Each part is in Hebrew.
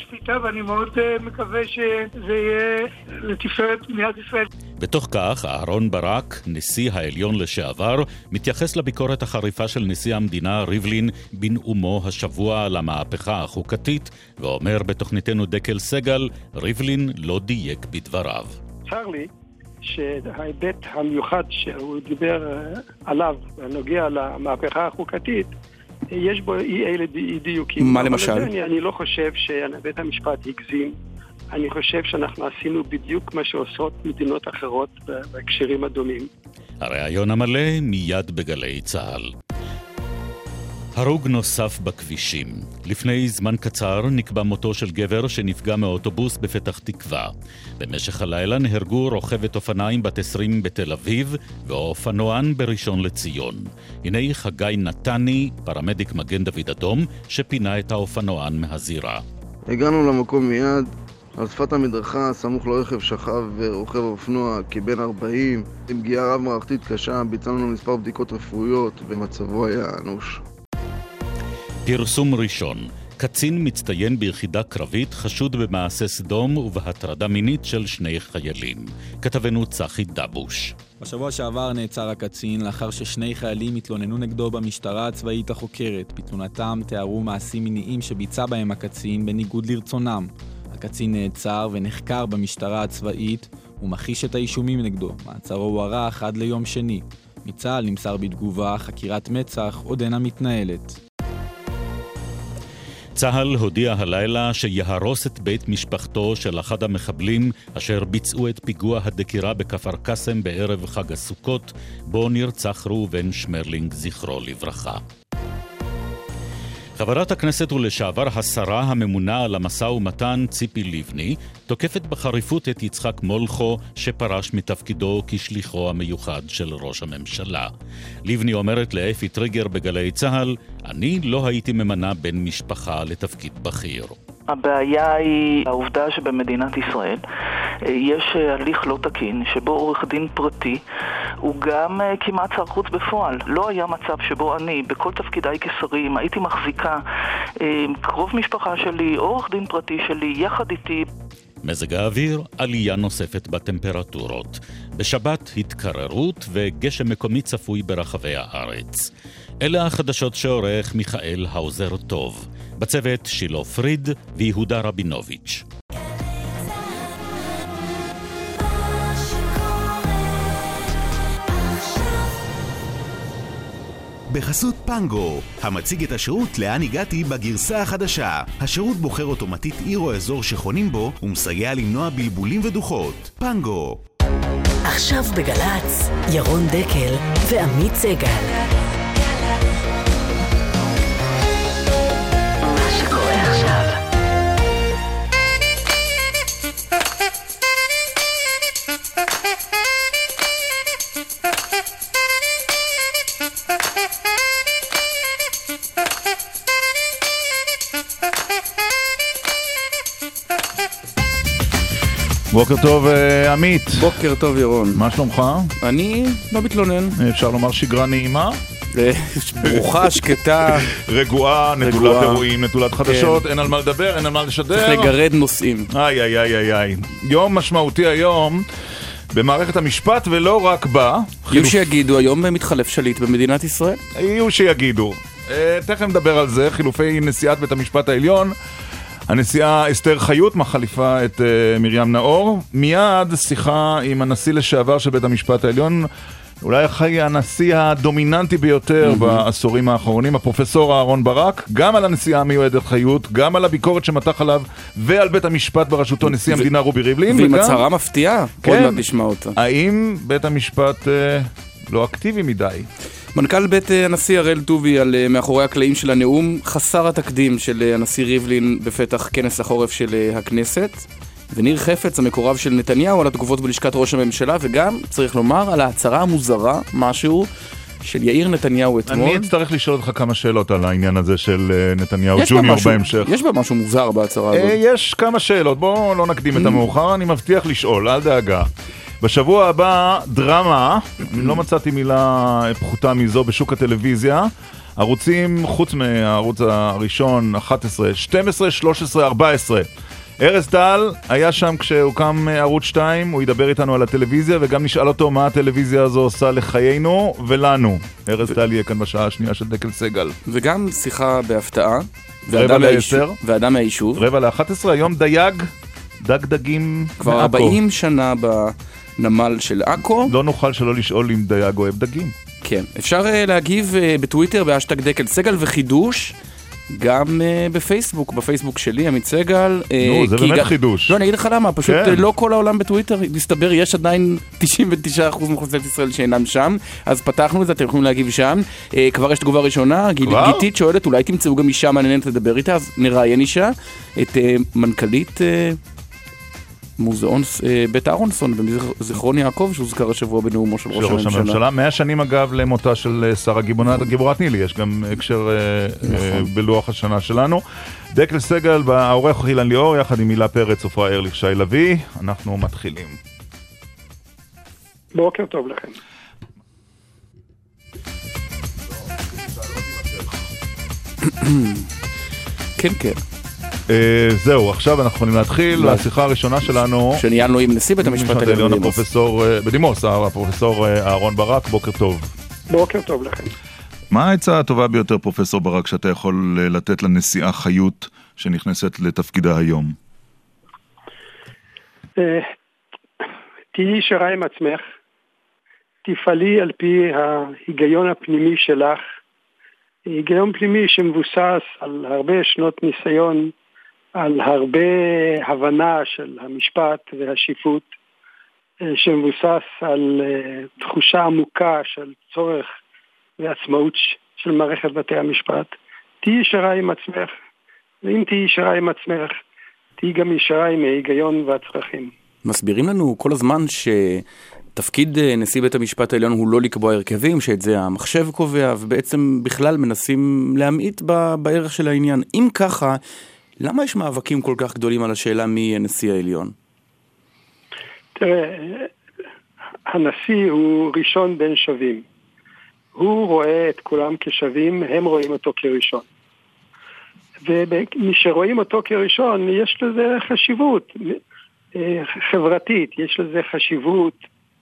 שפיטה ואני מאוד uh, מקווה שזה יהיה לתפארת מדינת ישראל. בתוך כך, אהרון ברק, נשיא העליון לשעבר, מתייחס לביקורת החריפה של נשיא המדינה ריבלין בנאומו השבוע על המהפכה החוקתית, ואומר בתוכניתנו דקל סגל, ריבלין לא דייק בדבריו. צר לי שההיבט המיוחד שהוא דיבר אה, עליו, הנוגע למהפכה החוקתית, יש בו אי אלה אי דיוקים. מה למשל? אני, אני לא חושב שבית המשפט הגזים. אני חושב שאנחנו עשינו בדיוק מה שעושות מדינות אחרות בהקשרים הדומים. הריאיון המלא מיד בגלי צה"ל. הרוג נוסף בכבישים. לפני זמן קצר נקבע מותו של גבר שנפגע מאוטובוס בפתח תקווה. במשך הלילה נהרגו רוכבת אופניים בת 20 בתל אביב ואופנוען בראשון לציון. הנה חגי נתני, פרמדיק מגן דוד אדום, שפינה את האופנוען מהזירה. הגענו למקום מיד, על שפת המדרכה, סמוך לרכב שכב רוכב אופנוע כבן 40 עם פגיעה רב-מערכתית קשה, ביצענו מספר בדיקות רפואיות ומצבו היה אנוש. פרסום ראשון קצין מצטיין ביחידה קרבית חשוד במעשה סדום ובהטרדה מינית של שני חיילים. כתבנו צחי דבוש. בשבוע שעבר נעצר הקצין לאחר ששני חיילים התלוננו נגדו במשטרה הצבאית החוקרת. בתלונתם תיארו מעשים מיניים שביצע בהם הקצין בניגוד לרצונם. הקצין נעצר ונחקר במשטרה הצבאית ומכחיש את האישומים נגדו. מעצרו הוארך עד ליום שני. מצה"ל נמסר בתגובה חקירת מצ"ח עודנה מתנהלת. צה"ל הודיע הלילה שיהרוס את בית משפחתו של אחד המחבלים אשר ביצעו את פיגוע הדקירה בכפר קאסם בערב חג הסוכות, בו נרצח ראובן שמרלינג, זכרו לברכה. חברת הכנסת ולשעבר השרה הממונה על המשא ומתן ציפי לבני תוקפת בחריפות את יצחק מולכו שפרש מתפקידו כשליחו המיוחד של ראש הממשלה. לבני אומרת לאפי טריגר בגלי צה"ל, אני לא הייתי ממנה בן משפחה לתפקיד בכיר. הבעיה היא העובדה שבמדינת ישראל אה, יש אה, הליך לא תקין שבו עורך דין פרטי הוא גם אה, כמעט שר חוץ בפועל. לא היה מצב שבו אני, בכל תפקידיי כשרים, הייתי מחזיקה קרוב משפחה שלי, עורך דין פרטי שלי, יחד איתי. מזג האוויר, עלייה נוספת בטמפרטורות. בשבת התקררות וגשם מקומי צפוי ברחבי הארץ. אלה החדשות שעורך מיכאל האוזר טוב. בצוות שילה פריד ויהודה רבינוביץ'. בחסות פנגו, המציג את השירות לאן הגעתי בגרסה החדשה. השירות בוחר אוטומטית עיר או אזור שחונים בו ומסייע למנוע בלבולים ודוחות. פנגו. עכשיו בגל"צ, ירון דקל ועמית סגל. בוקר טוב אה, עמית. בוקר טוב ירון. מה שלומך? אני לא מתלונן. אפשר לומר שגרה נעימה? ברוכה, שקטה. רגועה, נטולת אירועים, נטולת חדשות, כן. אין על מה לדבר, אין על מה לשדר. צריך לגרד נושאים. איי איי איי איי. יום משמעותי היום. במערכת המשפט ולא רק בה. יהיו שיגידו, היום מתחלף שליט במדינת ישראל. יהיו שיגידו. אה, תכף נדבר על זה, חילופי נשיאת בית המשפט העליון. הנשיאה אסתר חיות מחליפה את uh, מרים נאור. מיד שיחה עם הנשיא לשעבר של בית המשפט העליון, אולי אחרי הנשיא הדומיננטי ביותר mm-hmm. בעשורים האחרונים, הפרופסור אהרון ברק, גם על הנשיאה המיועדת חיות, גם על הביקורת שמתח עליו ועל בית המשפט בראשותו נשיא ו- המדינה רובי ריבלין. ועם וגם... הצהרה מפתיעה, כן, עוד מעט נשמע אותה. האם בית המשפט uh, לא אקטיבי מדי? מנכ"ל בית אה, הנשיא הראל טובי על אה, מאחורי הקלעים של הנאום חסר התקדים של אה, הנשיא ריבלין בפתח כנס החורף של הכנסת. וניר חפץ, המקורב של נתניהו, על התגובות בלשכת ראש הממשלה, וגם, צריך לומר, על ההצהרה המוזרה, משהו, של יאיר נתניהו אתמול. אני אצטרך לשאול אותך כמה שאלות על העניין הזה של נתניהו ג'וניור בהמשך. יש בה משהו מוזר בהצהרה הזאת. יש כמה שאלות, בואו לא נקדים את mm. המאוחר, אני מבטיח לשאול, אל דאגה. בשבוע הבא, דרמה, לא מצאתי מילה פחותה מזו בשוק הטלוויזיה. ערוצים חוץ מהערוץ הראשון, 11, 12, 13, 14. ארז טל היה שם כשהוקם ערוץ 2, הוא ידבר איתנו על הטלוויזיה וגם נשאל אותו מה הטלוויזיה הזו עושה לחיינו ולנו. ארז טל יהיה כאן בשעה השנייה של דקל סגל. וגם שיחה בהפתעה. רבע לעשר. ואדם מהיישוב. רבע לאחת עשרה, היום דייג, דג דגים כבר מעכו. 40 שנה בנמל של עכו. לא נוכל שלא לשאול אם דייג אוהב דגים. כן. אפשר uh, להגיב uh, בטוויטר באשטג דקל סגל וחידוש. גם uh, בפייסבוק, בפייסבוק שלי, עמית סגל. Uh, נו, זה כי באמת גם- חידוש. לא, אני אגיד לך למה, פשוט כן. לא כל העולם בטוויטר, מסתבר, יש עדיין 99% מאוכלוסיית ישראל שאינם שם, אז פתחנו את זה, אתם יכולים להגיב שם. Uh, כבר יש תגובה ראשונה, גיל- כבר? גיתית שואלת, אולי תמצאו גם אישה מעניינת לדבר איתה, אז נראיין אישה, את uh, מנכ"לית uh, מוזיאון uh, בית אהרונסון בזיכרון יעקב, שהוזכר השבוע בנאומו של של ראש הממשלה. הממשלה. מאה שנים אגב למותה של אה, שרה גיבורת, גיבורת נילי, יש גם הקשר אה, אה, בלוח השנה שלנו. דקל סגל, העורך אילן ליאור, יחד עם הילה פרץ, עופרה ארליך, שי לביא, אנחנו מתחילים. בוקר טוב לכם. כן, כן. אה, זהו, עכשיו אנחנו יכולים להתחיל, לא. והשיחה הראשונה שלנו... שניהלנו עם נשיא בית המשפט העליון בדימוס. הפרופסור, אה, בדימוס, הפרופסור אה, אהרון ברק, בוקר טוב. בוקר טוב לכם. מה העצה הטובה ביותר, פרופסור ברק, שאתה יכול לתת לנשיאה חיות שנכנסת לתפקידה היום? תהיי ישרה עם עצמך, תפעלי על פי ההיגיון הפנימי שלך, היגיון פנימי שמבוסס על הרבה שנות ניסיון, על הרבה הבנה של המשפט והשיפוט, אה, שמבוסס על אה, תחושה עמוקה של צורך ועצמאות של מערכת בתי המשפט. תהיי ישרה עם עצמך, ואם תהיי ישרה עם עצמך, תהיי גם ישרה עם ההיגיון והצרכים. מסבירים לנו כל הזמן שתפקיד אה, נשיא בית המשפט העליון הוא לא לקבוע הרכבים, שאת זה המחשב קובע, ובעצם בכלל מנסים להמעיט בערך של העניין. אם ככה, למה יש מאבקים כל כך גדולים על השאלה מי יהיה נשיא העליון? תראה, הנשיא הוא ראשון בין שווים. הוא רואה את כולם כשווים, הם רואים אותו כראשון. ומשרואים אותו כראשון, יש לזה חשיבות אה, חברתית, יש לזה חשיבות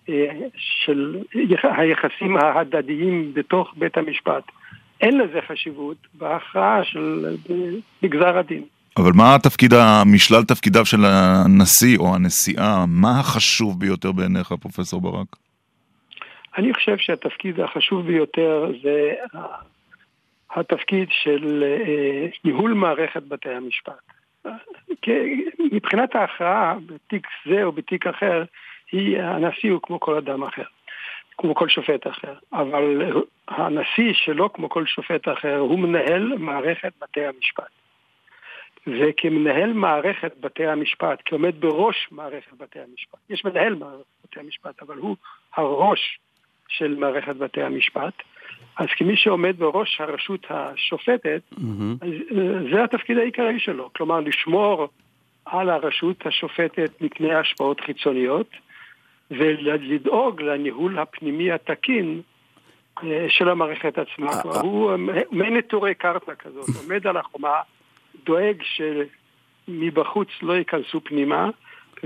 אה, של היחסים ההדדיים בתוך בית המשפט. אין לזה חשיבות בהכרעה של בגזר הדין. אבל מה התפקיד, משלל תפקידיו של הנשיא או הנשיאה? מה החשוב ביותר בעיניך, פרופסור ברק? אני חושב שהתפקיד החשוב ביותר זה התפקיד של אה, ניהול מערכת בתי המשפט. מבחינת ההכרעה בתיק זה או בתיק אחר, היא, הנשיא הוא כמו כל אדם אחר, כמו כל שופט אחר. אבל הנשיא שלו כמו כל שופט אחר, הוא מנהל מערכת בתי המשפט. וכמנהל מערכת בתי המשפט, כעומד בראש מערכת בתי המשפט, יש מנהל מערכת בתי המשפט, אבל הוא הראש של מערכת בתי המשפט, אז כמי שעומד בראש הרשות השופטת, Mm-hmm. אז אה, זה התפקיד העיקרי שלו, כלומר לשמור על הרשות השופטת מפני השפעות חיצוניות ולדאוג לניהול הפנימי התקין אה, של המערכת עצמה. אה, הוא אה, מעין נטורי קרתא כזאת, עומד על החומה, דואג שמבחוץ לא ייכנסו פנימה,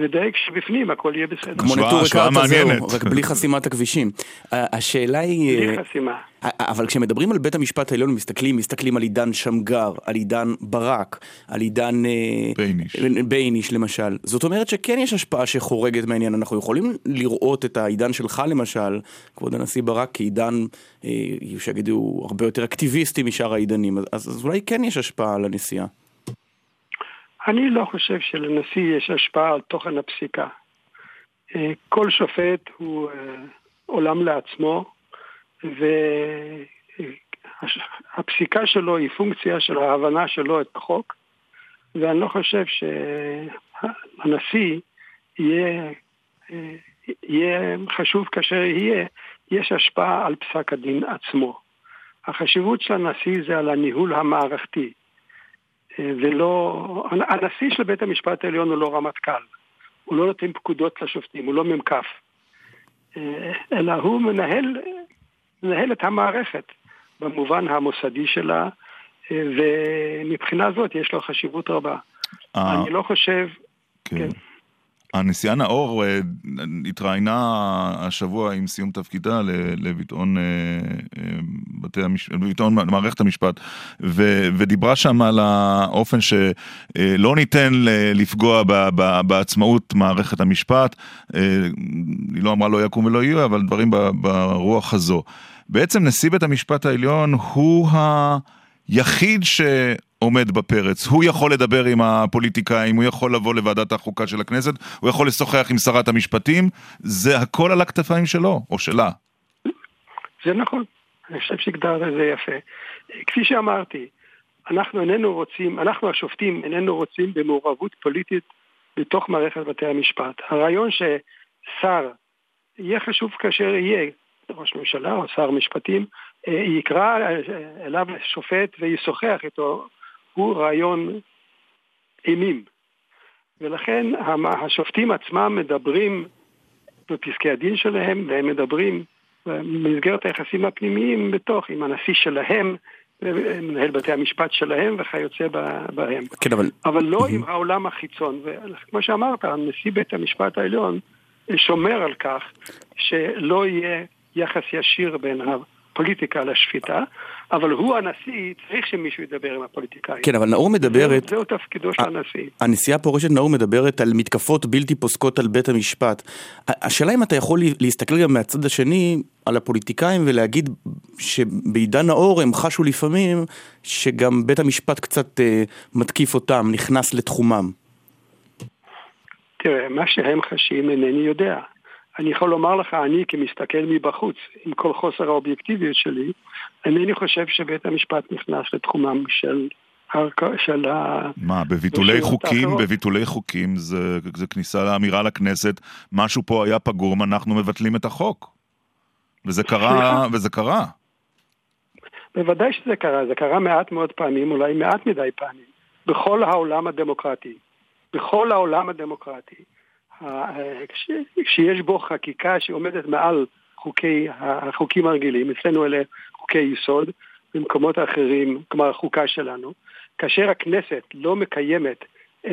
ודואג שבפנים הכל יהיה בסדר. כמו השוואה- נטורי השוואה קרתא זהו, מעניינת. רק בלי חסימת הכבישים. השאלה היא... בלי אה, חסימה. אבל כשמדברים על בית המשפט העליון מסתכלים, מסתכלים על עידן שמגר, על עידן ברק, על עידן אה, בייניש. בייניש למשל. זאת אומרת שכן יש השפעה שחורגת מהעניין. אנחנו יכולים לראות את העידן שלך למשל, כבוד הנשיא ברק, כעידן, אה, יהיו שיגידו, הרבה יותר אקטיביסטי משאר העידנים. אז, אז אולי כן יש השפעה על הנשיאה. אני לא חושב שלנשיא יש השפעה על תוכן הפסיקה. אה, כל שופט הוא אה, עולם לעצמו, והפסיקה שלו היא פונקציה של ההבנה שלו את החוק, ואני לא חושב שהנשיא יהיה, אה, יהיה חשוב כאשר יהיה, יש השפעה על פסק הדין עצמו. החשיבות של הנשיא זה על הניהול המערכתי. ולא... הנשיא של בית המשפט העליון הוא לא רמטכ"ל. הוא לא נותן פקודות לשופטים, הוא לא מ"כ. אלא הוא מנהל, מנהל את המערכת. במובן המוסדי שלה, ומבחינה זאת יש לו חשיבות רבה. אני לא חושב... כן. כן. הנשיאה נאור אה, התראיינה השבוע עם סיום תפקידה לביטאון אה, אה, בתי המש... לביטאון מערכת המשפט ו... ודיברה שם על האופן שלא ניתן לפגוע. בעצמאות מערכת המשפט. היא לא אמרה לא יקום ולא יהיו, אבל דברים ברוח הזו. בעצם נשיא בית המשפט העליון הוא היחיד ש... עומד בפרץ. הוא יכול לדבר עם הפוליטיקאים, הוא יכול לבוא לוועדת החוקה של הכנסת, הוא יכול לשוחח עם שרת המשפטים, זה הכל על הכתפיים שלו, או שלה. זה נכון, אני חושב שהגדרת את זה יפה. כפי שאמרתי, אנחנו איננו רוצים, אנחנו השופטים איננו רוצים במעורבות פוליטית בתוך מערכת בתי המשפט. הרעיון ששר, יהיה חשוב כאשר יהיה ראש ממשלה או שר משפטים, יקרא אליו שופט וישוחח איתו הוא רעיון אימים. ולכן השופטים עצמם מדברים בפסקי הדין שלהם, והם מדברים במסגרת היחסים הפנימיים בתוך, עם הנשיא שלהם, מנהל בתי המשפט שלהם וכיוצא בהם. כן, אבל... אבל לא עם העולם החיצון. וכמו שאמרת, נשיא בית המשפט העליון שומר על כך שלא יהיה יחס ישיר בין הפוליטיקה לשפיטה, אבל הוא הנשיא, צריך שמישהו ידבר עם הפוליטיקאים. כן, אבל נאור מדברת... זהו, זהו תפקידו של הנשיא. הנשיאה פורשת נאור מדברת על מתקפות בלתי פוסקות על בית המשפט. השאלה אם אתה יכול להסתכל גם מהצד השני על הפוליטיקאים ולהגיד שבעידן נאור הם חשו לפעמים שגם בית המשפט קצת אה, מתקיף אותם, נכנס לתחומם. תראה, מה שהם חשים אינני יודע. אני יכול לומר לך, אני כמסתכל מבחוץ, עם כל חוסר האובייקטיביות שלי, אינני חושב שבית המשפט נכנס לתחומם של... של ה... מה, בביטולי חוקים, בביטולי חוקים זה, זה כניסה לאמירה לכנסת, משהו פה היה פגום, אנחנו מבטלים את החוק. וזה קרה, וזה קרה. בוודאי שזה קרה, זה קרה מעט מאוד פעמים, אולי מעט מדי פעמים, בכל העולם הדמוקרטי. בכל העולם הדמוקרטי. כשיש בו חקיקה שעומדת מעל חוקי, החוקים הרגילים, אצלנו אלה חוקי יסוד, במקומות אחרים, כלומר החוקה שלנו, כאשר הכנסת לא מקיימת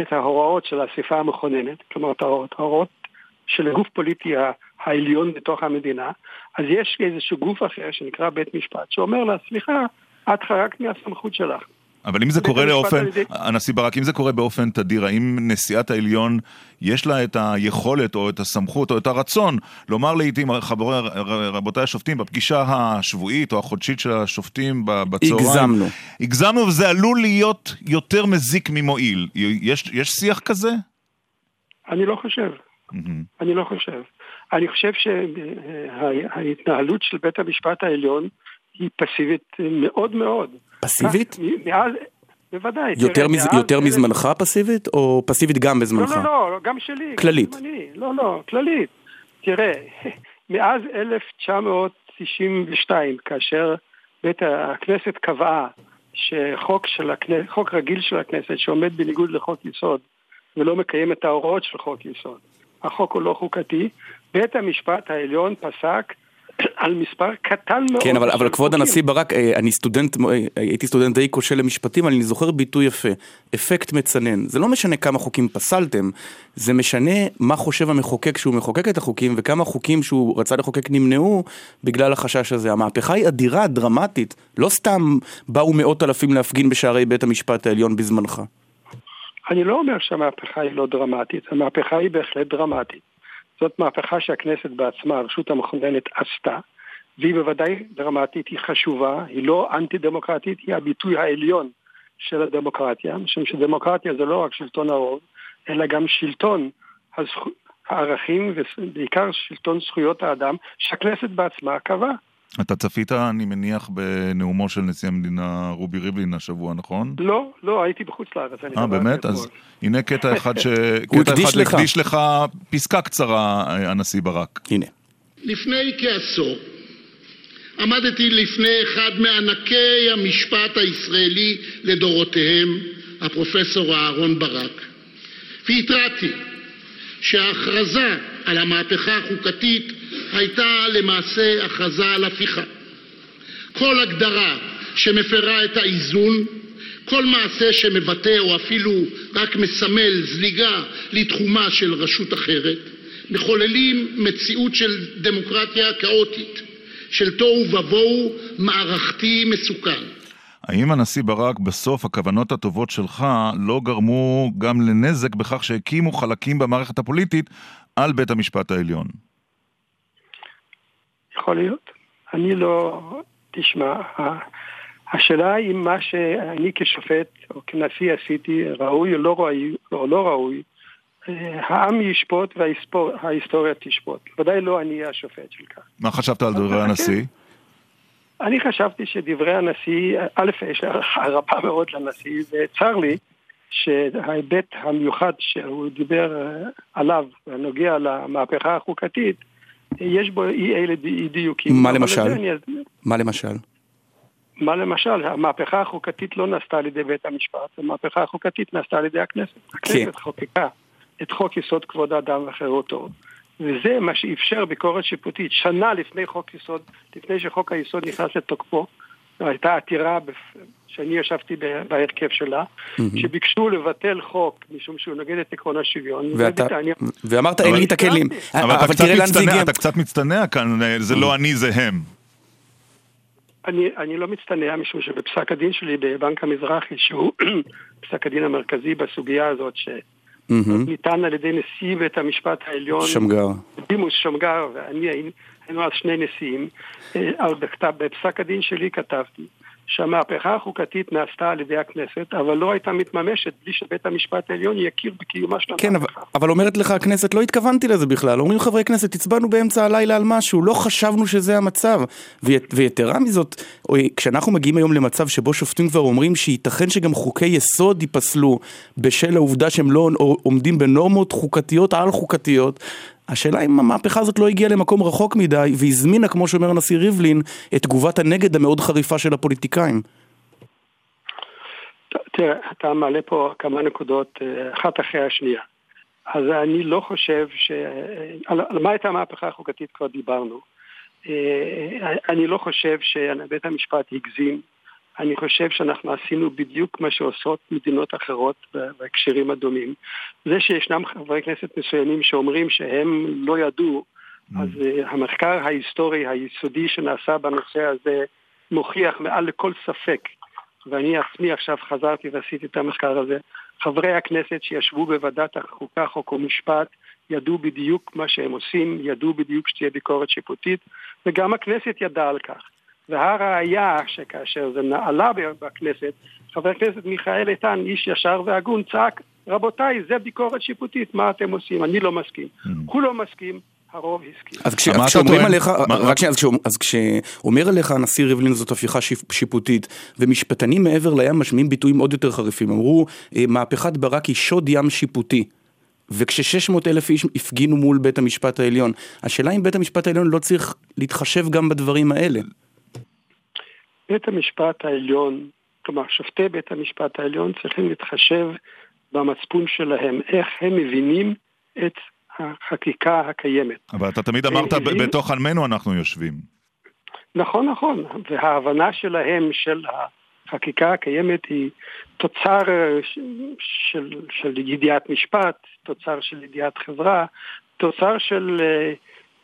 את ההוראות של האספה המכוננת, כלומר את ההוראות של הגוף פוליטי העליון בתוך המדינה, אז יש איזשהו גוף אחר שנקרא בית משפט שאומר לה, סליחה, את חרגת מהסמכות שלך. אבל אם זה קורה לאופן, הנשיא ברק, אם זה קורה באופן תדיר, האם נשיאת העליון יש לה את היכולת או את הסמכות או את הרצון לומר לעיתים, חברי, רבותיי השופטים, בפגישה השבועית או החודשית של השופטים בצהריים, הגזמנו. הגזמנו וזה עלול להיות יותר מזיק ממועיל. יש, יש שיח כזה? אני לא חושב. אני לא חושב. אני חושב שההתנהלות של בית המשפט העליון היא פסיבית מאוד מאוד. פסיבית? מאז, בוודאי. יותר, מז, מאז, יותר מזמנך פסיבית, או פסיבית גם בזמנך? לא, לא, לא, גם שלי. כללית. גם זמני. לא, לא, כללית. תראה, מאז 1992, כאשר בית הכנסת קבעה שחוק של הכנסת, חוק רגיל של הכנסת שעומד בניגוד לחוק יסוד ולא מקיים את ההוראות של חוק יסוד, החוק הוא לא חוקתי, בית המשפט העליון פסק על מספר קטן מאוד. כן, אבל, אבל כבוד הנשיא ברק, אה, אני סטודנט, אה, הייתי סטודנט די כושל למשפטים, אני זוכר ביטוי יפה, אפקט מצנן. זה לא משנה כמה חוקים פסלתם, זה משנה מה חושב המחוקק כשהוא מחוקק את החוקים, וכמה חוקים שהוא רצה לחוקק נמנעו בגלל החשש הזה. המהפכה היא אדירה, דרמטית. לא סתם באו מאות אלפים להפגין בשערי בית המשפט העליון בזמנך. אני לא אומר שהמהפכה היא לא דרמטית, המהפכה היא בהחלט דרמטית. זאת מהפכה שהכנסת בעצמה, הרשות המכוננת, עשתה, והיא בוודאי דרמטית, היא חשובה, היא לא אנטי דמוקרטית, היא הביטוי העליון של הדמוקרטיה, משום שדמוקרטיה זה לא רק שלטון הרוב, אלא גם שלטון הזכו... הערכים ובעיקר שלטון זכויות האדם שהכנסת בעצמה קבעה. אתה צפית, אני מניח, בנאומו של נשיא המדינה רובי ריבלין השבוע, נכון? לא, לא, הייתי בחוץ לארץ. אה, באמת? אז הנה קטע אחד ש... הוא הקדיש לך. הקדיש לך פסקה קצרה, הנשיא ברק. הנה. לפני כעשור עמדתי לפני אחד מענקי המשפט הישראלי לדורותיהם, הפרופסור אהרון ברק, והתרעתי שההכרזה על המהפכה החוקתית הייתה למעשה הכרזה על הפיכה. כל הגדרה שמפרה את האיזון, כל מעשה שמבטא או אפילו רק מסמל זליגה לתחומה של רשות אחרת, מחוללים מציאות של דמוקרטיה כאוטית, של תוהו ובוהו מערכתי מסוכן. האם הנשיא ברק בסוף הכוונות הטובות שלך לא גרמו גם לנזק בכך שהקימו חלקים במערכת הפוליטית על בית המשפט העליון? יכול להיות. אני לא... תשמע, השאלה היא אם מה שאני כשופט או כנשיא עשיתי ראוי או לא ראוי, או לא ראוי, העם ישפוט וההיסטוריה תשפוט. ודאי לא אני אהיה השופט של כך. מה חשבת על דברי הנשיא? אני חשבתי שדברי הנשיא, א', יש הערכה רבה מאוד לנשיא, וצר לי שההיבט המיוחד שהוא דיבר עליו, הנוגע למהפכה החוקתית, יש בו אי אלה אי דיוקים. מה למשל? מה למשל? מה למשל? המהפכה החוקתית לא נעשתה על ידי בית המשפט, המהפכה החוקתית נעשתה על ידי הכנסת. כן. הכנסת חוקקה את חוק יסוד כבוד האדם וחירותו. וזה מה שאפשר ביקורת שיפוטית. שנה לפני חוק יסוד, לפני שחוק היסוד נכנס לתוקפו, הייתה עתירה שאני ישבתי בהרכב שלה, שביקשו לבטל חוק משום שהוא נוגד את עקרון השוויון. ואמרת אין לי את הכלים. אבל אתה קצת מצטנע כאן, זה לא אני זה הם. אני, אני לא מצטנע משום שבפסק הדין שלי בבנק המזרחי, שהוא פסק הדין המרכזי בסוגיה הזאת, ש... mm-hmm. ניתן על ידי נשיא בית המשפט העליון. שמגר. דימוס שמגר, ואני היינו אז שני נשיאים. אה, בכתב, בפסק הדין שלי כתבתי שהמהפכה החוקתית נעשתה על ידי הכנסת, אבל לא הייתה מתממשת בלי שבית המשפט העליון יכיר בקיומה של כן, המהפכה. כן, אבל, אבל אומרת לך הכנסת, לא התכוונתי לזה בכלל. אומרים חברי כנסת, הצבענו באמצע הלילה על משהו, לא חשבנו שזה המצב. ויתרה מזאת, כשאנחנו מגיעים היום למצב שבו שופטים כבר אומרים שייתכן שגם חוקי יסוד ייפסלו בשל העובדה שהם לא עומדים בנורמות חוקתיות על חוקתיות, השאלה אם המהפכה הזאת לא הגיעה למקום רחוק מדי והזמינה, כמו שאומר הנשיא ריבלין, את תגובת הנגד המאוד חריפה של הפוליטיקאים. תראה, אתה מעלה פה כמה נקודות אה, אחת אחרי השנייה. אז אני לא חושב ש... על, על מה הייתה המהפכה החוקתית כבר דיברנו. אה, אני לא חושב שבית המשפט הגזים אני חושב שאנחנו עשינו בדיוק מה שעושות מדינות אחרות בהקשרים הדומים. זה שישנם חברי כנסת מסוימים שאומרים שהם לא ידעו, mm. אז uh, המחקר ההיסטורי היסודי שנעשה בנושא הזה מוכיח מעל לכל ספק, ואני עצמי עכשיו חזרתי ועשיתי את המחקר הזה, חברי הכנסת שישבו בוועדת החוקה, חוק ומשפט, ידעו בדיוק מה שהם עושים, ידעו בדיוק שתהיה ביקורת שיפוטית, וגם הכנסת ידעה על כך. והראיה שכאשר זה נעלה בכנסת, חבר הכנסת מיכאל איתן, איש ישר והגון, צעק, רבותיי, זה ביקורת שיפוטית, מה אתם עושים? אני לא מסכים. Mm. הוא לא מסכים, הרוב הסכים. אז כשאומרים עליך, רק שנייה, אז כשאומר עליך הנשיא ריבלין זאת הפיכה שיפוטית, ומשפטנים מעבר לים משמיעים ביטויים עוד יותר חריפים, אמרו, אה, מהפכת ברק היא שוד ים שיפוטי. וכש-600 אלף איש הפגינו מול בית המשפט העליון, השאלה אם בית המשפט העליון לא צריך להתחשב גם בדברים האלה. בית המשפט העליון, כלומר שופטי בית המשפט העליון צריכים להתחשב במצפון שלהם, איך הם מבינים את החקיקה הקיימת. אבל אתה תמיד אמרת, הבין... בתוך עמנו אנחנו יושבים. נכון, נכון, וההבנה שלהם של החקיקה הקיימת היא תוצר של, של ידיעת משפט, תוצר של ידיעת חברה, תוצר של... אה,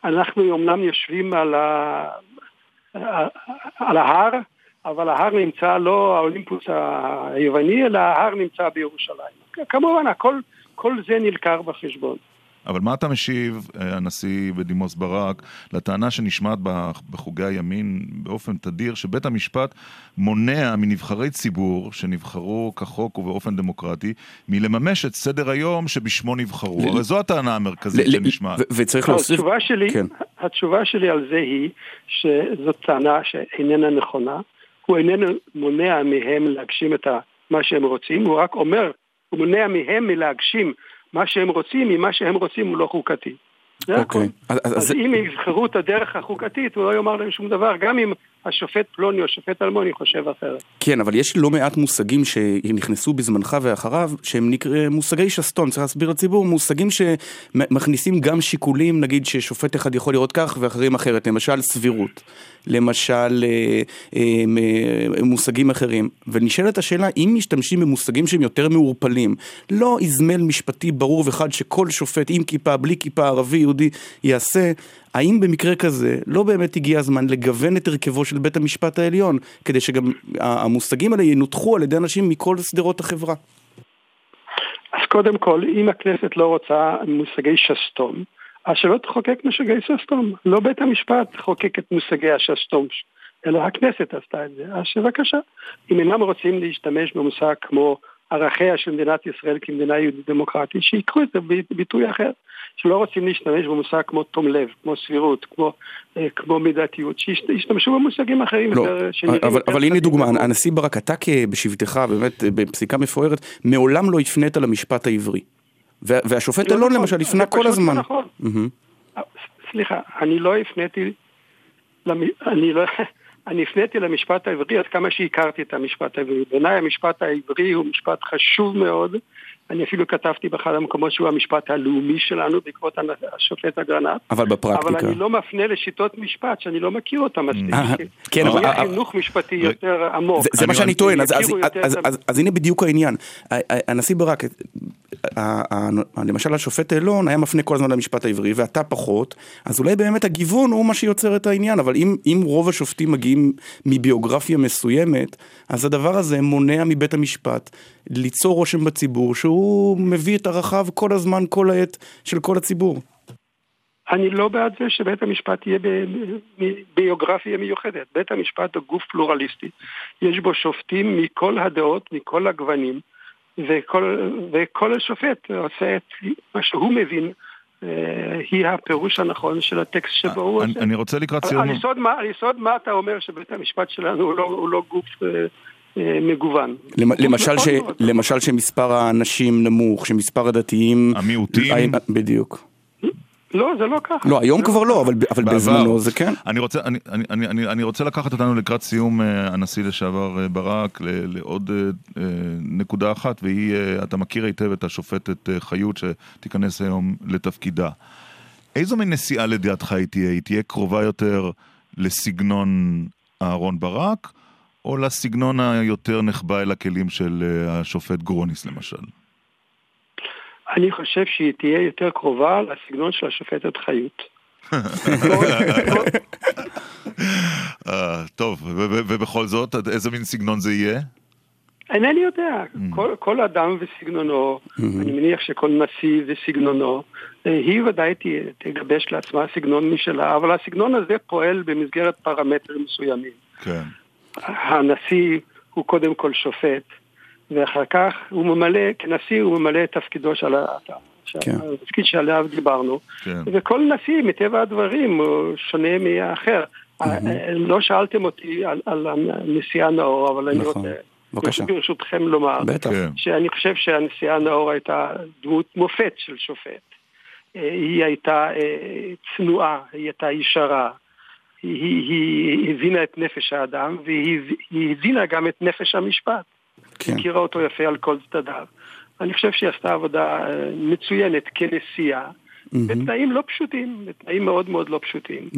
אנחנו אומנם יושבים על, ה, על ההר, אבל ההר נמצא לא האולימפוס היווני, אלא ההר נמצא בירושלים. כמובן, הכל, כל זה נלקר בחשבון. אבל מה אתה משיב, אה, הנשיא בדימוס ברק, לטענה שנשמעת בחוגי הימין באופן תדיר, שבית המשפט מונע מנבחרי ציבור שנבחרו כחוק ובאופן דמוקרטי, מלממש את סדר היום שבשמו נבחרו? הרי זו הטענה המרכזית שנשמעת. וצריך להוסיף... התשובה שלי, כן. התשובה שלי על זה היא שזו טענה שאיננה נכונה. הוא איננו מונע מהם להגשים את מה שהם רוצים, הוא רק אומר, הוא מונע מהם מלהגשים מה שהם רוצים, אם מה שהם רוצים הוא לא חוקתי. זה okay. אוקיי. הכול. אז, אז, אז אם יבחרו את הדרך החוקתית, הוא לא יאמר להם שום דבר, גם אם השופט פלוני או השופט אלמוני חושב אחרת. כן, אבל יש לא מעט מושגים שנכנסו בזמנך ואחריו, שהם נקרא מושגי שסתום, צריך להסביר לציבור, מושגים שמכניסים גם שיקולים, נגיד ששופט אחד יכול לראות כך ואחרים אחרת, למשל סבירות, למשל אה, אה, מושגים אחרים. ונשאלת השאלה, אם משתמשים במושגים שהם יותר מעורפלים, לא איזמל משפטי ברור וחד שכל שופט עם כיפה, בלי כיפה, ערבי, יהודי, יעשה, האם במקרה כזה לא באמת הגיע הזמן לגוון את הרכבו של בית המשפט העליון, כדי שגם המושגים האלה ינותחו על ידי אנשים מכל שדרות החברה? אז קודם כל, אם הכנסת לא רוצה מושגי שסתום, אז שלא תחוקק מושגי שסתום. לא בית המשפט חוקק את מושגי השסתום, אלא הכנסת עשתה את זה. אז בבקשה. אם אינם רוצים להשתמש במושג כמו ערכיה של מדינת ישראל כמדינה יהודית דמוקרטית, שיקחו את זה בביטוי אחר. שלא רוצים להשתמש במושג כמו תום לב, כמו סבירות, כמו, אה, כמו מידתיות, שישתמשו במושגים אחרים לא, יותר, אבל, אבל הנה דוגמה, הנשיא ברק, אתה בשבתך, באמת, בפסיקה מפוארת, מעולם לא הפנית למשפט העברי. והשופט לא אלון נכון, למשל הפנה כל הזמן. נכון. Mm-hmm. סליחה, אני לא הפניתי, אני לא... אני הפניתי למשפט העברי עד כמה שהכרתי את המשפט העברי. בעיניי המשפט העברי הוא משפט חשוב מאוד. אני אפילו כתבתי באחד המקומות שהוא המשפט הלאומי שלנו בעקבות השופט אגרנט. אבל בפרקטיקה. אבל אני לא מפנה לשיטות משפט שאני לא מכיר אותן מספיק. אה, כן, אבל... יהיה חינוך משפטי יותר עמוק. זה מה שאני טוען, אז הנה בדיוק העניין. הנשיא ברק, למשל השופט אלון היה מפנה כל הזמן למשפט העברי ואתה פחות, אז אולי באמת הגיוון הוא מה שיוצר את העניין, אבל אם, אם רוב השופטים מגיעים מביוגרפיה מסוימת, אז הדבר הזה מונע מבית המשפט ליצור רושם בציבור שהוא מביא את ערכיו כל הזמן, כל העת של כל הציבור. אני לא בעד זה שבית המשפט יהיה ביוגרפיה מיוחדת. בית המשפט הוא גוף פלורליסטי. יש בו שופטים מכל הדעות, מכל הגוונים. וכל, וכל שופט עושה את מה שהוא מבין. אה, היא הפירוש הנכון של הטקסט שבו הוא עושה. אני רוצה לקראת סיום. על יסוד מה אתה אומר שבית המשפט שלנו הוא לא, לא גוף אה, מגוון. למשל, ש, למשל שמספר האנשים נמוך, שמספר הדתיים... המיעוטים. בדיוק. לא, זה לא ככה. לא, היום כבר לא, אבל, אבל בזמנו זה כן. אני רוצה, אני, אני, אני, אני רוצה לקחת אותנו לקראת סיום אה, הנשיא לשעבר אה, ברק לעוד אה, נקודה אחת, והיא, אתה מכיר היטב את השופטת חיות שתיכנס היום לתפקידה. איזו מין נשיאה לדעתך היא תהיה? היא תהיה קרובה יותר לסגנון אהרון ברק, או לסגנון היותר נחבא אל הכלים של השופט גרוניס למשל? אני חושב שהיא תהיה יותר קרובה לסגנון של השופטת חיות. אה, טוב, ובכל זאת, איזה מין סגנון זה יהיה? אינני יודע, mm. כל, כל אדם וסגנונו, mm-hmm. אני מניח שכל נשיא וסגנונו, אה, היא ודאי תגבש לעצמה סגנון משלה, אבל הסגנון הזה פועל במסגרת פרמטרים מסוימים. כן. הנשיא הוא קודם כל שופט, ואחר כך הוא ממלא, כנשיא הוא ממלא את תפקידו של כן. התפקיד שעליו דיברנו, כן. וכל נשיא מטבע הדברים הוא שונה מהאחר. Mm-hmm. לא שאלתם אותי על, על הנשיאה נאור, אבל אני נכון. רוצה... בבקשה. ברשותכם לומר, בטח. כן. שאני חושב שהנשיאה נאור הייתה דמות מופת של שופט. אה, היא הייתה צנועה, היא הייתה ישרה, היא, היא הבינה את נפש האדם והיא הבינה גם את נפש המשפט. כן. הכירה אותו יפה על כל צדדיו. אני חושב שהיא עשתה עבודה אה, מצוינת כנשיאה, mm-hmm. בתנאים לא פשוטים, בתנאים מאוד מאוד לא פשוטים.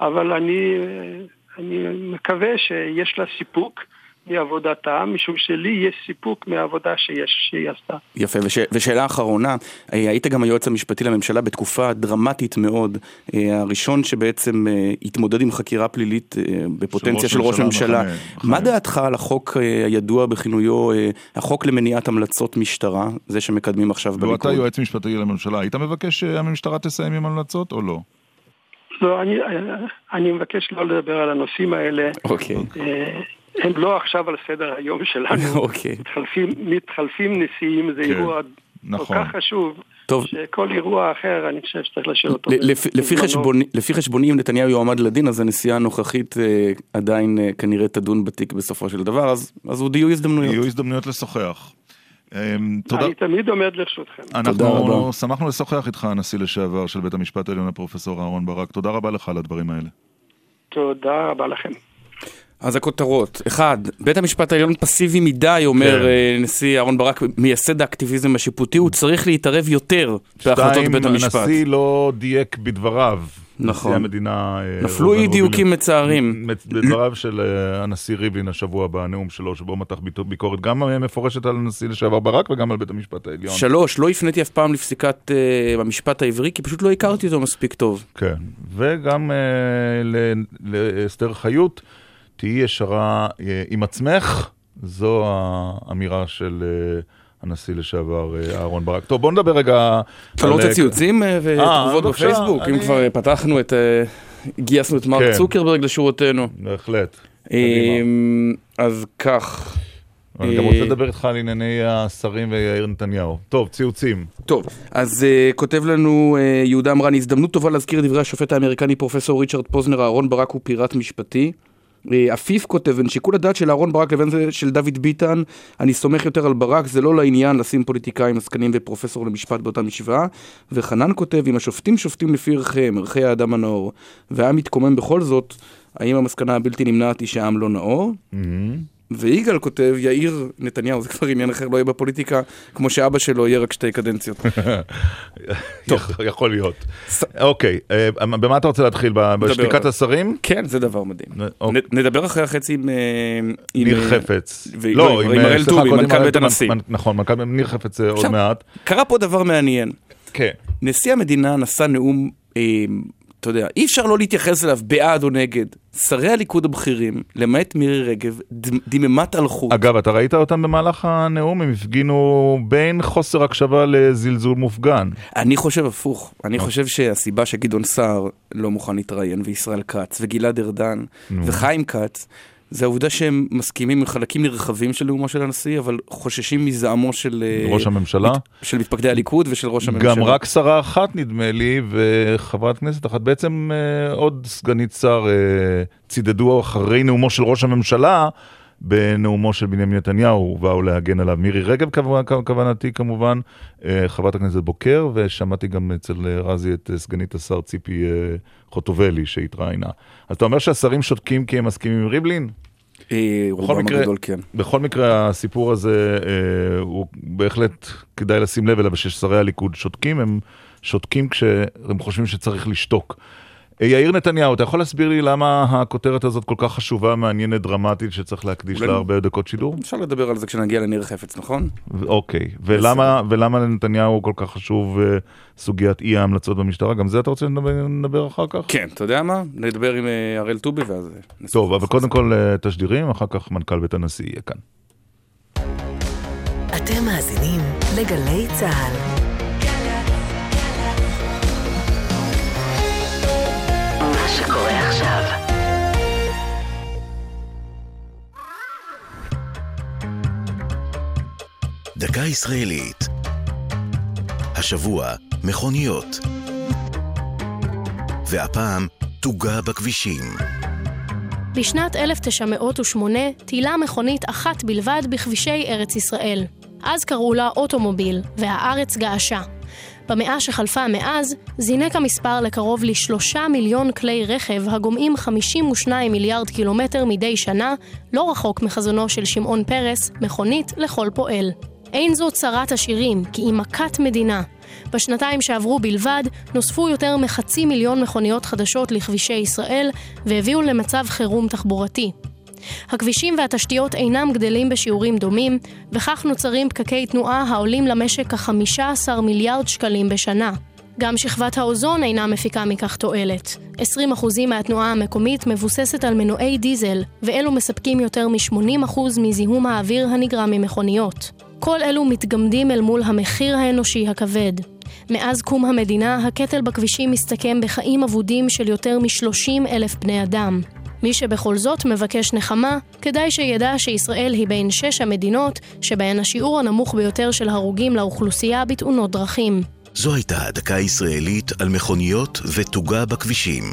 אבל אני, אה, אני מקווה שיש לה סיפוק. מעבודתה, משום שלי יש סיפוק מהעבודה שיש, שהיא עשתה. יפה, וש, ושאלה אחרונה, אה, היית גם היועץ המשפטי לממשלה בתקופה דרמטית מאוד, אה, הראשון שבעצם אה, התמודד עם חקירה פלילית בפוטנציה של ראש ממשלה. מה דעתך על החוק הידוע בכינויו, החוק למניעת המלצות משטרה, זה שמקדמים עכשיו בליכוד? ואתה יועץ משפטי לממשלה, היית מבקש שהמשטרה תסיים עם המלצות או לא? לא, אני, אני מבקש לא לדבר על הנושאים האלה. אוקיי. Okay. הם לא עכשיו על סדר היום שלנו. אוקיי. מתחלפים, מתחלפים נשיאים, זה כן, אירוע נכון. כל כך חשוב. טוב. שכל אירוע אחר, אני חושב שצריך להשאיר אותו. לפי, לפי, חשבוני, לפי חשבוני, אם נתניהו יועמד לדין, אז הנשיאה הנוכחית אה, עדיין אה, כנראה תדון בתיק בסופו של דבר, אז, אז עוד יהיו הזדמנויות. יהיו הזדמנויות לשוחח. אה, תודה. אני תמיד עומד לרשותכם. אנחנו שמחנו לשוחח איתך, הנשיא לשעבר של בית המשפט העליון, הפרופסור אהרן ברק. תודה רבה לך על הדברים האלה. תודה רבה לכם. אז הכותרות. אחד, בית המשפט העליון פסיבי מדי, אומר כן. אה, נשיא אהרן ברק, מייסד האקטיביזם השיפוטי, הוא צריך להתערב יותר בהחלטות בית המשפט. שתיים, הנשיא לא דייק בדבריו. נכון. נשיא המדינה... אה, נפלו אי דיוקים מצערים. בדבריו של אה, הנשיא ריבלין השבוע בנאום שלו, שבו מתח ביקורת גם מפורשת על הנשיא לשעבר ברק וגם על בית המשפט העליון. שלוש, לא הפניתי אף פעם לפסיקת אה, המשפט העברי, כי פשוט לא הכרתי אותו מספיק טוב. כן, וגם ל- לאסתר חיות, תהיי ישרה אה, עם עצמך, זו האמירה של אה, הנשיא לשעבר אה, אהרן ברק. טוב, בוא נדבר רגע... אתה לא רוצה ציוצים ותגובות בפייסבוק? אם כבר פתחנו את... גייסנו את מרק כן. צוקרברג לשורותינו. בהחלט. אז כך. אני גם רוצה לדבר איתך על ענייני השרים ויאיר נתניהו. טוב, ציוצים. טוב, אז uh, כותב לנו uh, יהודה אמרן, הזדמנות טובה להזכיר את דברי השופט האמריקני פרופסור ריצ'רד פוזנר, אהרון ברק הוא פיראט משפטי. Uh, עפיף כותב, בין שיקול הדעת של אהרון ברק לבין זה של דוד ביטן, אני סומך יותר על ברק, זה לא לעניין לשים פוליטיקאים, עסקנים ופרופסור למשפט באותה משוואה. וחנן כותב, אם השופטים שופטים לפי ערכיהם, ערכי האדם הנאור, והעם מתקומם בכל זאת, האם המסקנה הבלתי נמנעת היא שהעם לא נאור? ויגאל כותב, יאיר נתניהו, זה כבר עניין אחר, לא יהיה בפוליטיקה, כמו שאבא שלו יהיה רק שתי קדנציות. יכול להיות. אוקיי, אה, במה אתה רוצה להתחיל? בשתיקת. השרים? כן, זה דבר מדהים. אוקיי. נדבר אחרי החצי עם... עם, ניר חפץ. לא, עם אה, הראל סליחה, טובי, מנכ"ל בית הנשיא. נכון, מנכ"ל ניר חפץ עוד מעט. קרה פה דבר מעניין. כן. נשיא המדינה נשא נאום, אה, אתה יודע, אי אפשר לא להתייחס אליו בעד או נגד. שרי הליכוד הבכירים, למעט מירי רגב, דממת אלחוט. אגב, אתה ראית אותם במהלך הנאום? הם הפגינו בין חוסר הקשבה לזלזול מופגן. אני חושב הפוך. אני חושב שהסיבה שגדעון סער לא מוכן להתראיין, וישראל כץ, וגלעד ארדן, וחיים כץ, זה העובדה שהם מסכימים עם חלקים נרחבים של נאומו של הנשיא, אבל חוששים מזעמו של... אה, ראש הממשלה? של מתפקדי הליכוד ושל ראש הממשלה. גם רק שרה אחת נדמה לי, וחברת כנסת אחת, בעצם אה, עוד סגנית שר אה, צידדו אחרי נאומו של ראש הממשלה, בנאומו של בנימין נתניהו, באו להגן עליו. מירי רגב כו- כו- כוונתי כמובן, אה, חברת הכנסת בוקר, ושמעתי גם אצל אה, רזי את אה, סגנית השר ציפי חוטובלי שהתראיינה. אז אתה אומר שהשרים שותקים כי הם מסכימים עם ריבלין? בכל מקרה, הגדול כן. בכל מקרה הסיפור הזה אה, הוא בהחלט כדאי לשים לב אליו, ששרי הליכוד שותקים, הם שותקים כשהם חושבים שצריך לשתוק. אה, יאיר נתניהו, אתה יכול להסביר לי למה הכותרת הזאת כל כך חשובה, מעניינת, דרמטית, שצריך להקדיש אולי- לה הרבה דקות שידור? אפשר לדבר על זה כשנגיע לניר חפץ, נכון? אוקיי, ולמה, ולמה לנתניהו כל כך חשוב אה, סוגיית אי ההמלצות במשטרה? גם זה אתה רוצה לדבר, אחר כך? כן, אתה יודע מה? נדבר עם אה, הראל טובי ואז... טוב, אבל קודם. כל תשדירים, אחר כך מנכ"ל בית הנשיא יהיה כאן. אתם מאזינים לגלי צה"ל. שקורה עכשיו. דקה ישראלית. השבוע, מכוניות. והפעם, תוגה בכבישים. בשנת 1908 טילה מכונית אחת בלבד בכבישי ארץ ישראל. אז קראו לה אוטומוביל, והארץ געשה. במאה שחלפה מאז, זינק המספר לקרוב לשלושה מיליון כלי רכב הגומעים 52 מיליארד קילומטר מדי שנה, לא רחוק מחזונו של שמעון פרס, מכונית לכל פועל. אין זו צרת עשירים, כי היא מכת מדינה. בשנתיים שעברו בלבד, נוספו יותר מחצי מיליון מכוניות חדשות לכבישי ישראל, והביאו למצב חירום תחבורתי. הכבישים והתשתיות אינם גדלים בשיעורים דומים, וכך נוצרים פקקי תנועה העולים למשק כ-15 מיליארד שקלים בשנה. גם שכבת האוזון אינה מפיקה מכך תועלת. 20% מהתנועה המקומית מבוססת על מנועי דיזל, ואלו מספקים יותר מ-80% מזיהום האוויר הנגרם ממכוניות. כל אלו מתגמדים אל מול המחיר האנושי הכבד. מאז קום המדינה, הקטל בכבישים מסתכם בחיים אבודים של יותר מ-30 אלף בני אדם. מי שבכל זאת מבקש נחמה, כדאי שידע שישראל היא בין שש המדינות שבהן השיעור הנמוך ביותר של הרוגים לאוכלוסייה בתאונות דרכים. זו הייתה דקה ישראלית על מכוניות ותוגה בכבישים.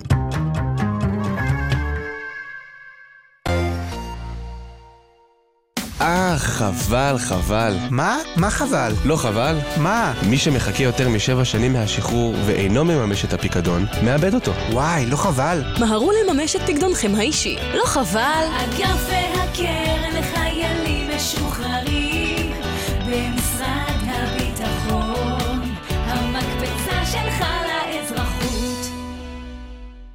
אה, חבל, חבל. מה? מה חבל? לא חבל. מה? מי שמחכה יותר משבע שנים מהשחרור ואינו מממש את הפיקדון, מאבד אותו. וואי, לא חבל. מהרו לממש את פקדונכם האישי. לא חבל? אגף והקרן לחיילים משוחררים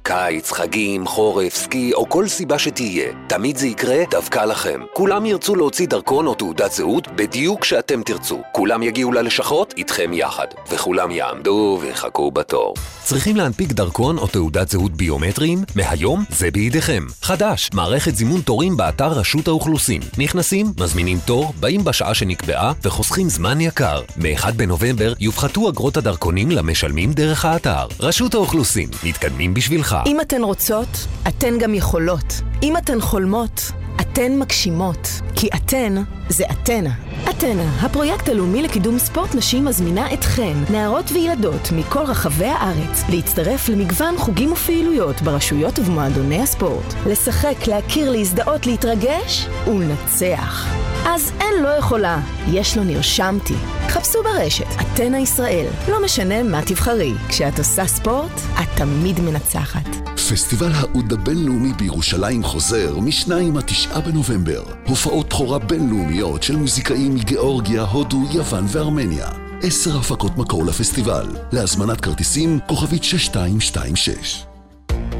קיץ, חגים, חורף, סקי או כל סיבה שתהיה, תמיד זה יקרה דווקא לכם. כולם ירצו להוציא דרכון או תעודת זהות בדיוק כשאתם תרצו. כולם יגיעו ללשכות איתכם יחד, וכולם יעמדו ויחכו בתור. צריכים להנפיק דרכון או תעודת זהות ביומטריים? מהיום זה בידיכם. חדש, מערכת זימון תורים באתר רשות האוכלוסין. נכנסים, מזמינים תור, באים בשעה שנקבעה וחוסכים זמן יקר. מ-1 בנובמבר יופחתו אגרות הדרכונים למשלמים דרך האתר. רשות האוכלוסין, מתקדמים בשבילך. אם אתן רוצות, אתן גם יכולות. אם אתן חולמות, אתן מגשימות. כי אתן זה אתנה. אתנה, הפרויקט הלאומי לקידום ספורט נשים מזמינה אתכן, נערות וילדות מכל רחבי הארץ, להצטרף למגוון חוגים ופעילויות ברשויות ובמועדוני הספורט. לשחק, להכיר, להזדהות, להתרגש ולנצח. אז אין לא יכולה, יש לו נרשמתי. חפשו ברשת, אתנה ישראל. לא משנה מה תבחרי, כשאת עושה ספורט, את תמיד מנצחת. פסטיבל האוד הבינלאומי בירושלים חוזר מ-2 עד 9 בנובמבר. הופעות בכורה בינלאומיות של מוזיקאים מגיאורגיה, הודו, יוון וארמניה. עשר הפקות מקור לפסטיבל. להזמנת כרטיסים, כוכבית 6226.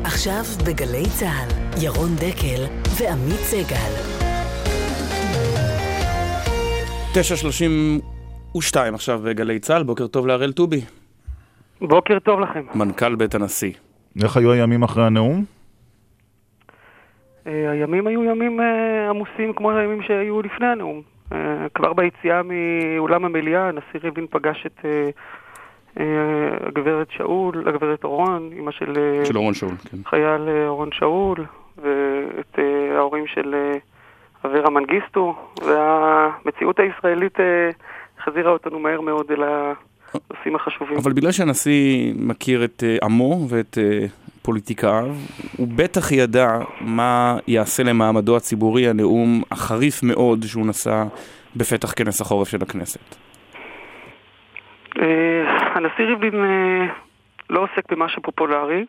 עכשיו בגלי צה"ל, ירון דקל ועמית סגל. 9.32 עכשיו בגלי צה"ל, בוקר טוב להראל טובי. בוקר טוב לכם. מנכ"ל בית הנשיא. איך היו הימים אחרי הנאום? אה, הימים היו ימים אה, עמוסים כמו הימים שהיו לפני הנאום. אה, כבר ביציאה מאולם המליאה, הנשיא ריבלין פגש את הגברת שאול, הגברת אורון, אמא של... של אורון שאול, כן. חייל אורון שאול, ואת ההורים של אברה מנגיסטו, והמציאות הישראלית החזירה אותנו מהר מאוד אל הנושאים החשובים. אבל בגלל שהנשיא מכיר את עמו ואת פוליטיקאיו, הוא בטח ידע מה יעשה למעמדו הציבורי הנאום החריף מאוד שהוא נשא בפתח כנס החורף של הכנסת. הנשיא ריבלין לא עוסק במה שפופולרי,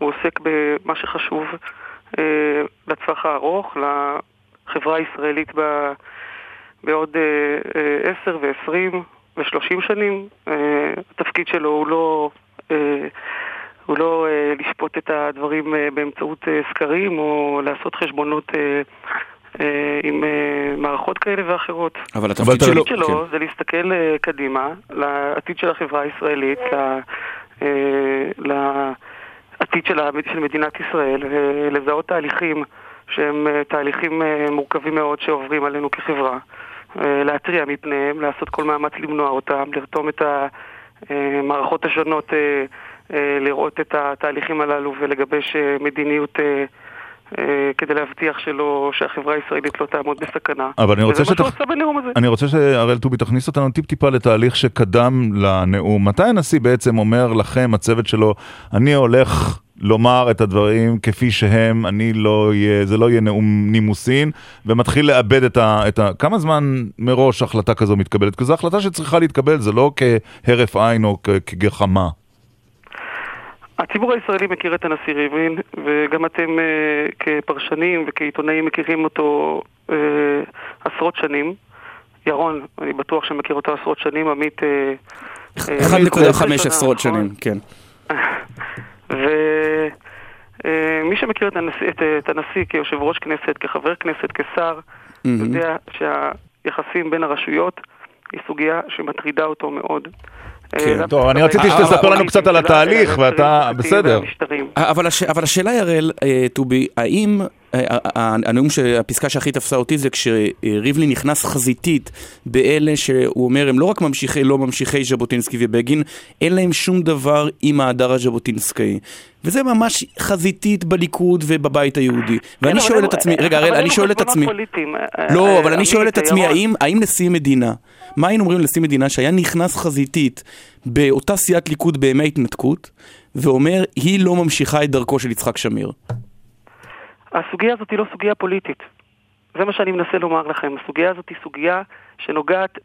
הוא עוסק במה שחשוב לטווח הארוך, לחברה הישראלית בעוד עשר ועשרים ושלושים שנים. התפקיד שלו הוא לא... הוא לא אה, לשפוט את הדברים אה, באמצעות אה, סקרים או לעשות חשבונות אה, אה, עם אה, מערכות כאלה ואחרות. אבל התפקיד שלו, שלו כן. זה להסתכל אה, קדימה, לעתיד של החברה הישראלית, ל, אה, לעתיד של, של מדינת ישראל, ולזהות תהליכים שהם אה, תהליכים אה, מורכבים מאוד שעוברים עלינו כחברה. אה, להתריע מפניהם, לעשות כל מאמץ למנוע אותם, לרתום את המערכות השונות אה, לראות את התהליכים הללו ולגבש מדיניות כדי להבטיח שלא, שהחברה הישראלית לא תעמוד בסכנה. אבל אני רוצה, שתח... אני רוצה שהראל טובי תכניס אותנו טיפ-טיפה לתהליך שקדם לנאום. מתי הנשיא בעצם אומר לכם, הצוות שלו, אני הולך לומר את הדברים כפי שהם, אני לא יהיה, זה לא יהיה נאום נימוסין, ומתחיל לאבד את ה, את ה... כמה זמן מראש החלטה כזו מתקבלת? כי זו החלטה שצריכה להתקבל, זה לא כהרף עין או כגחמה. הציבור הישראלי מכיר את הנשיא ריבלין, וגם אתם uh, כפרשנים וכעיתונאים מכירים אותו uh, עשרות שנים. ירון, אני בטוח שמכיר אותו עשרות שנים, עמית... 1.5 עשרות שנים, כן. ומי שמכיר את הנשיא, את, את הנשיא כיושב ראש כנסת, כחבר כנסת, כשר, mm-hmm. יודע שהיחסים בין הרשויות היא סוגיה שמטרידה אותו מאוד. כן, טוב, אני רציתי שתספר לנו קצת על התהליך, ואתה בסדר. אבל השאלה היא, הראל, טובי, האם הנאום, הפסקה שהכי תפסה אותי זה כשריבלין נכנס חזיתית באלה שהוא אומר, הם לא רק ממשיכי, לא ממשיכי ז'בוטינסקי ובגין, אין להם שום דבר עם ההדר הז'בוטינסקאי. וזה ממש חזיתית בליכוד ובבית היהודי. ואני שואל את עצמי, רגע, הראל, אני שואל את עצמי... לא, אבל אני שואל את עצמי, האם נשיא מדינה, מה היינו אומרים לנשיא מדינה שהיה נכנס חזיתית באותה סיעת ליכוד בימי ההתנתקות, ואומר, היא לא ממשיכה את דרכו של יצחק שמיר? הסוגיה הזאת היא לא סוגיה פוליטית. זה מה שאני מנסה לומר לכם. הסוגיה הזאת היא סוגיה שנוגעת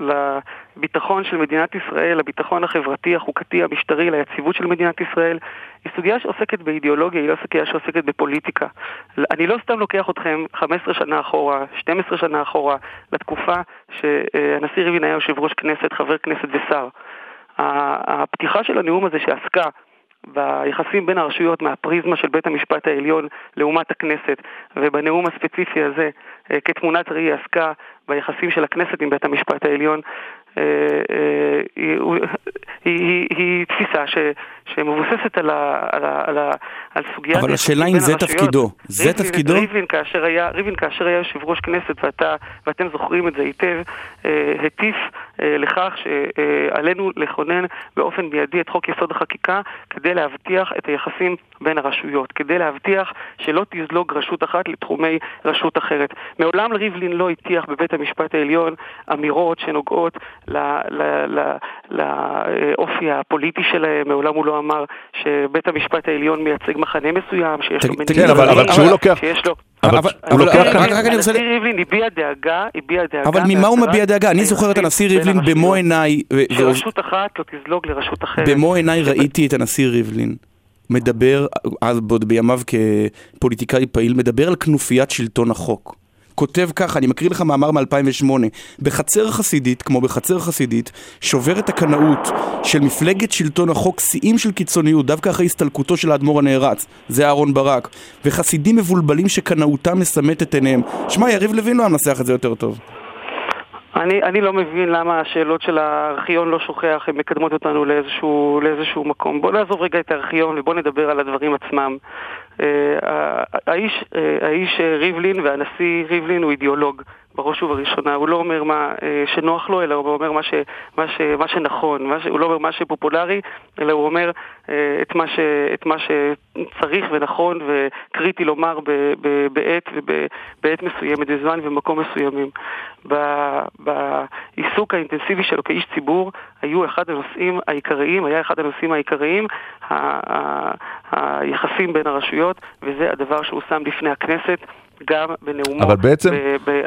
לביטחון של מדינת ישראל, לביטחון החברתי, החוקתי, המשטרי, ליציבות של מדינת ישראל. היא סוגיה שעוסקת באידיאולוגיה, היא לא סוגיה שעוסקת בפוליטיקה. אני לא סתם לוקח אתכם 15 שנה אחורה, 12 שנה אחורה, לתקופה שהנשיא ריבלין היה יושב ראש כנסת, חבר כנסת ושר. הפתיחה של הנאום הזה שעסקה ביחסים בין הרשויות מהפריזמה של בית המשפט העליון לעומת הכנסת, ובנאום הספציפי הזה אה, כתמונת ראי עסקה ביחסים של הכנסת עם בית המשפט העליון, אה, אה, היא, היא, היא תפיסה ש, שמבוססת על, ה, על, ה, על, ה, על סוגיית... אבל השאלה אם זה תפקידו. זה תפקידו? ריבלין כאשר היה, ריבלין כאשר היה יושב ראש כנסת, ואתה, ואתם זוכרים את זה היטב, אה, הטיף אה, לכך שעלינו לכונן באופן מיידי את חוק יסוד החקיקה כדי להבטיח את היחסים בין הרשויות, כדי להבטיח שלא תזלוג רשות אחת לתחומי רשות אחרת. מעולם ריבלין לא הטיח בבית המשפט העליון אמירות שנוגעות לאופי הפוליטי שלהם, מעולם הוא לא אמר שבית המשפט העליון מייצג מחנה מסוים, שיש לו מנהיג, כן, אבל כשהוא לוקח... שיש לו... אבל הוא לוקח... הנשיא ריבלין הביע דאגה, הביע דאגה... אבל ממה הוא מביע דאגה? אני זוכר את הנשיא ריבלין במו עיניי... שרשות אחת לא תזלוג לרשות אחרת. במו עיניי ראיתי את הנשיא ריבלין. מדבר, אז עוד בימיו כפוליטיקאי פעיל, מדבר על כנופיית שלטון החוק. כותב ככה, אני מקריא לך מאמר מ-2008: בחצר חסידית, כמו בחצר חסידית, שוברת הקנאות של מפלגת שלטון החוק שיאים של קיצוניות, דווקא אחרי הסתלקותו של האדמו"ר הנערץ, זה אהרון ברק, וחסידים מבולבלים שקנאותם מסמאת את עיניהם. שמע, יריב לוין לא היה מנסח את זה יותר טוב. אני, אני לא מבין למה השאלות של הארכיון לא שוכח, הן מקדמות אותנו לאיזשהו, לאיזשהו מקום. בואו נעזוב רגע את הארכיון ובואו נדבר על הדברים עצמם. אה, האיש, אה, האיש ריבלין והנשיא ריבלין הוא אידיאולוג בראש ובראשונה. הוא לא אומר מה אה, שנוח לו, אלא הוא אומר מה, ש, מה, ש, מה שנכון. מה ש, הוא לא אומר מה שפופולרי, אלא הוא אומר את מה, ש, את מה שצריך ונכון וקריטי לומר ב, ב, בעת ובעת מסוימת, בזמן ובמקום מסוימים. בעיסוק האינטנסיבי שלו כאיש ציבור היו אחד הנושאים העיקריים, היה אחד הנושאים העיקריים היחסים בין הרשויות, וזה הדבר שהוא שם לפני הכנסת. גם בנאומו אבל בעצם,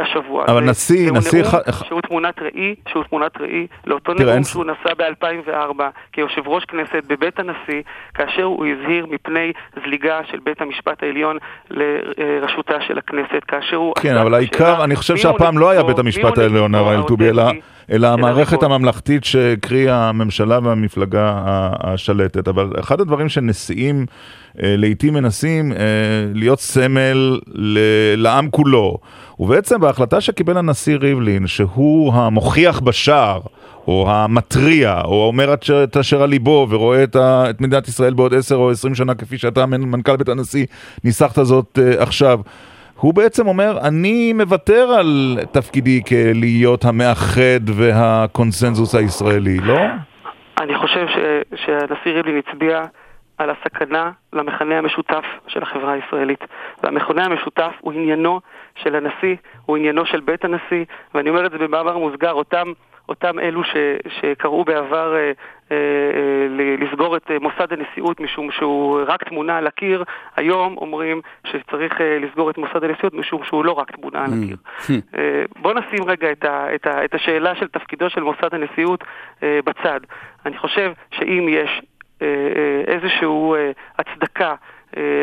השבוע. אבל נשיא, נשיא... נאום ח... שהוא תמונת ראי, שהוא תמונת ראי לאותו נאום אין... שהוא נשא ב-2004 כיושב ראש כנסת בבית הנשיא, כאשר הוא הזהיר מפני זליגה של בית המשפט העליון לראשותה של הכנסת, כאשר הוא... כן, אבל העיקר, אני חושב שהפעם לא היה בית המשפט העליון, הרב אלטובי, אלא... אלא המערכת הממלכתית שהקריאה הממשלה והמפלגה השלטת. אבל אחד הדברים שנשיאים אה, לעיתים מנסים אה, להיות סמל לעם כולו. ובעצם בהחלטה שקיבל הנשיא ריבלין, שהוא המוכיח בשער, או המתריע, או אומר את אשר על ליבו, ורואה את, מדינת ישראל בעוד עשר או עשרים שנה, כפי שאתה, מנכ"ל בית הנשיא, ניסחת זאת uh, עכשיו. הוא בעצם אומר, אני מוותר על תפקידי כלהיות המאחד והקונסנזוס הישראלי, לא? אני חושב שהנשיא ריבלין הצביע על הסכנה למכנה המשותף של החברה הישראלית. והמכנה המשותף הוא עניינו של הנשיא, הוא עניינו של בית הנשיא, ואני אומר את זה במאמר מוסגר, אותם, אותם אלו ש, שקראו בעבר אה, אה, אה, לסגור את אה, מוסד הנשיאות משום שהוא רק תמונה על הקיר, היום אומרים שצריך אה, לסגור את מוסד הנשיאות משום שהוא לא רק תמונה על הקיר. Mm. אה, בואו נשים רגע את, ה, את, ה, את השאלה של תפקידו של מוסד הנשיאות אה, בצד. אני חושב שאם יש איזושהי אה, הצדקה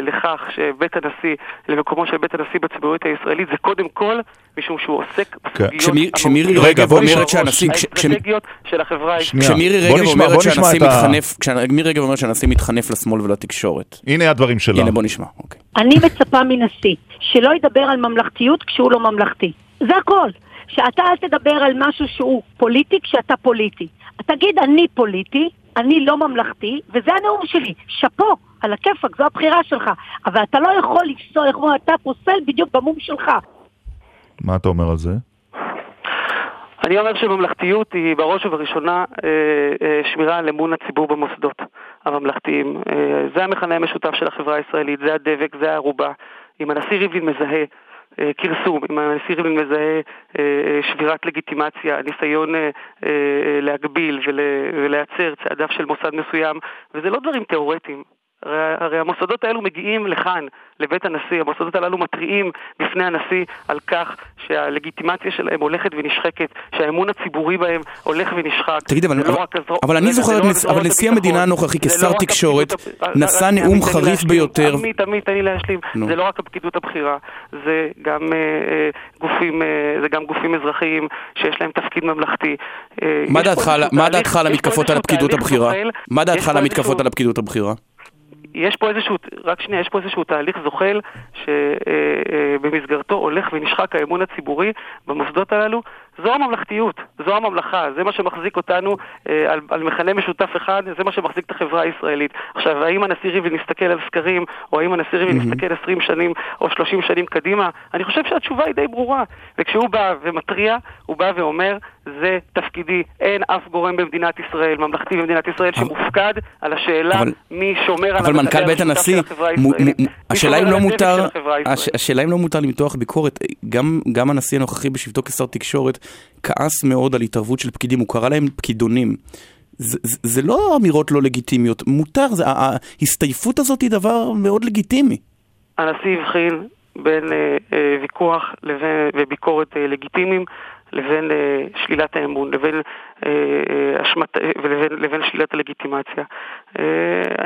לכך שבית הנשיא, למקומו של בית הנשיא בציבוריות הישראלית, זה קודם כל משום שהוא עוסק כן. בסוגיות כשמירי רגב אומרת שהנשיא... האסטרטגיות של החברה הישראלית. כשמירי רגב אומרת שהנשיא מתחנף, כשמירי רגב אומרת שהנשיא מתחנף לשמאל ולתקשורת. הנה הדברים שלה. הנה בוא נשמע, אוקיי. אני מצפה מנשיא שלא ידבר על ממלכתיות כשהוא לא ממלכתי. זה הכל. שאתה אל תדבר על משהו שהוא פוליטי כשאתה פוליטי. תגיד אני פוליטי, אני לא ממלכתי, וזה הנאום שלי. שאפו, על הכיפאק, זו הבחירה שלך. אבל אתה לא יכול לפסול, איך אומרים, אתה פוסל בדיוק במום שלך. מה אתה אומר על זה? אני אומר שממלכתיות היא בראש ובראשונה אה, אה, שמירה על אמון הציבור במוסדות הממלכתיים. אה, זה המכנה המשותף של החברה הישראלית, זה הדבק, זה הערובה. אם הנשיא ריבלין מזהה כרסום, אם הנשיא ריבלין מזהה אה, אה, שבירת לגיטימציה, ניסיון להגביל ולהצר צעדיו של מוסד מסוים, וזה לא דברים תיאורטיים. הרי, הרי המוסדות האלו מגיעים לכאן, לבית הנשיא, המוסדות הללו מתריעים בפני הנשיא על כך שהלגיטימציה שלהם הולכת ונשחקת, שהאמון הציבורי בהם הולך ונשחק. תגיד, אבל, לא אבל, הזרוע- אבל אני רגע, זוכר, לא נס- אבל נשיא המדינה הנוכחי כשר לא רק תקשורת. נשא נאום חריף. ביותר. עמית, עמית, תן לי להשלים. זה לא רק הפקידות הבכירה, זה גם אה, אה, גופים, אה, זה גם גופים אזרחיים שיש להם תפקיד ממלכתי. אה, מה דעתך על- המתקפות על הפקידות הבכירה? מה דעתך על המתקפות על הפקידות הבכירה? יש פה איזשהו, רק שנייה, יש פה איזשהו תהליך זוחל שבמסגרתו הולך ונשחק האמון הציבורי במוסדות הללו. זו הממלכתיות, זו הממלכה, זה מה שמחזיק אותנו אה, על, על מכנה משותף אחד, זה מה שמחזיק את החברה הישראלית. עכשיו, האם הנשיא ריבלין מסתכל על סקרים, או האם הנשיא ריבלין מהמם. מסתכל 20 שנים או 30 שנים קדימה? אני חושב שהתשובה היא די ברורה. וכשהוא בא ומתריע, הוא בא ואומר, זה תפקידי, אין אף גורם במדינת ישראל, ממלכתי במדינת ישראל, שמופקד על השאלה אבל- מי שומר על אבל המחנה מנכ"ל בית הנשיא. מו- מי השאלה אם על לא מותר, השאלה אם לא מותר למתוח ביקורת, גם גם הנשיא הנוכחי בשבתו כשר תקשורת כעס מאוד על התערבות של פקידים, הוא קרא להם פקידונים. זה- זה זה לא אמירות לא לגיטימיות, מותר, זה- ההסתייפות הזאת היא דבר מאוד לגיטימי. הנשיא הבחין בין אה, אה, ויכוח לבין, וביקורת אה, לגיטימיים לבין אה, שלילת האמון, לבין, אה, אה, השמת, אה, ולבין לבין שלילת הלגיטימציה.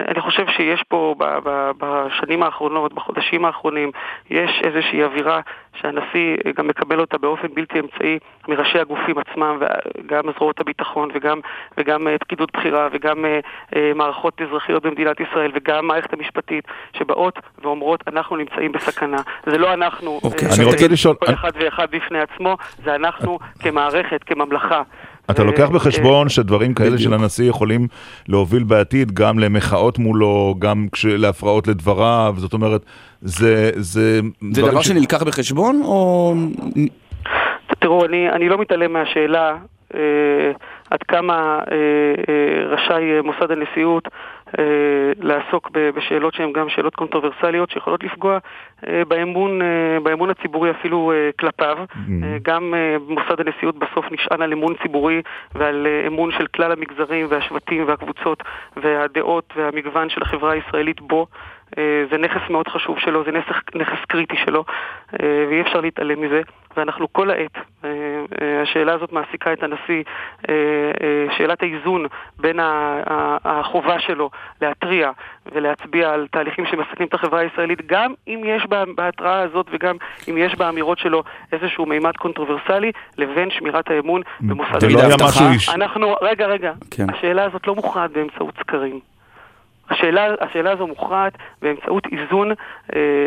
אני חושב שיש פה ב, ב, בשנים האחרונות, בחודשים האחרונים, יש איזושהי אווירה שהנשיא גם מקבל אותה באופן בלתי אמצעי מראשי הגופים עצמם, וגם זרועות הביטחון וגם, וגם פקידות בכירה וגם מערכות אזרחיות במדינת ישראל וגם מערכת המשפטית שבאות ואומרות אנחנו נמצאים בסכנה. זה לא אנחנו, אוקיי, אה, אני רוצה לשאול- כל אחד ואחד בפני עצמו, זה אנחנו כמערכת, כממלכה. אתה אה, לוקח אה, בחשבון שדברים כאלה של הנשיא יכולים להוביל בעתיד גם למחאות מולו, גם להפרעות לדבריו, זאת אומרת, זה... זה, דבר ש- שנלקח בחשבון, או... תראו, אני, אני לא מתעלם מהשאלה אה, עד כמה אה, אה, רשאי אה, מוסד הנשיאות אה, לעסוק ב- בשאלות שהן גם שאלות קונטרוברסליות שיכולות לפגוע אה, באמון, אה, באמון הציבורי אפילו אה, כלפיו. אה, גם אה, מוסד הנשיאות בסוף נשען על אמון ציבורי ועל אה, אמון של כלל המגזרים והשבטים והקבוצות והדעות והמגוון של החברה הישראלית בו. אה, זה נכס מאוד חשוב שלו, זה נכס, נכס קריטי שלו, אה, ואי אפשר להתעלם מזה. ואנחנו כל העת, אה, השאלה הזאת מעסיקה את הנשיא, שאלת האיזון בין החובה שלו להתריע ולהצביע על תהליכים שמסכנים את החברה הישראלית, גם אם יש בה- בהתראה הזאת וגם אם יש באמירות שלו איזשהו מימד קונטרוברסלי, לבין שמירת האמון במוסד זה לא היה. משהו איש- אנחנו, רגע, רגע, כן. השאלה הזאת לא מוכרעת באמצעות סקרים. השאלה, השאלה הזו מוכרעת באמצעות איזון אה,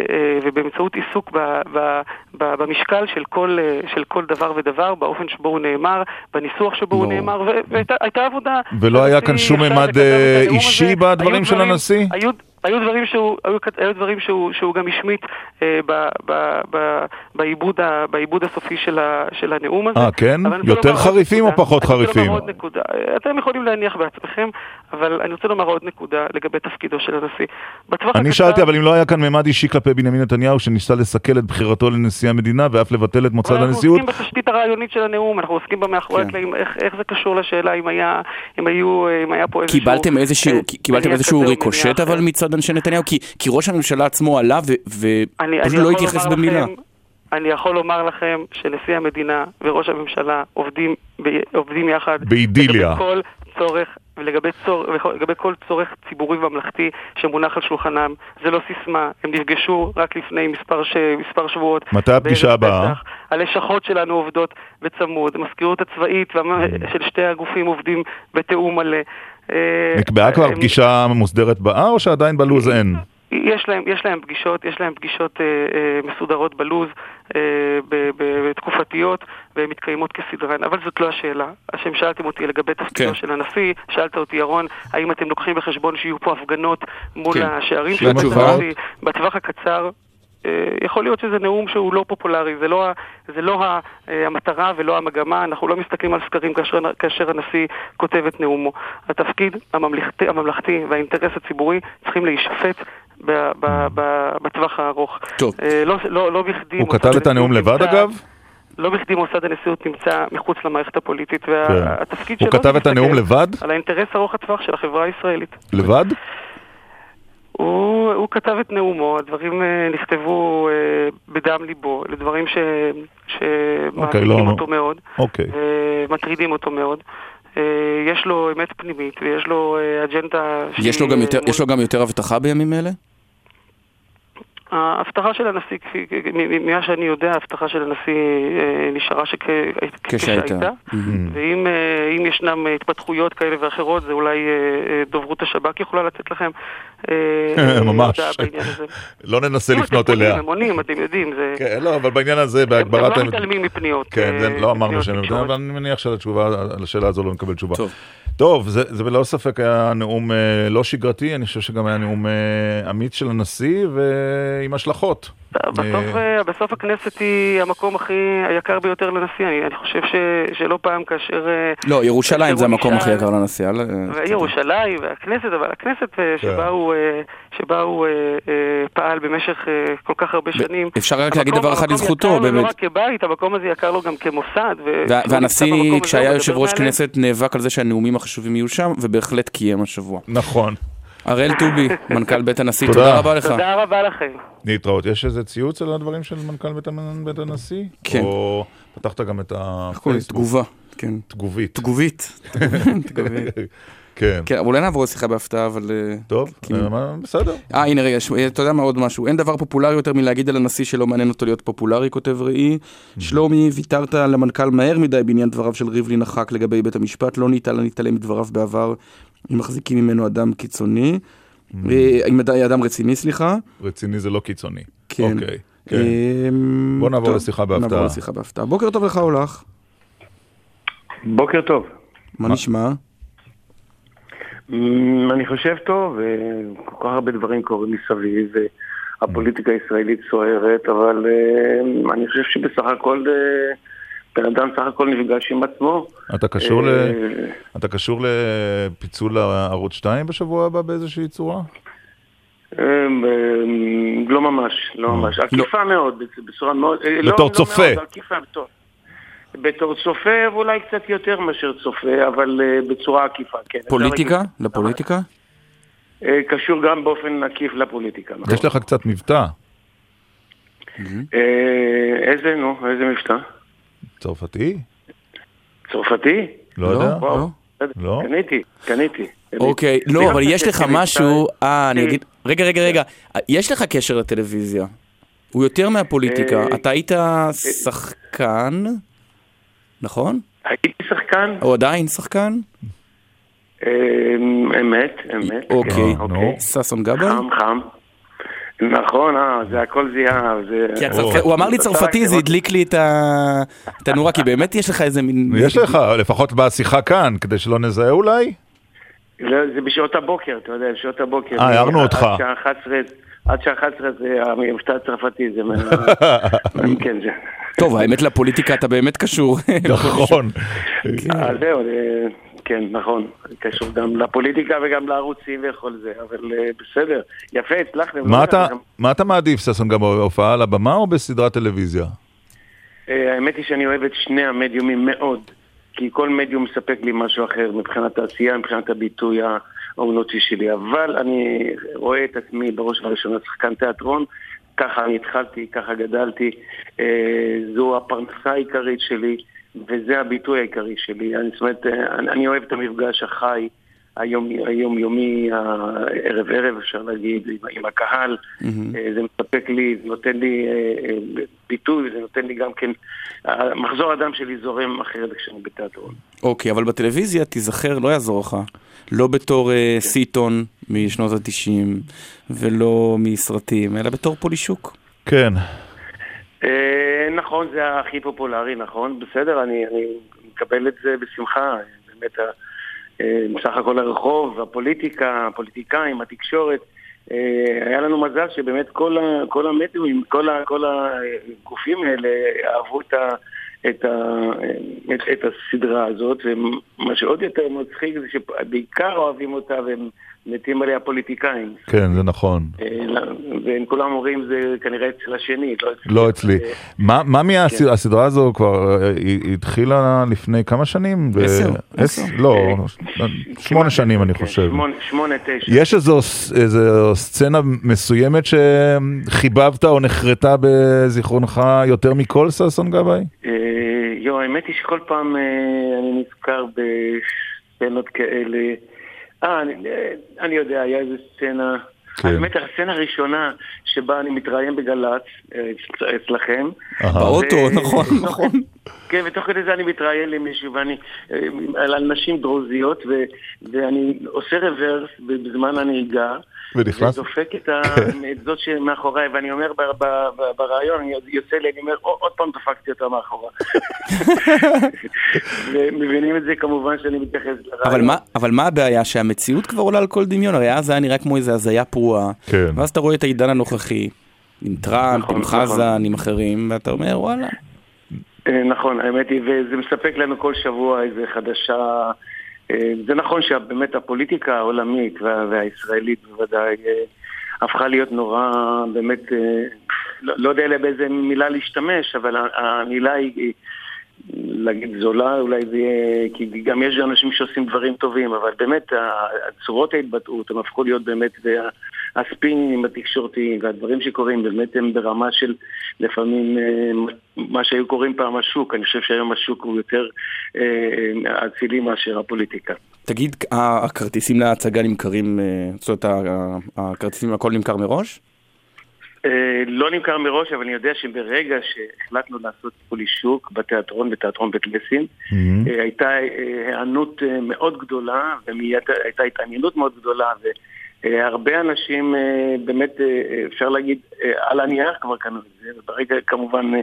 אה, ובאמצעות עיסוק ב, ב, ב, במשקל של כל, אה, של כל דבר ודבר, באופן שבו הוא נאמר, בניסוח שבו הוא ברור. נאמר, והייתה הייתה עבודה. ולא היה כאן שום ממד אה, אישי הזה. בדברים של הנשיא? היו, היו דברים שהוא, היו, היו דברים שהוא, שהוא גם השמיט אה, ב, ב, ב, בעיבוד, הסופי של, ה, של הנאום הזה. אה, כן? יותר חריפים או. פחות אני רוצה חריפים? לומר עוד נקודה. אתם יכולים להניח בעצמכם, אבל אני רוצה לומר עוד נקודה לגבי תפקידו של הנשיא. אני הקצר- שאלתי, אבל אם לא היה כאן ממד אישי כלפי בנימין נתניהו, שניסה לסכל את בחירתו לנשיא המדינה ואף לבטל את מוסד אבל אנחנו הנשיאות, עוסקים בתשתית הרעיונית של הנאום, אנחנו עוסקים בה מאחורי כן. הקלעים, איך, איך זה קשור לשאלה אם היה, אם היו, אם היה פה איזשהו... קיבלתם איזשהו, אה, ריקושט אבל. מצד אנשי נתניהו? כי, כי ראש הממשלה עצמו עלה ופשוט לא יכול התייחס במילה. לכם, אני יכול לומר לכם שנשיא המדינה וראש הממשלה עובדים, ב, עובדים יחד. באידיליה. לגבי כל צורך, ולגבי צור, לגבי כל צורך ציבורי וממלכתי שמונח על שולחנם. זה לא סיסמה, הם נפגשו רק לפני מספר, ש... מספר שבועות. מתי הפגישה הבאה? הלשכות שלנו עובדות בצמוד, המזכירות הצבאית והמ... של שתי הגופים עובדים בתיאום מלא. אה, נקבעה כבר הם- פגישה מוסדרת באה, או שעדיין בלו"ז אין? יש להם, יש להם פגישות, יש להם פגישות אה, אה, מסודרות בלוז, אה, ב- ב- תקופתיות, והן מתקיימות כסדרן. אבל זאת לא השאלה. השם שאלתם אותי לגבי תפקידו כן. של הנשיא, שאלת אותי, ירון, האם אתם לוקחים בחשבון שיהיו פה הפגנות מול כן. השערים של? הנשיא? בטווח הקצר, אה, יכול להיות שזה נאום שהוא לא פופולרי, זה לא, זה לא אה, המטרה ולא המגמה, אנחנו לא מסתכלים על סקרים כאשר, כאשר הנשיא כותב את נאומו. התפקיד הממלכתי, הממלכתי והאינטרס הציבורי צריכים להישפט בטווח הארוך. טוב. אה, לא, לא, לא בכדי... הוא כתב את הנאום לבד אגב? לא בכדי מוסד הנשיאות נמצא מחוץ למערכת הפוליטית, כן. והתפקיד הוא שלו כתב זה את הנאום לבד? על האינטרס ארוך הטווח של החברה הישראלית. לבד? הוא, הוא כתב את נאומו, הדברים אה, נכתבו אה, בדם ליבו, אלה דברים ש, שמעניינים לא, אותו מאוד, אוקיי. ומטרידים אותו מאוד. אה, יש לו אמת פנימית ויש לו אה, אג'נדה... יש לו גם יותר- יש לו גם יותר אבטחה בימים אלה? ההבטחה של הנשיא, ממה שאני יודע, ההבטחה של הנשיא אה, נשארה שכ- כשהייתה. מהמם. ואם אה, אם ישנם התפתחויות כאלה ואחרות, זה אולי אה, דוברות השב"כ יכולה לתת לכם ממש. לא ננסה אם לפנות אליה. הם עונים, אתם יודעים, זה... כן, לא, אבל בעניין הזה, בהגברת... הם לא מתעלמים מפניות. כן, זה לא אמרנו שהם... תקשורת. אבל אני מניח שלתשובה, לשאלה הזו לא נקבל תשובה. טוב. טוב, זה, זה ללא ספק היה נאום אה, לא שגרתי, אני חושב שגם היה נאום אה, אמיץ של הנשיא ועם השלכות. בסוף, אה, בסוף הכנסת היא המקום הכי היקר ביותר לנשיא. אני, אני חושב ש, שלא פעם כאשר... אה, לא, ירושלים זה המקום הכי יקר לנשיא. ירושלים והכנסת, אבל הכנסת כן. אה, שבה הוא, אה, שבה הוא אה, אה, פעל במשך אה, כל כך הרבה שנים. אפשר רק להגיד המקום- דבר אחד המקום לזכותו, יקר לו באמת. לא רק כבית, המקום הזה יקר לו גם כמוסד. והנשיא, כשהיה יושב ראש. כנסת, נאבק על זה שהנאומים החשובים יהיו שם, ובהחלט קיים השבוע. נכון. הראל טובי, מנכ"ל בית הנשיא, תודה. רבה לך. תודה רבה לכם. להתראות. יש איזה ציוץ על הדברים של מנכ"ל בית, הנשיא? כן. או פתחת גם את קוראים? הפייסבוק? תגובה, כן. תגובית. תגובית. כן. כן, אולי נעבור לשיחה בהפתעה, אבל... אה, טוב, אה, בסדר. אה, הנה רגע, ש- אתה יודע מה עוד משהו? אין דבר פופולרי יותר מלהגיד על הנשיא שלא מעניין אותו להיות פופולרי, כותב ראי. שלומי, ויתרת למנכ"ל מהר מדי בעניין דבריו של ריבלין הח"כ לגבי בית המשפט, לא ניתן להתעלם מדבריו בעבר, אם מחזיקים ממנו אדם קיצוני. אה, אם אדם- אדם רציני, סליחה. רציני זה לא קיצוני. כן. אוקיי. כן. אמ, בוא נעבור טוב, לשיחה בהפתעה. נעבור לשיחה בהפתעה. בוקר טוב לך, הולך. בוקר טוב. מה נשמע? אמ, אני חושב טוב, וכל כך הרבה דברים קורים מסביב, והפוליטיקה הישראלית סוערת, אבל אני חושב שבסך הכל אה, בן אדם סך הכל נפגש עם עצמו. אתה קשור, ל... אה, אתה קשור לפיצול ערוץ 2 בשבוע הבא באיזושהי צורה? אמ, אמ, לא ממש, לא ממש. עקיפה מאוד, בצורה מאוד... אה, לא- בתור לא צופה. בתור. צופה ואולי קצת יותר מאשר צופה, אבל אה, בצורה עקיפה, כן. פוליטיקה? לפוליטיקה? אה, קשור גם באופן עקיף לפוליטיקה. נכון. יש לך קצת מבטא. אה, איזה, נו, איזה מבטא? צרפתי? צרפתי? לא יודע. וואו. לא? קניתי, קניתי. אוקיי, לא, אבל יש לך משהו, אה, אני אגיד, רגע, רגע, רגע, יש לך קשר לטלוויזיה. הוא יותר מהפוליטיקה. אה, אתה היית שחקן, נכון? הייתי שחקן? או עדיין שחקן? אה, אמת, אמת. אוקיי, כן, אוקיי. ששון גבאי? חם, חם. נכון, אה, זה הכל זיהה. זה... כי הצרפ- הוא אמר לי צרפתי, זה הדליק לי את הנורה, כי באמת יש לך איזה מין... יש לך, לפחות בשיחה כאן, כדי שלא נזהה אולי? לא, זה בשעות הבוקר, אתה יודע, בשעות הבוקר. אה, הערנו עד אותך. שעה 11, עד שעה 11 זה המבטא הצרפתי, זה... מה- כן, זה... טוב, האמת לפוליטיקה אתה באמת קשור. נכון. אה, זהו, זה- כן, נכון. קשור גם לפוליטיקה וגם לערוצים וכל זה, אבל אה, בסדר. יפה, הצלחתם. מה לא, אתה- גם- מה אתה מעדיף, ששון גבאי, הופעה על הבמה או בסדרת טלוויזיה? אה, האמת היא שאני אוהב את שני המדיומים מאוד, כי כל מדיום מספק לי משהו אחר מבחינת העשייה, מבחינת הביטוי האומנותי שלי, אבל אני רואה את עצמי בראש ובראשונה שחקן תיאטרון, ככה אני התחלתי, ככה גדלתי, אה, זו הפרנסה העיקרית שלי, וזה הביטוי העיקרי שלי. אני, זאת אומרת, אה, אני, אני אוהב את המפגש החי. היום, היומיומי, הערב ערב אפשר להגיד, עם, עם הקהל, אה, זה מספק לי, זה נותן לי אה, ביטוי, זה נותן לי גם כן, מחזור הדם שלי זורם אחרת כשאני בתיאטרון. אוקיי, אבל בטלוויזיה, תיזכר, לא יעזור לך. לא בתור אה, סיטון משנות התשעים, ולא מסרטים, אלא בתור פולישוק. כן. אה, נכון, זה הכי פופולרי, נכון, בסדר, אני, אני מקבל את זה בשמחה, באמת, אה, בסך הכל הרחוב, הפוליטיקה, הפוליטיקאים, התקשורת, אה, היה לנו מזל שבאמת כל, ה, כל המדיומים, כל, כל הגופים האלה אהבו את, ה, את, ה, את, את הסדרה הזאת, ומה שעוד יותר מצחיק זה שבעיקר אוהבים אותה והם מתים עליה פוליטיקאים. כן, זה נכון. אה, והם כולם אומרים זה כנראה אצל השני, לא אצלי. לא אצלי. אה, מה מה כן. מהסדרה הזו כבר אה, התחילה לפני כמה שנים? עשר. לא, שמונה שנים אני כן, חושב. שמונה- תשע. יש איזו סצנה מסוימת שחיבבת או נחרטה בזיכרונך יותר מכל ששון גבאי? יו, האמת היא שכל פעם אני נזכר בסצנות כאלה. אה, אני, אה, אני יודע, היה איזה סצנה... כן. האמת, הסצנה הראשונה שבה אני מתראיין בגל"צ, אה, אצ- אצלכם. באוטו, נכון, נכון. כן, ותוך כדי זה אני מתראיין למישהו, ואני... אה, על נשים דרוזיות, ו, ואני עושה רוורס בזמן הנהיגה. ונכנס? ודופק את, ה... את זאת שמאחוריי, ואני אומר ב- ב- ב- ברעיון, אני יוצא לי, אני אומר, "עוד- פעם דפקתי אותה מאחוריי. ומבינים את זה כמובן שאני מתייחס לרעיון. אבל מה, אבל מה הבעיה? שהמציאות כבר עולה על כל דמיון, הרי אז זה היה נראה כמו איזה הזיה פרועה. כן. ואז אתה רואה את העידן הנוכחי, עם טראמפ, נכון, עם נכון. חזן, עם אחרים, ואתה אומר, וואלה. אה, נכון, האמת היא, וזה מספק לנו כל שבוע איזה חדשה. אה, זה נכון שבאמת הפוליטיקה העולמית וה- והישראלית בוודאי אה, הפכה להיות נורא, באמת, לא לא יודע באיזה מילה להשתמש, אבל המילה היא, להגיד זולה, אולי זה יהיה, כי גם יש אנשים שעושים דברים טובים, אבל באמת צורות ההתבטאות, הם הפכו להיות באמת, הספינים התקשורתיים והדברים שקורים באמת הם ברמה של לפעמים אה, מה שהיו קוראים פעם השוק, אני חושב שהיום השוק הוא יותר אה, אצילי מאשר הפוליטיקה. תגיד, הכרטיסים להצגה נמכרים, אה, זאת אומרת, הכרטיסים הכל נמכר מראש? לא נמכר מראש, אבל אני יודע שברגע שהחלטנו לעשות פולי שוק בתיאטרון, בתיאטרון בית לסין, אה, הייתה היענות מאוד גדולה, ומיד הייתה התעניינות מאוד גדולה, והרבה אנשים אה, באמת, אה, אפשר להגיד, אה, על הנייר כבר קנו את זה, וברגע כמובן אה,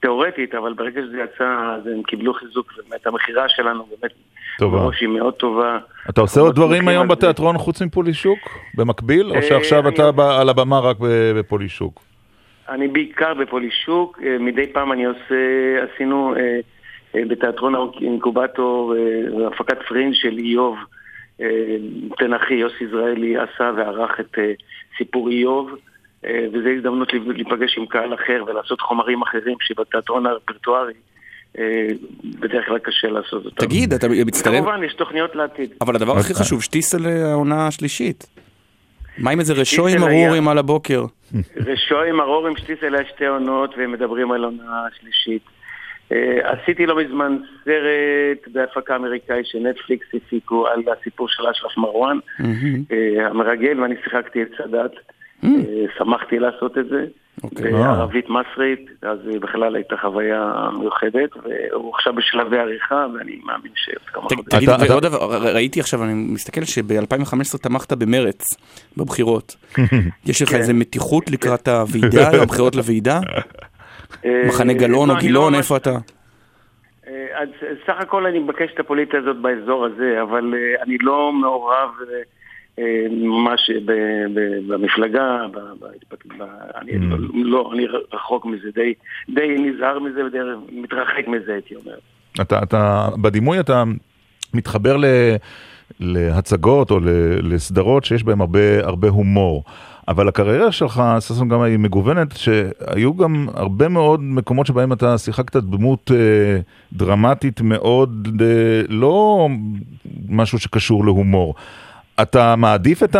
תיאורטית, אבל ברגע שזה יצא, אז הם קיבלו חיזוק, ובאמת המכירה שלנו באמת טובה. בראש היא מאוד טובה. אתה עושה עוד דברים היום. בתיאטרון חוץ מפולישוק? במקביל? או אה, שעכשיו אתה ב- על הבמה רק בפולישוק? אני בעיקר בפולישוק, אה, מדי פעם אני עושה, עשינו אה, אה, בתיאטרון האינקובטור אה, הפקת פרינג' של איוב, אה, תנכי, יוסי יזרעאלי עשה וערך את אה, סיפור איוב, אה, וזו הזדמנות להיפ- להיפגש עם קהל אחר ולעשות חומרים אחרים שבתיאטרון הרפרטוארי אה, בדרך כלל קשה לעשות אותם. תגיד, אתה מצטלם? כמובן, יש תוכניות לעתיד. אבל הדבר הכי חשוב, שטיסל העונה השלישית. מה עם איזה רשו עם שטיסל היה- ארורים על הבוקר? רשו עם ארור עם שטיס אלה שתי עונות והם מדברים על עונה שלישית. אה, עשיתי לא מזמן סרט בהפקה אמריקאי שנטפליקס הפיקו על הסיפור של אשרף מרואן, אה, המרגל, ואני שיחקתי את סאדאת. אה, שמחתי לעשות את זה. בערבית מסרית, אז בכלל הייתה חוויה מיוחדת, והוא עכשיו בשלבי עריכה, ואני מאמין שעוד כמה חודשים. תגיד, ועוד דבר, ר- ראיתי עכשיו, אני מסתכל שב-2015 תמכת במרץ, בבחירות. יש לך כן. איזה מתיחות לקראת הוועידה, הבחירות לוועידה? אה, מחנה גלאון לא, או אני לא גילאון, איפה אתה? אה, אז אה, סך הכל אני מבקש את הפוליטה הזאת באזור הזה, אבל אה, אני לא מעורב אה, אה, ממש במפלגה, אני לא- לא, אני רחוק מזה, די- נזהר מזה ודי מתרחק מזה, הייתי אומר. אתה, אתה, בדימוי אתה מתחבר ל, להצגות או לסדרות שיש בהן הרבה, הרבה הומור. אבל הקריירה שלך, ששון גם היא מגוונת, שהיו גם הרבה מאוד מקומות שבהם אתה שיחקת דמות אה, דרמטית מאוד, אה, לא משהו שקשור להומור. אתה מעדיף את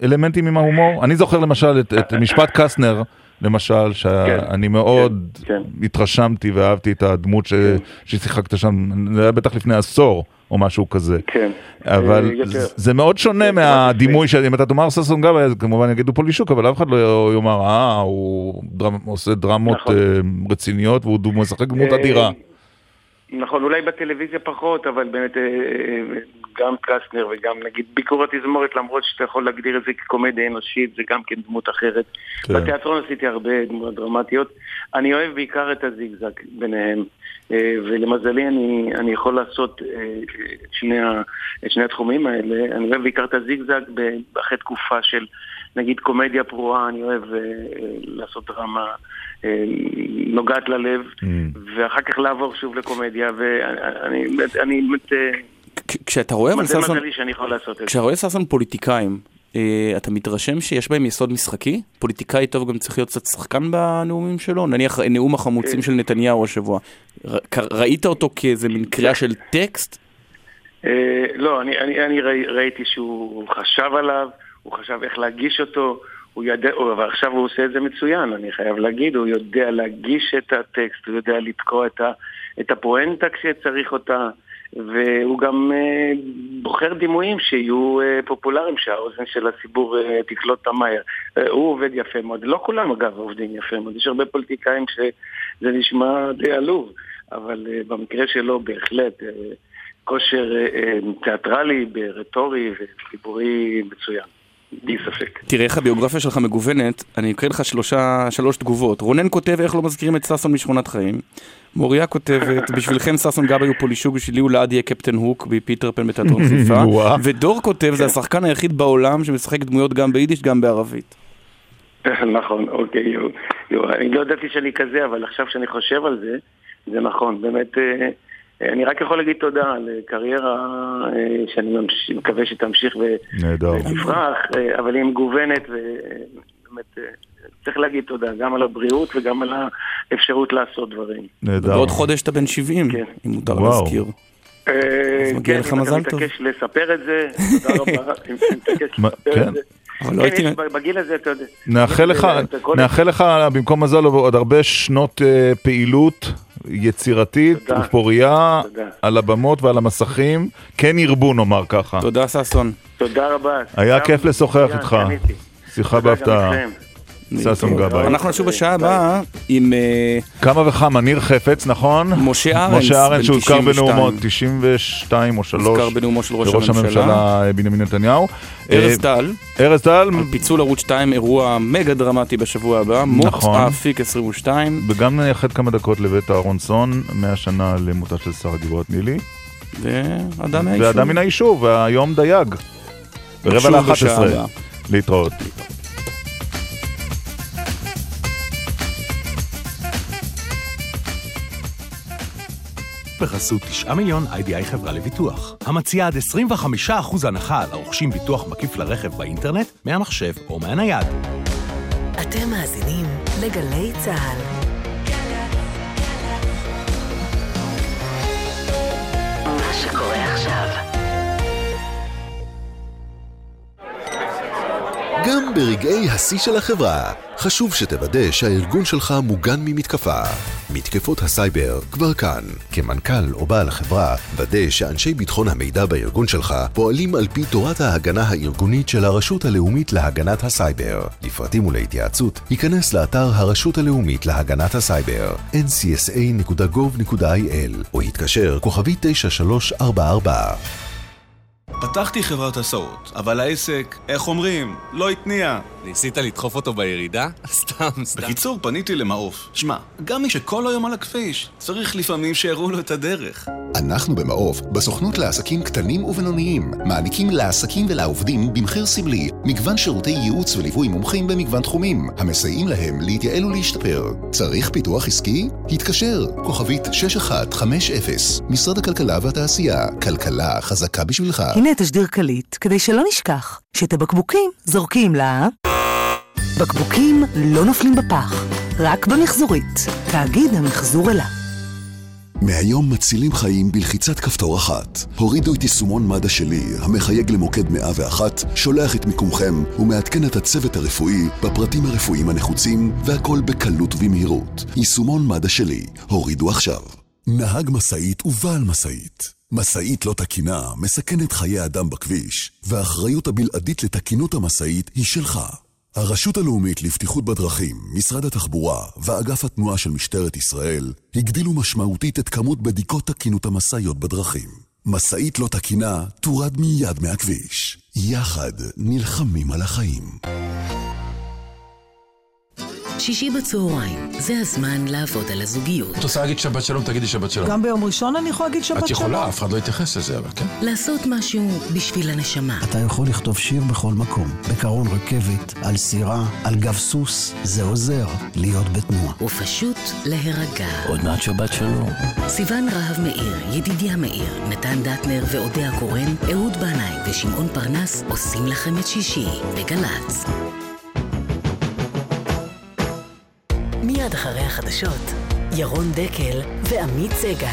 האלמנטים עם ההומור? אני זוכר למשל את, את משפט קסטנר, למשל, שאני מאוד כן. התרשמתי ואהבתי את הדמות ש... ששיחקת שם, זה היה בטח לפני עשור או משהו כזה. כן. אבל אה. זה- מאוד שונה מהדימוי של אם אתה תאמר ששון גבאי, אז כמובן יגידו פולישוק, אבל אף אחד לא יאמר, אה, הוא עושה דרמות נכון. אה, רציניות והוא משחק דמות אה, אדירה. נכון, אולי בטלוויזיה פחות, אבל באמת גם קסטנר וגם נגיד ביקור התזמורת, למרות שאתה יכול להגדיר את זה כקומדיה אנושית, זה גם כן דמות אחרת. כן. בתיאטרון עשיתי הרבה דמויות דרמטיות. אני אוהב בעיקר את הזיגזג ביניהם, ולמזלי אני, אני יכול לעשות אה, את שני, ה- את שני התחומים האלה. אני אוהב בעיקר את הזיגזג אחרי תקופה של נגיד קומדיה פרועה, אני אוהב אה, אה, לעשות דרמה. אה, נוגעת ללב, ואחר כך לעבור שוב לקומדיה, ואני אני באמת... אה, כשאתה רואה אבל ששון. כשאתה רואה ששון פוליטיקאים, אה, אתה מתרשם שיש בהם יסוד משחקי? פוליטיקאי טוב גם צריך להיות קצת שחקן בנאומים שלו? נניח נאום החמוצים אה. של נתניהו השבוע. ראית אותו כאיזה מין קריאה של טקסט? אה, לא, אני, אני, אני ראי, ראיתי שהוא חשב עליו, הוא חשב איך להגיש אותו, הוא ידע, הוא- אבל עכשיו הוא עושה את זה מצוין, אני חייב להגיד, הוא יודע להגיש את הטקסט, הוא יודע לתקוע את, ה, את הפואנטה כשצריך אותה, והוא גם אה, בוחר דימויים שיהיו אה, פופולריים, שהאוזן של הציבור אה, תקלוט אותם מהר. הוא עובד יפה מאוד, לא כולם אגב עובדים יפה מאוד, יש הרבה פוליטיקאים שזה נשמע די עלוב, אבל במקרה שלו בהחלט. כושר תיאטרלי, רטורי וציבורי מצוין, בלי ספק. תראה איך הביוגרפיה שלך מגוונת, אני אקריא לך שלושה, שלוש תגובות. רונן כותב איך לא מזכירים את ששון משכונת חיים. מוריה כותבת, בשבילכם ששון גבאי הוא פולישוק, בשבילי הוא לעד יהיה קפטן הוק בפיטר פן בתיאטרון חיפה. ודור כותב, זה השחקן היחיד בעולם שמשחק דמויות גם ביידיש גם בערבית. נכון, אוקיי, אני לא ידעתי שאני כזה, אבל עכשיו שאני חושב על זה, זה נכון, באמת, אה, אה, אני רק יכול להגיד תודה על קריירה אה, שאני מקווה שתמשיך. ותפרח, אבל היא מגוונת ובאמת צריך להגיד תודה, גם על הבריאות וגם על האפשרות לעשות דברים. נהדר. בעוד חודש אתה בן 70, אם מותר וואו. להזכיר. אה, אז מגיע כן, לך אם מזל אתה טוב. מתעקש לספר את זה, תודה רבה, אם אתה מתעקש לספר כן. את זה. אבל לא כן, הייתי- בגיל הזה, אתה יודע. נאחל לך, אתה נאחל לך במקום מזל עוד הרבה שנות אה, פעילות יצירתית תודה. תודה. על הבמות ועל המסכים. כן ירבו נאמר ככה. תודה ששון. תודה רבה. היה כיף לשוחח איתך. שיחה בהפתעה. ששון גבאי. אנחנו נשוב בשעה הבאה עם אה, כמה וכמה, ניר חפץ, נכון? משה ארנס, משה ארנס שהוזכר 92. בנאומו 92 או 3. הוזכר בנאומו של ראש הממשלה. הממשלה אה, בנימין נתניהו. ארז אה, טל. ארז טל. על פיצול ערוץ 2, אירוע מגה דרמטי בשבוע הבא. נכון. האפיק 22. וגם נייחד כמה דקות לבית אהרונסון, 100 שנה למותה של שרה גבעות נילי. ואדם מהיישוב. ואדם מן היישוב, והיום דייג. ברבע שוב לאחת עשרה. הבאה. להתראות. בחסות 9 מיליון איי-די-איי חברה לביטוח, המציעה עד 25% הנחה על הרוכשים ביטוח מקיף לרכב באינטרנט, מהמחשב או מהנייד. אתם מאזינים לגלי צה"ל. מה שקורה עכשיו. גם ברגעי השיא של החברה, חשוב שתוודא שהארגון שלך מוגן ממתקפה. מתקפות הסייבר כבר כאן. כמנכ"ל או בעל החברה, ודא שאנשי ביטחון המידע בארגון שלך פועלים על פי תורת ההגנה הארגונית של הרשות הלאומית להגנת הסייבר. לפרטים ולהתייעצות, היכנס לאתר הרשות הלאומית להגנת הסייבר, ncsa.gov.il, או יתקשר כוכבי 9344. פתחתי חברת הסעות, אבל העסק, איך אומרים, לא התניע. ניסית לדחוף אותו בירידה? סתם, סתם. בקיצור, פניתי למעוף. שמע, גם מי שכל היום על הכביש, צריך לפעמים שיראו לו את הדרך. אנחנו במעוף, בסוכנות לעסקים קטנים ובינוניים, מעניקים לעסקים ולעובדים במחיר סמלי מגוון שירותי ייעוץ וליווי מומחים במגוון תחומים, המסייעים להם להתייעל ולהשתפר. צריך פיתוח עסקי? התקשר, כוכבית 6150, משרד הכלכלה והתעשייה, כלכלה חזקה בשבילך. הנה תשדיר קליט, כדי שלא נשכח שאת הבקבוקים זורקים ל... בקבוקים לא נופלים בפח, רק במחזורית. תאגיד המחזור אלה. מהיום מצילים חיים בלחיצת כפתור אחת. הורידו את יישומון מד"א שלי, המחייג למוקד 101, שולח את מיקומכם ומעדכן את הצוות הרפואי בפרטים הרפואיים הנחוצים, והכל בקלות ובמהירות. יישומון מד"א שלי, הורידו עכשיו. נהג משאית ובעל משאית. משאית לא תקינה מסכנת חיי אדם בכביש, והאחריות הבלעדית לתקינות המשאית היא שלך. הרשות הלאומית לבטיחות בדרכים, משרד התחבורה ואגף התנועה של משטרת ישראל הגדילו משמעותית את כמות בדיקות תקינות המשאיות בדרכים. משאית לא תקינה תורד מיד מהכביש. יחד נלחמים על החיים. שישי בצהריים, זה הזמן לעבוד על הזוגיות. את רוצה להגיד שבת שלום, תגידי שבת שלום. גם ביום ראשון אני יכולה להגיד שבת שלום? את יכולה, אף אחד לא יתייחס לזה, אבל כן. לעשות משהו בשביל הנשמה. אתה יכול לכתוב שיר בכל מקום, בקרון רכבת, על סירה, על גב סוס, זה עוזר להיות בתנועה. ופשוט להירגע. עוד מעט שבת שלום. סיון רהב מאיר, ידידיה מאיר, נתן דטנר ואודיה קורן, אהוד בנאי ושמעון פרנס עושים לכם את שישי בגל"צ. מיד אחרי החדשות, ירון דקל ועמית סגל.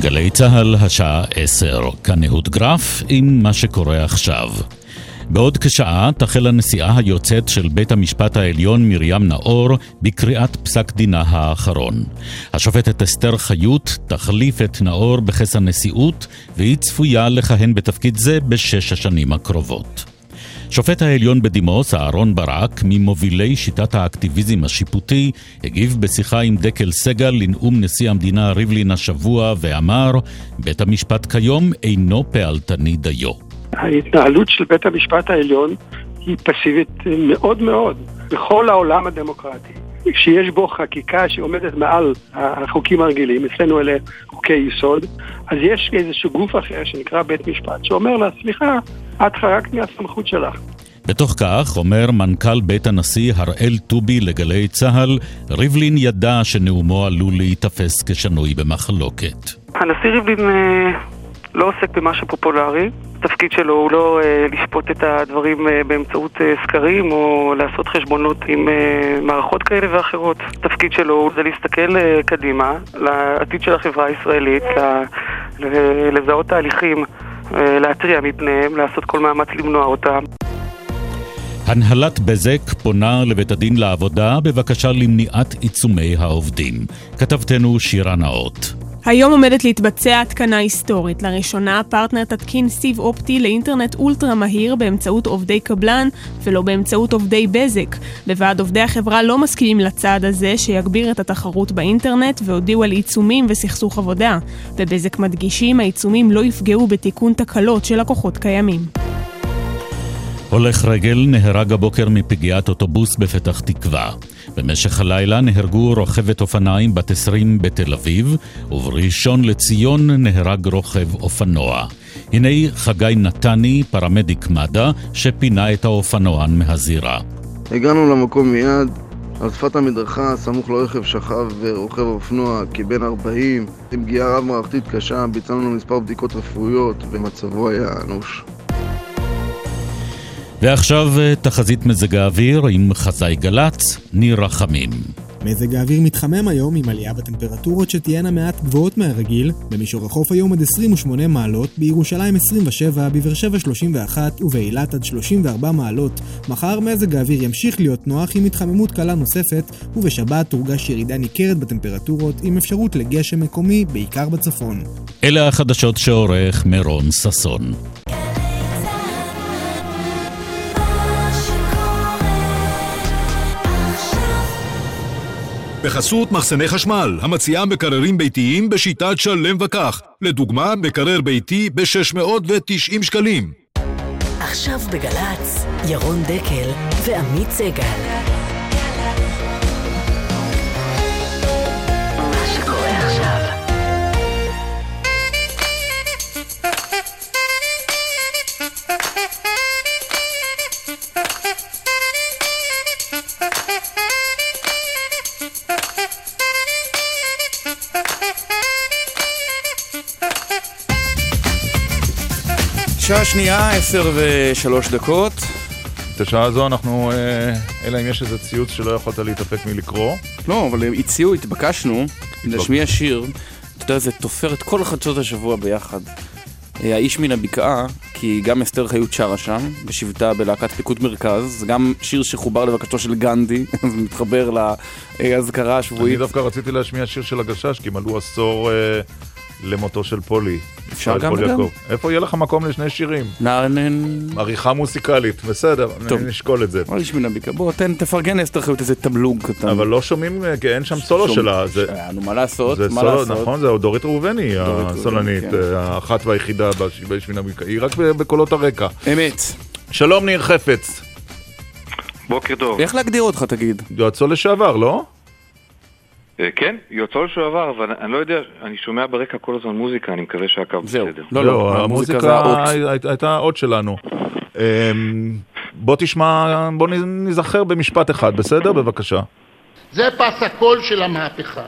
גלי צה"ל, השעה 10, כאן אהוד גרף עם מה שקורה עכשיו. בעוד כשעה תחל הנשיאה היוצאת של בית המשפט העליון מרים נאור בקריאת פסק דינה האחרון. השופטת אסתר חיות תחליף את נאור בכס הנשיאות והיא צפויה לכהן בתפקיד זה בשש השנים הקרובות. שופט העליון בדימוס, אהרון ברק, ממובילי שיטת האקטיביזם השיפוטי, הגיב בשיחה עם דקל סגל לנאום נשיא המדינה ריבלין השבוע ואמר, בית המשפט כיום אינו פעלתני דיו. ההתנהלות של בית המשפט העליון היא פסיבית מאוד מאוד בכל העולם הדמוקרטי. כשיש בו חקיקה שעומדת מעל החוקים הרגילים, אצלנו אלה חוקי יסוד, אז יש איזשהו גוף אחר שנקרא בית משפט שאומר לה, סליחה, את חרגת מהסמכות שלך. בתוך כך, אומר מנכ"ל בית הנשיא הראל טובי לגלי צה"ל, ריבלין ידע שנאומו עלול להיתפס כשנוי במחלוקת. הנשיא ריבלין אה, לא עוסק במה שפופולרי. התפקיד שלו הוא לא אה, לשפוט את הדברים אה, באמצעות אה, סקרים או לעשות חשבונות עם אה, מערכות כאלה ואחרות. התפקיד שלו זה להסתכל אה, קדימה, לעתיד של החברה הישראלית, ל, ל, לזהות תהליכים, אה, להתריע מפניהם, לעשות כל מאמץ למנוע אותם. הנהלת בזק פונה לבית הדין לעבודה בבקשה למניעת עיצומי העובדים. כתבתנו שירה נאות. היום עומדת להתבצע התקנה היסטורית. לראשונה פרטנר תתקין סיב אופטי לאינטרנט אולטרה מהיר באמצעות עובדי קבלן ולא באמצעות עובדי בזק. בוועד עובדי החברה לא מסכימים לצעד הזה שיגביר את התחרות באינטרנט והודיעו על עיצומים וסכסוך עבודה. בבזק מדגישים העיצומים לא יפגעו בתיקון תקלות של לקוחות קיימים. הולך רגל נהרג הבוקר מפגיעת אוטובוס בפתח תקווה. במשך הלילה נהרגו רוכבת אופניים בת 20 בתל אביב, ובראשון לציון נהרג רוכב אופנוע. הנה חגי נתני, פרמדיק מד"א, שפינה את האופנוען מהזירה. הגענו למקום מיד, על שפת המדרכה, סמוך לרכב שכב רוכב אופנוע כבן 40, עם פגיעה רב-מערכתית קשה, ביצענו מספר בדיקות רפואיות ומצבו היה אנוש. ועכשיו תחזית מזג האוויר עם חזאי גל"צ, ניר רחמים. מזג האוויר מתחמם היום עם עלייה בטמפרטורות שתהיינה מעט גבוהות מהרגיל. במישור החוף היום עד 28 מעלות, בירושלים 27, בבאר שבע 31 ובאילת עד 34 מעלות. מחר מזג האוויר ימשיך להיות נוח עם התחממות קלה נוספת, ובשבת תורגש ירידה ניכרת בטמפרטורות עם אפשרות לגשם מקומי, בעיקר בצפון. אלה החדשות שעורך מרון ששון. בחסות מחסני חשמל, המציעה מקררים ביתיים בשיטת שלם וכך. לדוגמה, מקרר ביתי ב-690 שקלים. עכשיו בגל"צ, ירון דקל ועמית סגל. שעה שנייה, עשר ושלוש דקות. את השעה הזו אנחנו, אה, אלא אם יש איזה ציוץ שלא יכולת להתאפק מלקרוא. לא, אבל הם הציעו, התבקשנו להשמיע שיר, אתה יודע, זה תופר את כל חדשות השבוע ביחד. אה, האיש מן הבקעה, כי גם אסתר חיות שרה שם, בשבטה בלהקת פיקוד מרכז, זה גם שיר שחובר לבקשתו של גנדי, זה מתחבר לאזכרה השבועית. אני דווקא רציתי להשמיע שיר של הגשש, כי מלאו עשור אה, למותו של פולי. אפשר גם וגם. איפה יהיה לך מקום לשני שירים? עריכה מוסיקלית, בסדר, נשקול את זה. אוי שמי נביקה, בוא תן, תפרגן לאסתר חיות איזה תמלוג קטן. אבל לא שומעים, אה, כי אין שם סולו שלה. זה- נו, מה לעשות? מה סולו, לעשות? נכון, זה דורית ראובני, הסולנית, כן. אה, האחת והיחידה בשמי נביקה. היא רק בקולות הרקע. אמת. שלום ניר חפץ. בוקר טוב. איך להגדיר אותך תגיד? יועצו לשעבר, לא? אה, כן, יוצאו לשעבר, אבל אני לא יודע, אני שומע ברקע כל הזמן מוזיקה, אני מקווה שהקו בסדר. לא, לא, המוזיקה הי- הייתה האות שלנו. אמ, בוא תשמע, בוא נזכר במשפט אחד, בסדר? בבקשה. זה פס הקול של המהפכה.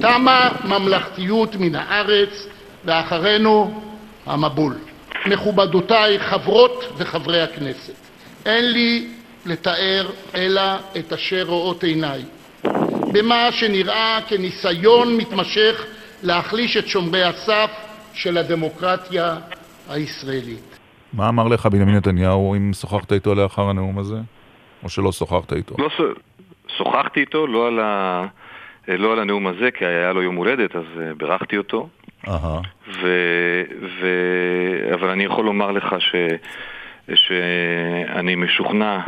תמה ממלכתיות מן הארץ, ואחרינו המבול. מכובדותיי חברות וחברי הכנסת, אין לי לתאר אלא את אשר רואות עיניי. במה שנראה כניסיון מתמשך להחליש את שומרי הסף של הדמוקרטיה הישראלית. מה אמר לך בנימין נתניהו, אם שוחחת איתו לאחר הנאום הזה? או שלא שוחחת איתו? לא ש- שוחחתי איתו, לא על, ה... לא על הנאום הזה, כי היה לו יום הולדת, אז אה, בירכתי אותו. אהה. ו... ו... אבל אני יכול לומר לך ש... שאני משוכנע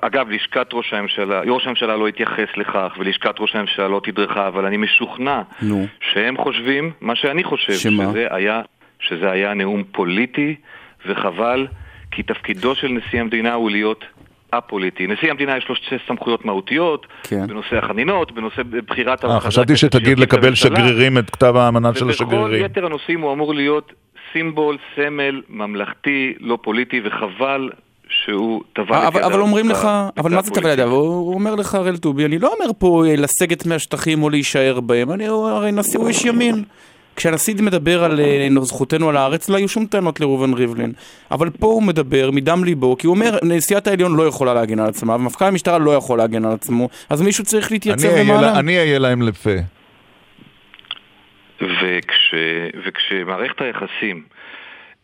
אגב, לשכת ראש הממשלה, ראש הממשלה לא התייחס לכך, ולשכת ראש הממשלה לא תדרכה, אבל אני משוכנע נו. שהם חושבים מה שאני חושב, שמה? שזה היה, שזה היה נאום פוליטי, וחבל, כי תפקידו של נשיא המדינה הוא להיות א-פוליטי. נשיא המדינה יש לו שתי סמכויות מהותיות, כן. בנושא החנינות, בנושא בחירת אה, חשבתי שתגיד לקבל. שגרירים את כתב האמנה של ובכל השגרירים. יתר הנושאים הוא אמור להיות סימבול, סמל, ממלכתי, לא פוליטי, וחבל שהוא טבע אה, אבל, אבל אומרים לך, אבל מה זה. טבל ידיו? הוא אומר לך, הראל טובי, אני לא אומר פה אה, לסגת מהשטחים או להישאר בהם, אני הרי נשיא הוא איש ימין. כשהנשיא מדבר על אה, זכותנו על הארץ, לא היו שום טענות לראובן ריבלין. אבל פה הוא מדבר מדם ליבו, כי הוא אומר, נשיאת העליון לא יכולה להגן על עצמה, ומפכ"ל המשטרה לא יכול להגן על עצמו, אז מישהו צריך להתייצב למעלה. לה- אני אהיה להם לפה. וכש, וכשמערכת היחסים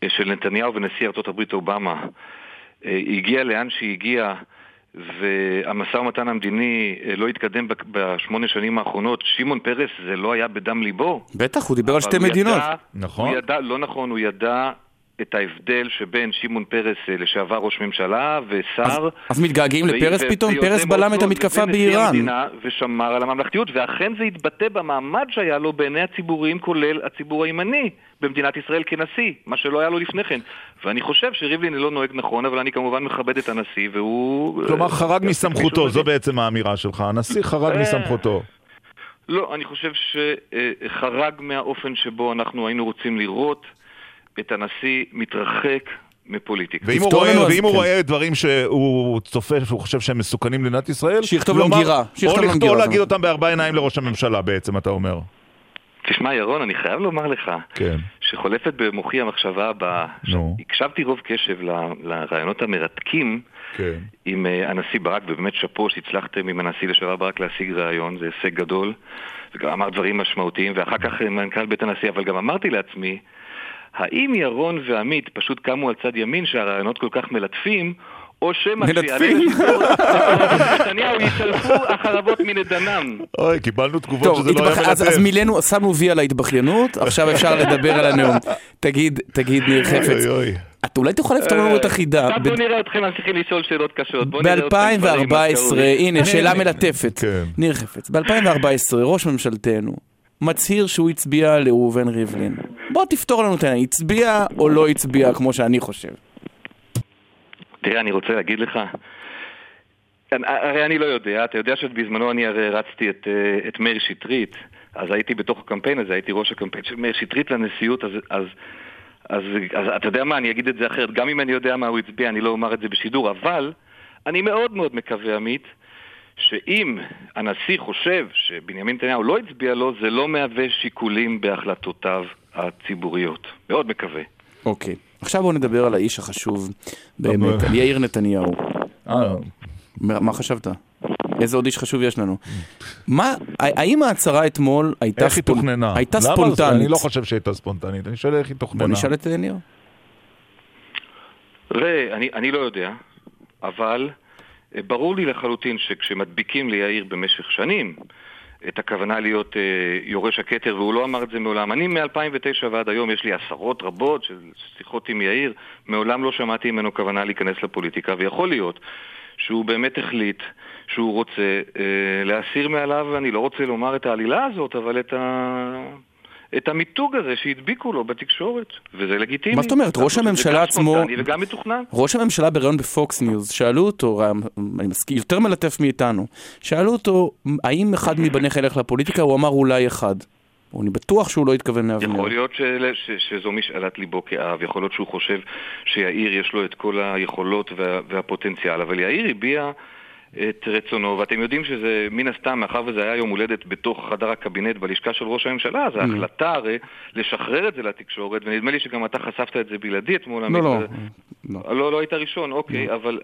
של נתניהו ונשיא ארצות הברית אובמה הגיעה לאן שהיא הגיעה והמשא ומתן המדיני אה, לא התקדם בשמונה שנים האחרונות, שמעון פרס זה לא היה בדם ליבו. בטח, הוא דיבר על שתי מדינות. ידע- נכון. הוא ידע, לא נכון, הוא ידע את ההבדל שבין שמעון פרס אה, לשעבר ראש ממשלה ושר. אז מתגעגעים ו- לפרס פתאום? פרס בלם את המתקפה באיראן. ושמר על הממלכתיות, ואכן זה התבטא במעמד שהיה לו בעיני הציבורים, כולל הציבור הימני במדינת ישראל כנשיא, מה שלא היה לו לפני כן. ואני חושב שריבלין לא נוהג נכון, אבל אני כמובן מכבד את הנשיא, והוא... כלומר, אה, חרג גם מסמכותו, זו בעצם האמירה שלך. הנשיא חרג אה. מסמכותו. לא, אני חושב שחרג מהאופן שבו אנחנו היינו רוצים לראות את הנשיא מתרחק מפוליטיקה. ואם הוא רואה, ואם הוא רואה דברים שהוא צופה, שהוא חושב שהם מסוכנים למדינת ישראל, שיכתוב לו מגירה, או לכתוב להגיד אותם בארבע עיניים לראש הממשלה בעצם, אתה אומר. תשמע, ירון, אני חייב לומר לך, כן. שחולפת במוחי המחשבה הבאה, נו. הקשבתי רוב קשב ל- לרעיונות המרתקים כן. עם אה, הנשיא ברק, ובאמת שאפו שהצלחתם עם הנשיא לשעבר ברק להשיג רעיון, זה הישג גדול, וגם אמר דברים משמעותיים, ואחר כך מנכ"ל בית הנשיא, אבל גם אמרתי לעצמי, האם ירון ועמית פשוט קמו על צד ימין שהרעיונות כל כך מלטפים, או שמא כשיעלה מלטפים? לשידור, נתניהו ישלפו החרבות מנדנם. אוי, קיבלנו תגובות טוב, שזה לא התבח... היה אז, אז מלטף. מילאנו, שמנו וי על ההתבכיינות, עכשיו אפשר לדבר על הנאום. תגיד, תגיד, ניר חפץ, את אולי תוכל לפתור לנו את החידה. עכשיו בוא נראה אתכם ממשיכים לשאול שאלות קשות. בוא נראה אתכם כבר עם ב-2014, משכורת. הנה, שאלה מלטפת. כן. ניר חפץ, ב-2014 ראש ממשלתנו מצהיר שהוא הצביע לראובן ריבלין. בוא תפתור לנו את העניין, הצביע או לא הצביע כמו שאני חושב. תראה, אני רוצה להגיד לך, הרי אני לא יודע, אתה יודע שבזמנו אני הרי רצתי את, אה, את מאיר שטרית, אז הייתי בתוך הקמפיין הזה, הייתי ראש הקמפיין של מאיר שטרית לנשיאות, אז, אז, אז, אז אתה יודע מה, אני אגיד את זה אחרת, גם אם אני יודע מה הוא הצביע, אני לא אומר את זה בשידור, אבל אני מאוד מאוד מקווה, עמית, שאם הנשיא חושב שבנימין נתניהו לא הצביע לו, זה לא מהווה שיקולים בהחלטותיו הציבוריות. מאוד מקווה. אוקיי, עכשיו בואו נדבר על האיש החשוב באמת, על יאיר נתניהו. אה. מה מה חשבת? איזה עוד איש חשוב יש לנו? מה, האם ההצהרה אתמול הייתה איך היא תוכננה? הייתה למה? ספונטנית? אני לא חושב שהייתה ספונטנית, אני שואל איך היא תוכננה. בוא נשאל את ניר. ראה, אני, אני לא יודע, אבל ברור לי לחלוטין שכשמדביקים ליאיר במשך שנים את הכוונה להיות אה, יורש הכתר, והוא לא אמר את זה מעולם. אני מ-2009 ועד היום, יש לי עשרות רבות של שיחות עם יאיר, מעולם לא שמעתי ממנו כוונה להיכנס לפוליטיקה, ויכול להיות שהוא באמת החליט שהוא רוצה אה, להסיר מעליו, אני לא רוצה לומר את העלילה הזאת, אבל את ה... את המיתוג הזה שהדביקו לו בתקשורת, וזה לגיטימי. מה זאת אומרת? ראש הממשלה עצמו... זה גם ספונטני וגם מתוכנן. ראש הממשלה בריאיון בפוקס ניוז, שאלו אותו, אני מסכים, יותר מלטף מאיתנו, שאלו אותו, האם אחד מבניך ילך לפוליטיקה? הוא אמר אולי אחד. אני בטוח שהוא לא התכוון לאבנר. יכול להיות ש... ש... שזו משאלת ליבו כאב, יכול להיות שהוא חושב שיאיר יש לו את כל היכולות וה... והפוטנציאל, אבל יאיר הביע... את רצונו, ואתם יודעים שזה מן הסתם, מאחר וזה היה יום הולדת בתוך חדר הקבינט בלשכה של ראש הממשלה, אז ההחלטה הרי לשחרר את זה לתקשורת, ונדמה לי שגם אתה חשפת את זה בלעדי אתמול. לא, לא. לא, לא, לא היית ראשון, אוקיי, אבל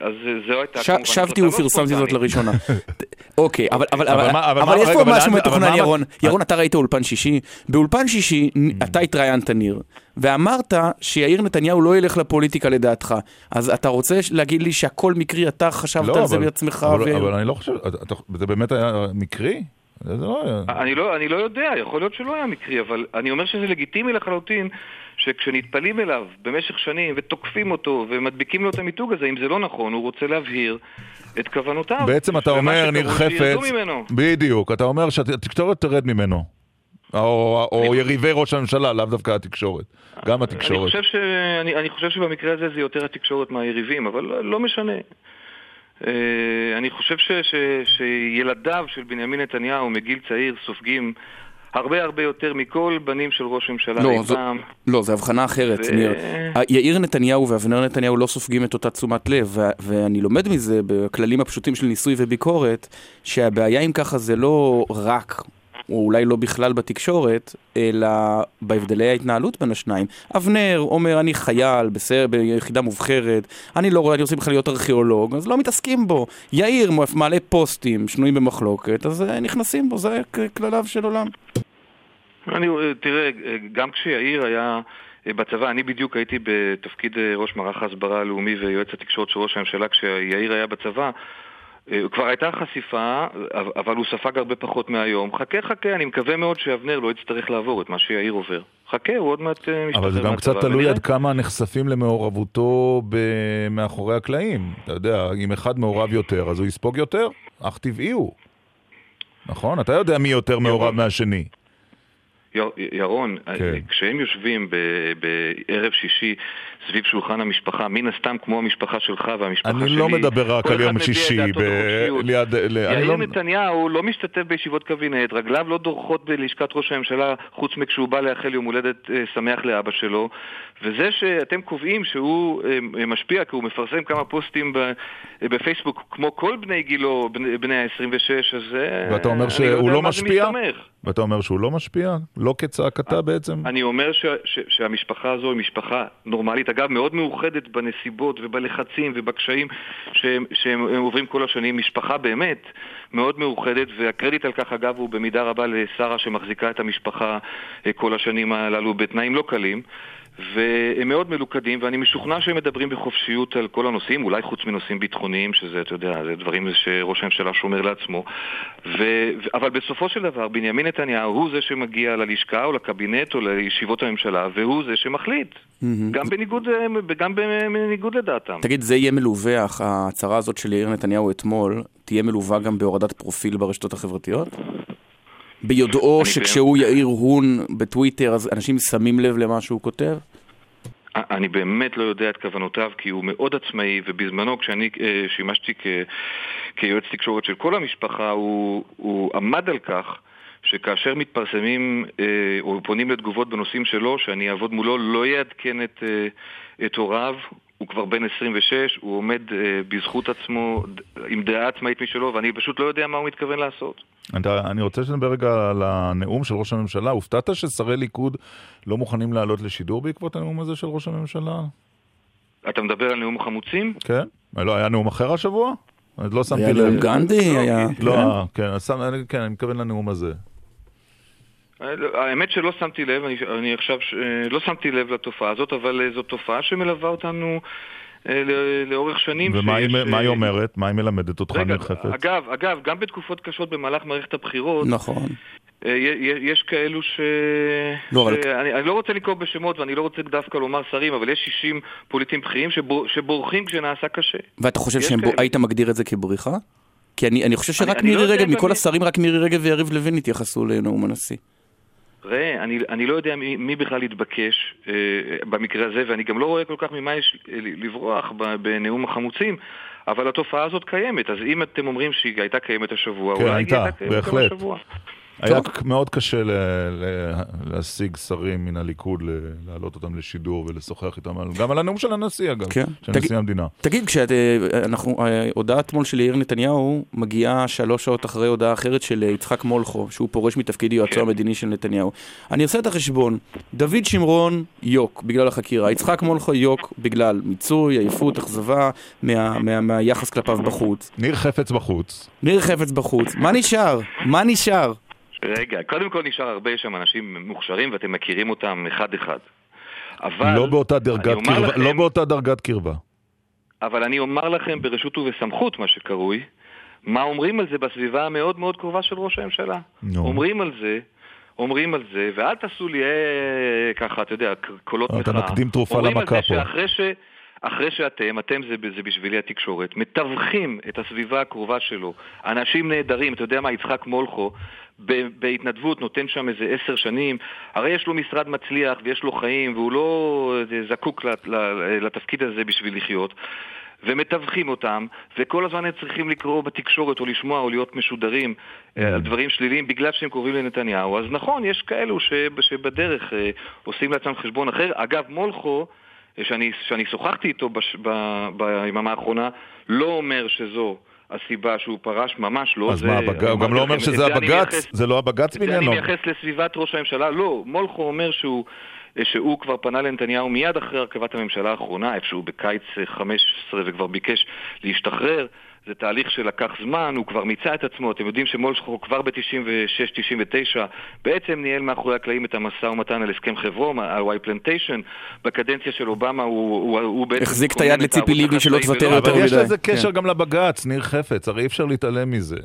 אז זו הייתה כמובן... שבתי ופרסמתי זאת לראשונה. אוקיי, אבל יש פה משהו מתוכנן, ירון. ירון, אתה ראית אולפן שישי? באולפן שישי אתה התראיינת, ניר. ואמרת שיאיר נתניהו לא ילך לפוליטיקה לדעתך. אז אתה רוצה להגיד לי שהכל מקרי, אתה חשבת לא, על זה בעצמך? אבל ו- אבל אני לא חושב, אתה- זה באמת היה מקרי? זה לא היה... אני לא, אני לא יודע, יכול להיות שלא היה מקרי, אבל אני אומר שזה לגיטימי לחלוטין שכשנטפלים אליו במשך שנים ותוקפים אותו ומדביקים לו את המיתוג הזה, אם זה לא נכון, הוא רוצה להבהיר את כוונותיו. בעצם אתה אומר, ניר חפץ. בדיוק, אתה אומר שהתקשורת תרד ממנו. או או יריבי ראש הממשלה, לאו דווקא התקשורת. גם אני התקשורת. חושב, ש... אני, אני חושב שבמקרה הזה זה יותר התקשורת מהיריבים, אבל לא, משנה. אה, אני חושב ש... ש... שילדיו של בנימין נתניהו מגיל צעיר סופגים הרבה הרבה יותר מכל בנים של ראש ממשלה לא, אי זו- פעם. לא, זו הבחנה אחרת, ו- ניר. יאיר נתניהו ואבנר נתניהו לא סופגים את אותה תשומת לב, ו- ואני לומד מזה בכללים הפשוטים של ניסוי וביקורת, שהבעיה אם ככה זה לא רק, או אולי לא בכלל בתקשורת, אלא בהבדלי ההתנהלות בין השניים. אבנר אומר, אני חייל, בסדר, ביחידה מובחרת, אני לא רואה, אני רוצה בכלל להיות ארכיאולוג, אז לא מתעסקים בו. יאיר מעלה פוסטים שנויים במחלוקת, אז אה, נכנסים בו, זה כלליו של עולם. אני, תראה, גם כשיאיר היה אה, בצבא, אני בדיוק הייתי בתפקיד אה, ראש מערך ההסברה הלאומי ויועץ התקשורת של ראש הממשלה כשיאיר היה בצבא. אה, כבר הייתה חשיפה, אבל הוא ספג הרבה פחות מהיום. חכה חכה, אני מקווה מאוד שאבנר לא יצטרך לעבור את מה שיאיר עובר. חכה, הוא עוד מעט אה, משתחרר אבל זה גם קצת תלוי. עד כמה נחשפים למעורבותו ב- מאחורי הקלעים. אתה יודע, אם אחד מעורב יותר, אז הוא יספוג יותר. אך טבעי הוא. נכון? אתה יודע מי יותר מעורב מהשני. יר- ירון, כן. כשהם יושבים בערב שישי סביב שולחן המשפחה, מן הסתם כמו המשפחה שלך והמשפחה אני שלי, לא מדבר רק על יום שישי ב-. ליד... אני יאיר לא- נתניהו לא משתתף בישיבות קבינט, רגליו לא דורכות בלשכת ראש הממשלה חוץ מכשהוא בא לאחל יום הולדת אה, שמח לאבא שלו וזה שאתם קובעים שהוא אה, משפיע כי הוא מפרסם כמה פוסטים בפייסבוק כמו כל בני גילו, בני בני ה-26, אז אה, ואתה אומר אני שהוא לא משפיע? ואתה אומר שהוא לא משפיע? לא כצעקתה בעצם? אני אומר שהמשפחה הזו היא משפחה נורמלית, אגב מאוד מאוחדת בנסיבות ובלחצים ובקשיים שהם, שהם הם עוברים כל השנים, משפחה באמת מאוד מאוחדת והקרדיט על כך אגב הוא במידה רבה לשרה שמחזיקה את המשפחה אה, כל השנים הללו בתנאים לא קלים והם מאוד מלוכדים, ואני משוכנע שהם מדברים בחופשיות על כל הנושאים, אולי חוץ מנושאים ביטחוניים, שזה, אתה יודע, זה דברים שראש הממשלה שומר לעצמו. ו... ו- אבל בסופו של דבר, בנימין נתניהו הוא זה שמגיע ללשכה או לקבינט או לישיבות הממשלה, והוא זה שמחליט. גם בניגוד, גם בניגוד לדעתם. תגיד, זה יהיה מלווה, ההצהרה הזאת של יאיר נתניהו אתמול, תהיה מלווה גם בהורדת פרופיל ברשתות החברתיות? ביודעו שכשהוא יאיר הון בטוויטר, אז אנשים שמים לב למה שהוא כותב? אני באמת לא יודע את כוונותיו כי הוא מאוד עצמאי ובזמנו כשאני אה, שימשתי כ, כיועץ תקשורת של כל המשפחה הוא, הוא עמד על כך שכאשר מתפרסמים אה, או פונים לתגובות בנושאים שלו שאני אעבוד מולו לא יעדכן את, אה, את הוריו הוא כבר בן 26, הוא עומד אה, בזכות עצמו עם דעה עצמאית משלו ואני פשוט לא יודע מה הוא מתכוון לעשות. אתה, אני רוצה שנדבר רגע על הנאום של ראש הממשלה. הופתעת ששרי ליכוד לא מוכנים לעלות לשידור בעקבות הנאום הזה של ראש הממשלה? אתה מדבר על נאום חמוצים? כן? לא, היה נאום אחר השבוע? לא שמתי היה לב. נאום גנדי, היה... לא, כן? כן, אני- כן, אני מתכוון לנאום הזה. האמת שלא שמתי לב, אני, אני עכשיו, ש- לא שמתי לב לתופעה הזאת, אבל אה, זו תופעה שמלווה אותנו אה, ל- לאורך שנים. ומה היא- שיש, מה היא אה, אומרת? מה היא מלמדת אותך, רגע, ניר חפץ? אגב, אגב, גם בתקופות קשות במהלך מערכת הבחירות, נכון. אה, יש כאלו ש... לא, אבל- ש... אני, אני לא רוצה לנקוב בשמות ואני לא רוצה דווקא לומר שרים, אבל יש 60 פוליטים בכירים שבור... שבורחים כשנעשה קשה. ואתה חושב שהיית כאלה. מגדיר את זה כבריחה? כי אני, אני חושב שרק אני- אני מירי לא רגב, מכל מי- השרים, רק מירי רגב ויריב לוין התייחסו לנאום הנשיא. ראה, אני, אני לא יודע מי, מי בכלל התבקש אה, במקרה הזה, ואני גם לא רואה כל כך ממה יש אה, לברוח בנאום החמוצים, אבל התופעה הזאת קיימת. אז אם אתם אומרים שהיא הייתה קיימת השבוע, כן, אולי היא הייתה, הייתה קיימת גם בהחלט. השבוע. היה מאוד קשה ל- ל- להשיג שרים מן הליכוד, להעלות אותם לשידור ולשוחח איתם, גם על הנאום של הנשיא אגב, כן. של תגיד- נשיא המדינה. תגיד, כשאת, אה, אה, אתמול של יאיר נתניהו מגיעה שלוש שעות אחרי הודעה אחרת של אה, יצחק מולכו, שהוא פורש מתפקיד יועצו המדיני של נתניהו. אני עושה את החשבון, דוד שמרון יוק בגלל החקירה, יצחק מולכו יוק בגלל מיצוי, עייפות, אכזבה מה, מה, מהיחס כלפיו בחוץ. ניר חפץ בחוץ. ניר חפץ בחוץ. מה נשאר? מה נשאר? רגע, קודם כל נשאר הרבה שם אנשים מוכשרים ואתם מכירים אותם אחד-אחד. אבל... לא באותה דרגת קרבה, לכם- לא באותה דרגת קרבה. אבל אני אומר לכם ברשות ובסמכות, מה שקרוי, מה אומרים על זה בסביבה המאוד מאוד קרובה של ראש הממשלה. נו. אומרים על זה, אומרים על זה, ואל תעשו לי אה, ככה, אתה יודע, קולות מחאה. אתה מקדים תרופה אומרים למכה על זה פה. שאחרי ש... אחרי שאתם, אתם זה, זה בשבילי התקשורת, מתווכים את הסביבה הקרובה שלו, אנשים נהדרים, אתה יודע מה, יצחק מולכו, בהתנדבות נותן שם איזה עשר שנים, הרי יש לו משרד מצליח ויש לו חיים והוא לא אה, זקוק לתפקיד הזה בשביל לחיות. ומתווכים אותם, וכל הזמן הם צריכים לקרוא בתקשורת או לשמוע או להיות משודרים אה, על דברים שליליים בגלל שהם קרובים לנתניהו. אז נכון, יש כאלו שב- שבדרך אה, עושים לעצמם חשבון אחר. אגב, מולכו, שאני, שאני שוחחתי איתו בש, ב, ביממה האחרונה, לא אומר שזו הסיבה שהוא פרש, ממש לא. אז זה- מה, הבג- הוא גם לא אומר שזה הבג"ץ? זה לא הבג"ץ את זה אני בעניינו? מייחס לסביבת ראש הממשלה. לא, מולכו אומר שהוא... שהוא כבר פנה לנתניהו מיד אחרי הרכבת הממשלה האחרונה, איפשהו בקיץ אה, 15 וכבר ביקש להשתחרר. זה תהליך שלקח זמן, הוא כבר מיצה את עצמו. אתם יודעים שמולכו כבר ב-96-99 בעצם ניהל מאחורי הקלעים את המשא ומתן על הסכם חברום, על וואי פלנטיישן. בקדנציה של אובמה הוא, הוא, הוא בעצם... החזיק את היד לציפי לבני שלא תוותר יותר אבל יש מדי. לזה קשר כן. גם לבג"ץ, ניר חפץ, הרי אי אפשר להתעלם מזה.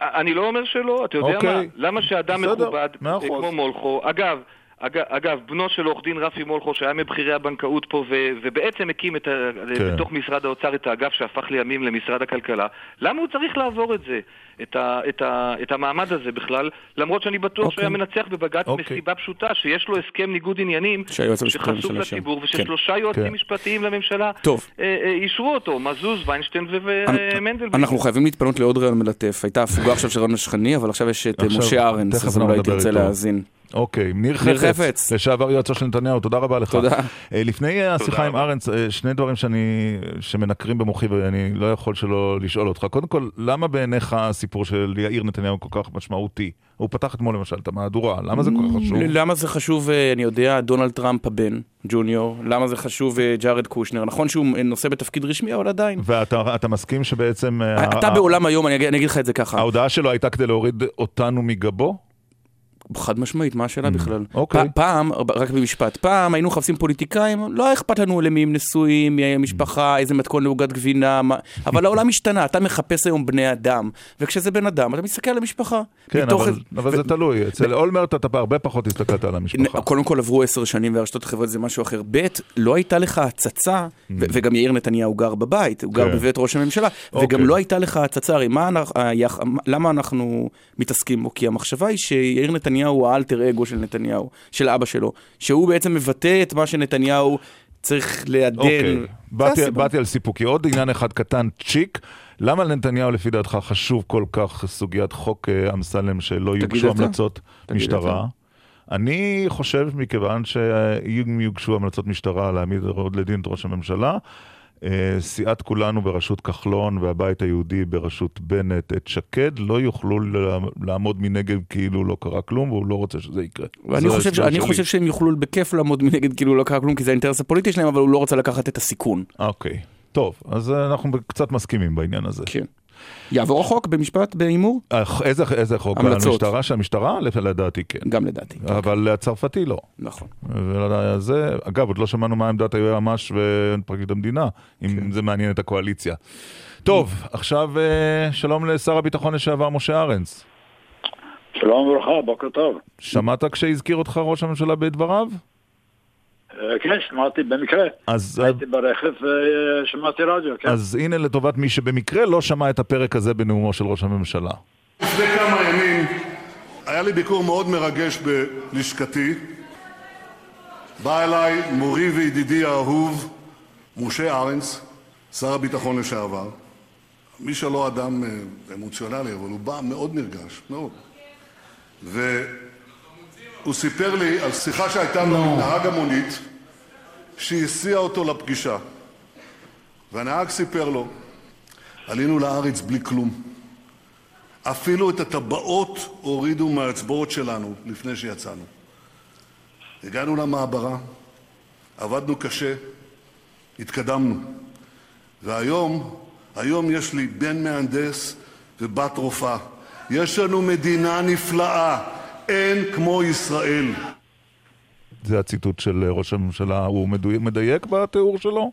אני לא אומר שלא, אתה יודע אוקיי. מה? למה שאדם מכובד. כמו מולכו, אגב, אגב, אגב, בנו של עורך דין רפי מולכו, שהיה מבכירי הבנקאות פה, ו, ובעצם הקים את ה, כן. בתוך משרד האוצר את האגף שהפך לימים למשרד הכלכלה, למה הוא צריך לעבור את זה, את, ה, את, ה, את המעמד הזה בכלל, למרות שאני בטוח אוקיי. שהוא היה מנצח בבג"ץ אוקיי. מסיבה פשוטה, שיש לו הסכם ניגוד עניינים, שחשוף לממשלה שם. לציבור, כן. וששלושה יועצים כן. משפטיים לממשלה טוב. אה, אה, אישרו אותו, מזוז, ויינשטיין ומנדלבליט. אנחנו חייבים להתפנות לעוד רעיון מלטף. הייתה הפוגה עכשיו של רון השכני, אבל עכשיו יש את אה, עכשיו, משה ארנס, אז אולי תרצה. להאזין. אוקיי, ניר ניר חפץ, חפץ. לשעבר יועצו של נתניהו, תודה רבה לך. תודה. אה, לפני השיחה עם ארנס, אה, שני דברים שאני, שמנקרים במוחי ואני לא יכול שלא לשאול אותך. קודם כל, למה בעיניך הסיפור של יאיר נתניהו כל כך משמעותי? הוא פתח אתמול למשל את המהדורה, למה זה כל כך חשוב? למה זה חשוב, אה, אני יודע, דונלד טראמפ הבן, ג'וניור? למה זה חשוב ג'ארד קושנר? נכון שהוא נושא בתפקיד רשמי, אבל עדיין. ואתה אתה מסכים שבעצם... אתה בעולם היום, אני אגיד לך את זה ככה. ההודעה שלו הייתה כדי להוריד אותנו מגבו? חד משמעית, מה השאלה בכלל? אוקיי. פעם, רק במשפט, פעם היינו מחפשים פוליטיקאים, לא היה אכפת לנו למי הם נשואים, מי המשפחה, איזה מתכון לעוגת גבינה, מה... אבל העולם השתנה, אתה מחפש היום בני אדם, וכשזה בן אדם, אתה מסתכל על המשפחה. כן, מתוך אבל, זה תלוי. אצל אולמרט אתה הרבה פחות הסתכלת על המשפחה. קודם כל עברו עשר שנים והרשתות החברתיות זה משהו אחר. ב', לא הייתה לך הצצה, ו- וגם יאיר נתניהו גר בבית, הוא גר Mm. כן. בבית ראש הממשלה, אוקיי. וגם לא הייתה לך הצצה, הרי למה אנחנו מתעסקים בו? כי המחשבה היא שיאיר נתניהו הוא האלטר אגו של נתניהו, של אבא שלו, שהוא בעצם מבטא את מה שנתניהו צריך לעדן. אוקיי, באתי, על סיפוקי. עוד עניין אחד קטן, צ'יק. למה לנתניהו לפי דעתך חשוב כל כך סוגיית חוק אה, אמסלם שלא יוגשו. המלצות משטרה? אני חושב מכיוון שאם יוגשו המלצות משטרה להעמיד עוד לדין את ראש הממשלה, סיעת כולנו בראשות כחלון והבית היהודי בראשות בנט, את שקד, לא יוכלו לעמוד מנגד כאילו לא קרה כלום, והוא לא רוצה שזה יקרה. ואני זו חושב, ההסבר אני. חושב שהם יוכלו בכיף לעמוד מנגד כאילו לא קרה כלום כי זה האינטרס הפוליטי שלהם אבל הוא לא רוצה לקחת את הסיכון. אוקיי. טוב, אז אנחנו קצת מסכימים בעניין הזה. כן. יעבור החוק במשפט בהימור? איזה, איזה חוק? המלצות. המשטרה של המשטרה? לדעתי כן. גם לדעתי. אבל הצרפתי לא. נכון. וזה, אגב, עוד לא שמענו מה עמדת היועמ"ש ופרקליט המדינה, אם כן. זה מעניין את הקואליציה. טוב, עכשיו אה, שלום לשר הביטחון לשעבר משה ארנס. שלום וברכה, בוקר טוב. שמעת כשהזכיר אותך ראש הממשלה בדבריו? אה, כן, שמעתי במקרה. אז, הייתי ברכב ושמעתי רדיו, כן. אז הנה לטובת מי שבמקרה לא שמע את הפרק הזה בנאומו של ראש הממשלה. לפני כמה ימים היה לי ביקור מאוד מרגש בלשכתי. בא אליי מורי וידידי האהוב, משה ארנס, שר הביטחון לשעבר. מי שלא אדם אה, אמוציונלי, אבל הוא בא מאוד נרגש, מאוד. והוא סיפר לי על שיחה שהייתה לו עם נהג המונית שהסיע אותו לפגישה. והנהג סיפר לו, עלינו לארץ בלי כלום. אפילו את הטבעות הורידו מהאצבעות שלנו לפני שיצאנו. הגענו למעברה, עבדנו קשה, התקדמנו. והיום, היום יש לי בן מהנדס ובת רופאה. יש לנו מדינה נפלאה, אין כמו ישראל. זה הציטוט של ראש הממשלה, הוא מדויק, מדייק בתיאור שלו?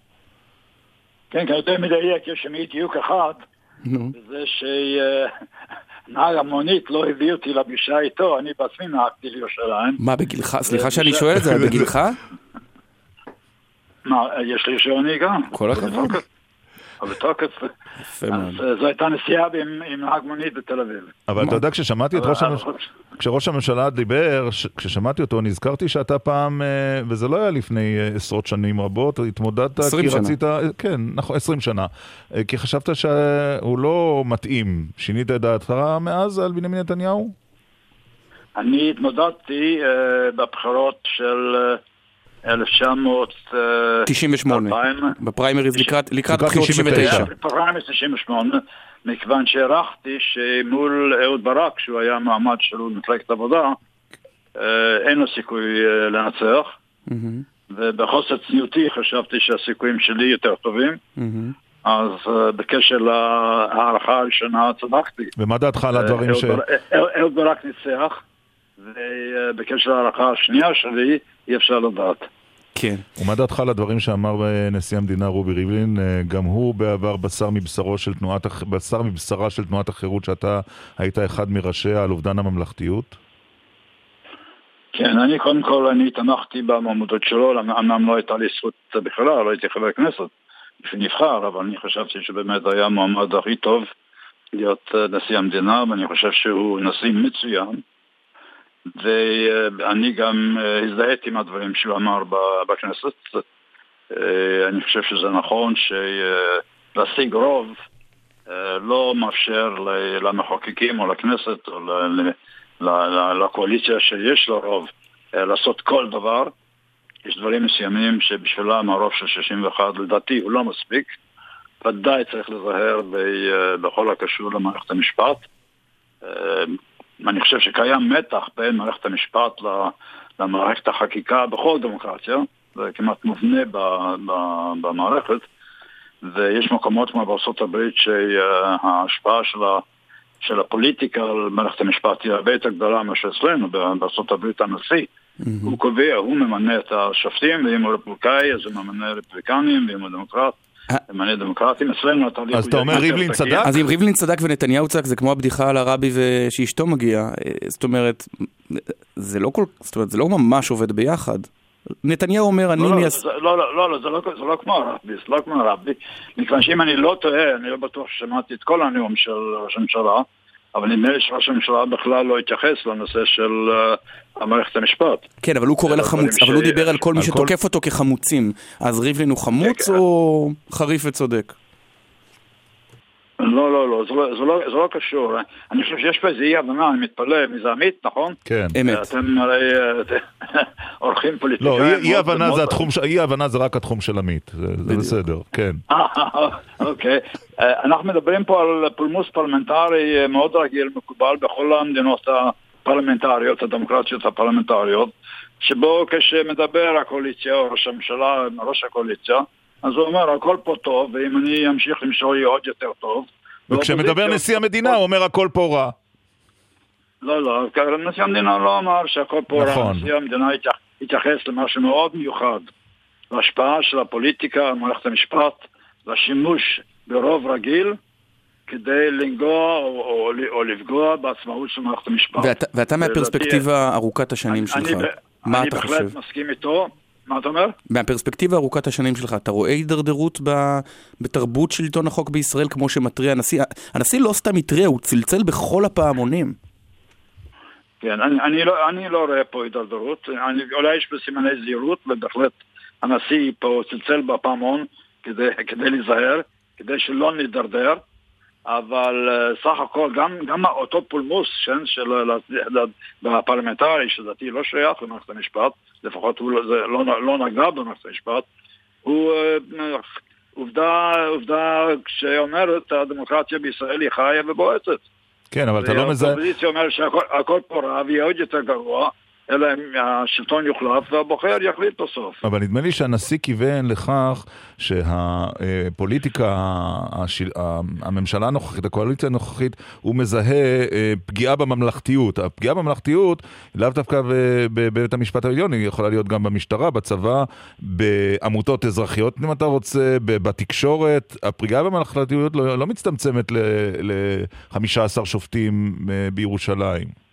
כן, כן, יותר מדייק, יש שם אי דיוק אחד, נו. זה שנהג המונית לא הביא אותי לפגישה איתו, אני בעצמי נהגתי לירושלים. מה, בגילך? סליחה שאני שואל את זה, בגילך? מה, יש לי רישיון נהיגה? כל הכבוד. בתוקף. יפה מאוד. אז אה, זו הייתה נסיעה עם נהג מונית בתל אביב. אבל אתה יודע, כששמעתי את ראש הממשלה, כשראש הממשלה דיבר, כששמעתי אותו, נזכרתי שאתה פעם, אה, וזה לא היה לפני אה, עשרות שנים רבות, התמודדת 20 כי שנה. רצית, כן, נכון, 20 שנה, אה, כי חשבת שהוא לא מתאים. שינית את דעתך מאז על בנימין נתניהו? אני התמודדתי אה, בבחירות של אה, 1900... אה, 98. 2000. בפריימריז לקראת בחירות 99. 99. פריימריז 98, מכיוון שהערכתי שמול אהוד ברק, שהוא היה מעמד של מפלגת עבודה, אה, אין לו סיכוי אה, לנצח, ובחוסר צניעותי חשבתי שהסיכויים שלי יותר טובים. אז בקשר להערכה הראשונה צדקתי. ומה דעתך על הדברים ש... אה, אהוד ברק ניצח, ובקשר להערכה השנייה שלי אי אפשר לדעת. כן. ומה דעתך על הדברים שאמר אה, נשיא המדינה רובי ריבלין? אה, גם הוא בעבר בשר מבשרו של תנועת, בשר מבשרה של תנועת החירות, שאתה היית אחד מראשיה על אובדן הממלכתיות? כן, אני קודם כל, אני תמכתי במועמדות שלו, אמנם לא הייתה לי זכות בכלל, לא הייתי חבר כנסת שנבחר, אבל אני חשבתי שבאמת היה המועמד הכי טוב להיות אה, נשיא המדינה, ואני חושב שהוא נשיא מצוין. ואני גם אה, הזדהיתי עם הדברים שהוא אמר בכנסת. אה, אני חושב שזה נכון שלהשיג רוב אה, לא מאפשר למחוקקים או לכנסת או לקואליציה שיש לה רוב לעשות כל דבר. יש דברים מסוימים שבשבילם הרוב של 61 לדעתי הוא לא מספיק. ודאי צריך אה, בכל הקשור למערכת המשפט. אני חושב שקיים מתח בין מערכת המשפט למערכת החקיקה בכל דמוקרטיה, זה כמעט מובנה במערכת, ויש מקומות כמו בארצות הברית שההשפעה של, ה- של הפוליטיקה על מערכת המשפט היא הרבה יותר גדולה מאשר אצלנו, בארצות הברית הנשיא. הוא קובע, הוא ממנה את השופטים, ואם הוא רפובליקאי אז הוא ממנה רפובליקנים, ואם הוא דמוקרט, דמוקרטים. אצלנו אז אתה אומר ריבלין. צדק? אז אם ריבלין צדק ונתניהו צדק, זה כמו הבדיחה על הרבי ושאשתו מגיעה. אה, זאת אומרת, זה לא כל... זאת אומרת, זה לא ממש עובד ביחד. נתניהו אומר, אני... לא, לא, מייס- לא, לא, לא, לא, זה לא- זה לא כמו הרבי, זה לא כמו הרבי, מכיוון שאם אני לא טועה, אני לא בטוח ששמעתי את כל הנאום של ראש הממשלה, אבל נדמה לי שראש הממשלה בכלל לא התייחס לנושא של אה, המערכת המשפט. כן, אבל הוא קורא לחמוץ, אבל הוא ש- דיבר על כל מי על כל- שתוקף אותו כחמוצים. אז ריבלין הוא חמוץ או חריף וצודק? לא, לא, לא, זה לא, זה לא, זה לא קשור. אני חושב שיש פה איזה אי הבנה, אני מתפלא, מי זה עמית, נכון? כן. אמת. אתם הרי אה, עורכים לא, פוליטיקאים. אי- אי הבנה זה התחום, אי הבנה זה רק התחום של עמית, זה זה בסדר, כן. אה, אוקיי. אה, אנחנו מדברים פה על פולמוס פרלמנטרי אה, מאוד רגיל, מקובל בכל המדינות הפרלמנטריות, הדמוקרטיות הפרלמנטריות, שבו כשמדבר הקואליציה או ראש הממשלה, ראש הקואליציה, אז הוא אומר, הכל פה טוב, ואם אני אמשיך למשול יהיה עוד יותר טוב. וכשמדבר נשיא המדינה הוא אומר הכל פה רע. לא, לא, נשיא המדינה לא אמר שהכל פה רע. נכון. נשיא המדינה התייח- התייחס למשהו מאוד מיוחד. להשפעה של הפוליטיקה על מערכת המשפט, לשימוש ברוב רגיל כדי לנגוע או, או, או לפגוע בעצמאות של מערכת המשפט. ואתה, ואתה מהפרספקטיבה ארוכת השנים אני, שלך, ב- מה אני אתה בהחלט חושב? מסכים איתו. מה אתה אומר? מהפרספקטיבה ארוכת השנים שלך, אתה רואה הידרדרות ב- בתרבות שלטון החוק בישראל כמו שמתריע הנשיא? הנשיא לא סתם התריע, הוא צלצל בכל הפעמונים. כן, אני, אני, לא, אני לא רואה פה הידרדרות, אני, אולי יש בסימני זהירות, ובהחלט הנשיא פה צלצל בפעמון כדי, כדי להיזהר, כדי שלא נידרדר, אבל uh, סך הכל גם, גם אותו פולמוס כן, של הפרלמנטרי, שלדעתי לא שייך למערכת המשפט, לפחות הוא לא, זה לא, לא נגע במערכת המשפט, הוא uh, עובדה, עובדה שאומרת הדמוקרטיה בישראל היא חיה ובועטת. כן, אבל אתה לא מזהה... האופוזיציה אומרת שהכל פה רע ויהיה עוד יותר גרוע, אלא אם השלטון יוחלף והבוחר יחליט בסוף. אבל נדמה לי שהנשיא כיוון לכך שהפוליטיקה, השיל- הממשלה הנוכחית, הקואליציה הנוכחית, הוא מזהה אה, פגיעה בממלכתיות. הפגיעה בממלכתיות, לאו דווקא בבית המשפט העליון, היא יכולה להיות גם במשטרה, בצבא, בעמותות אזרחיות, אם אתה רוצה, בתקשורת. הפגיעה בממלכתיות לא, לא מצטמצמת ל-15 שופטים אה, בירושלים.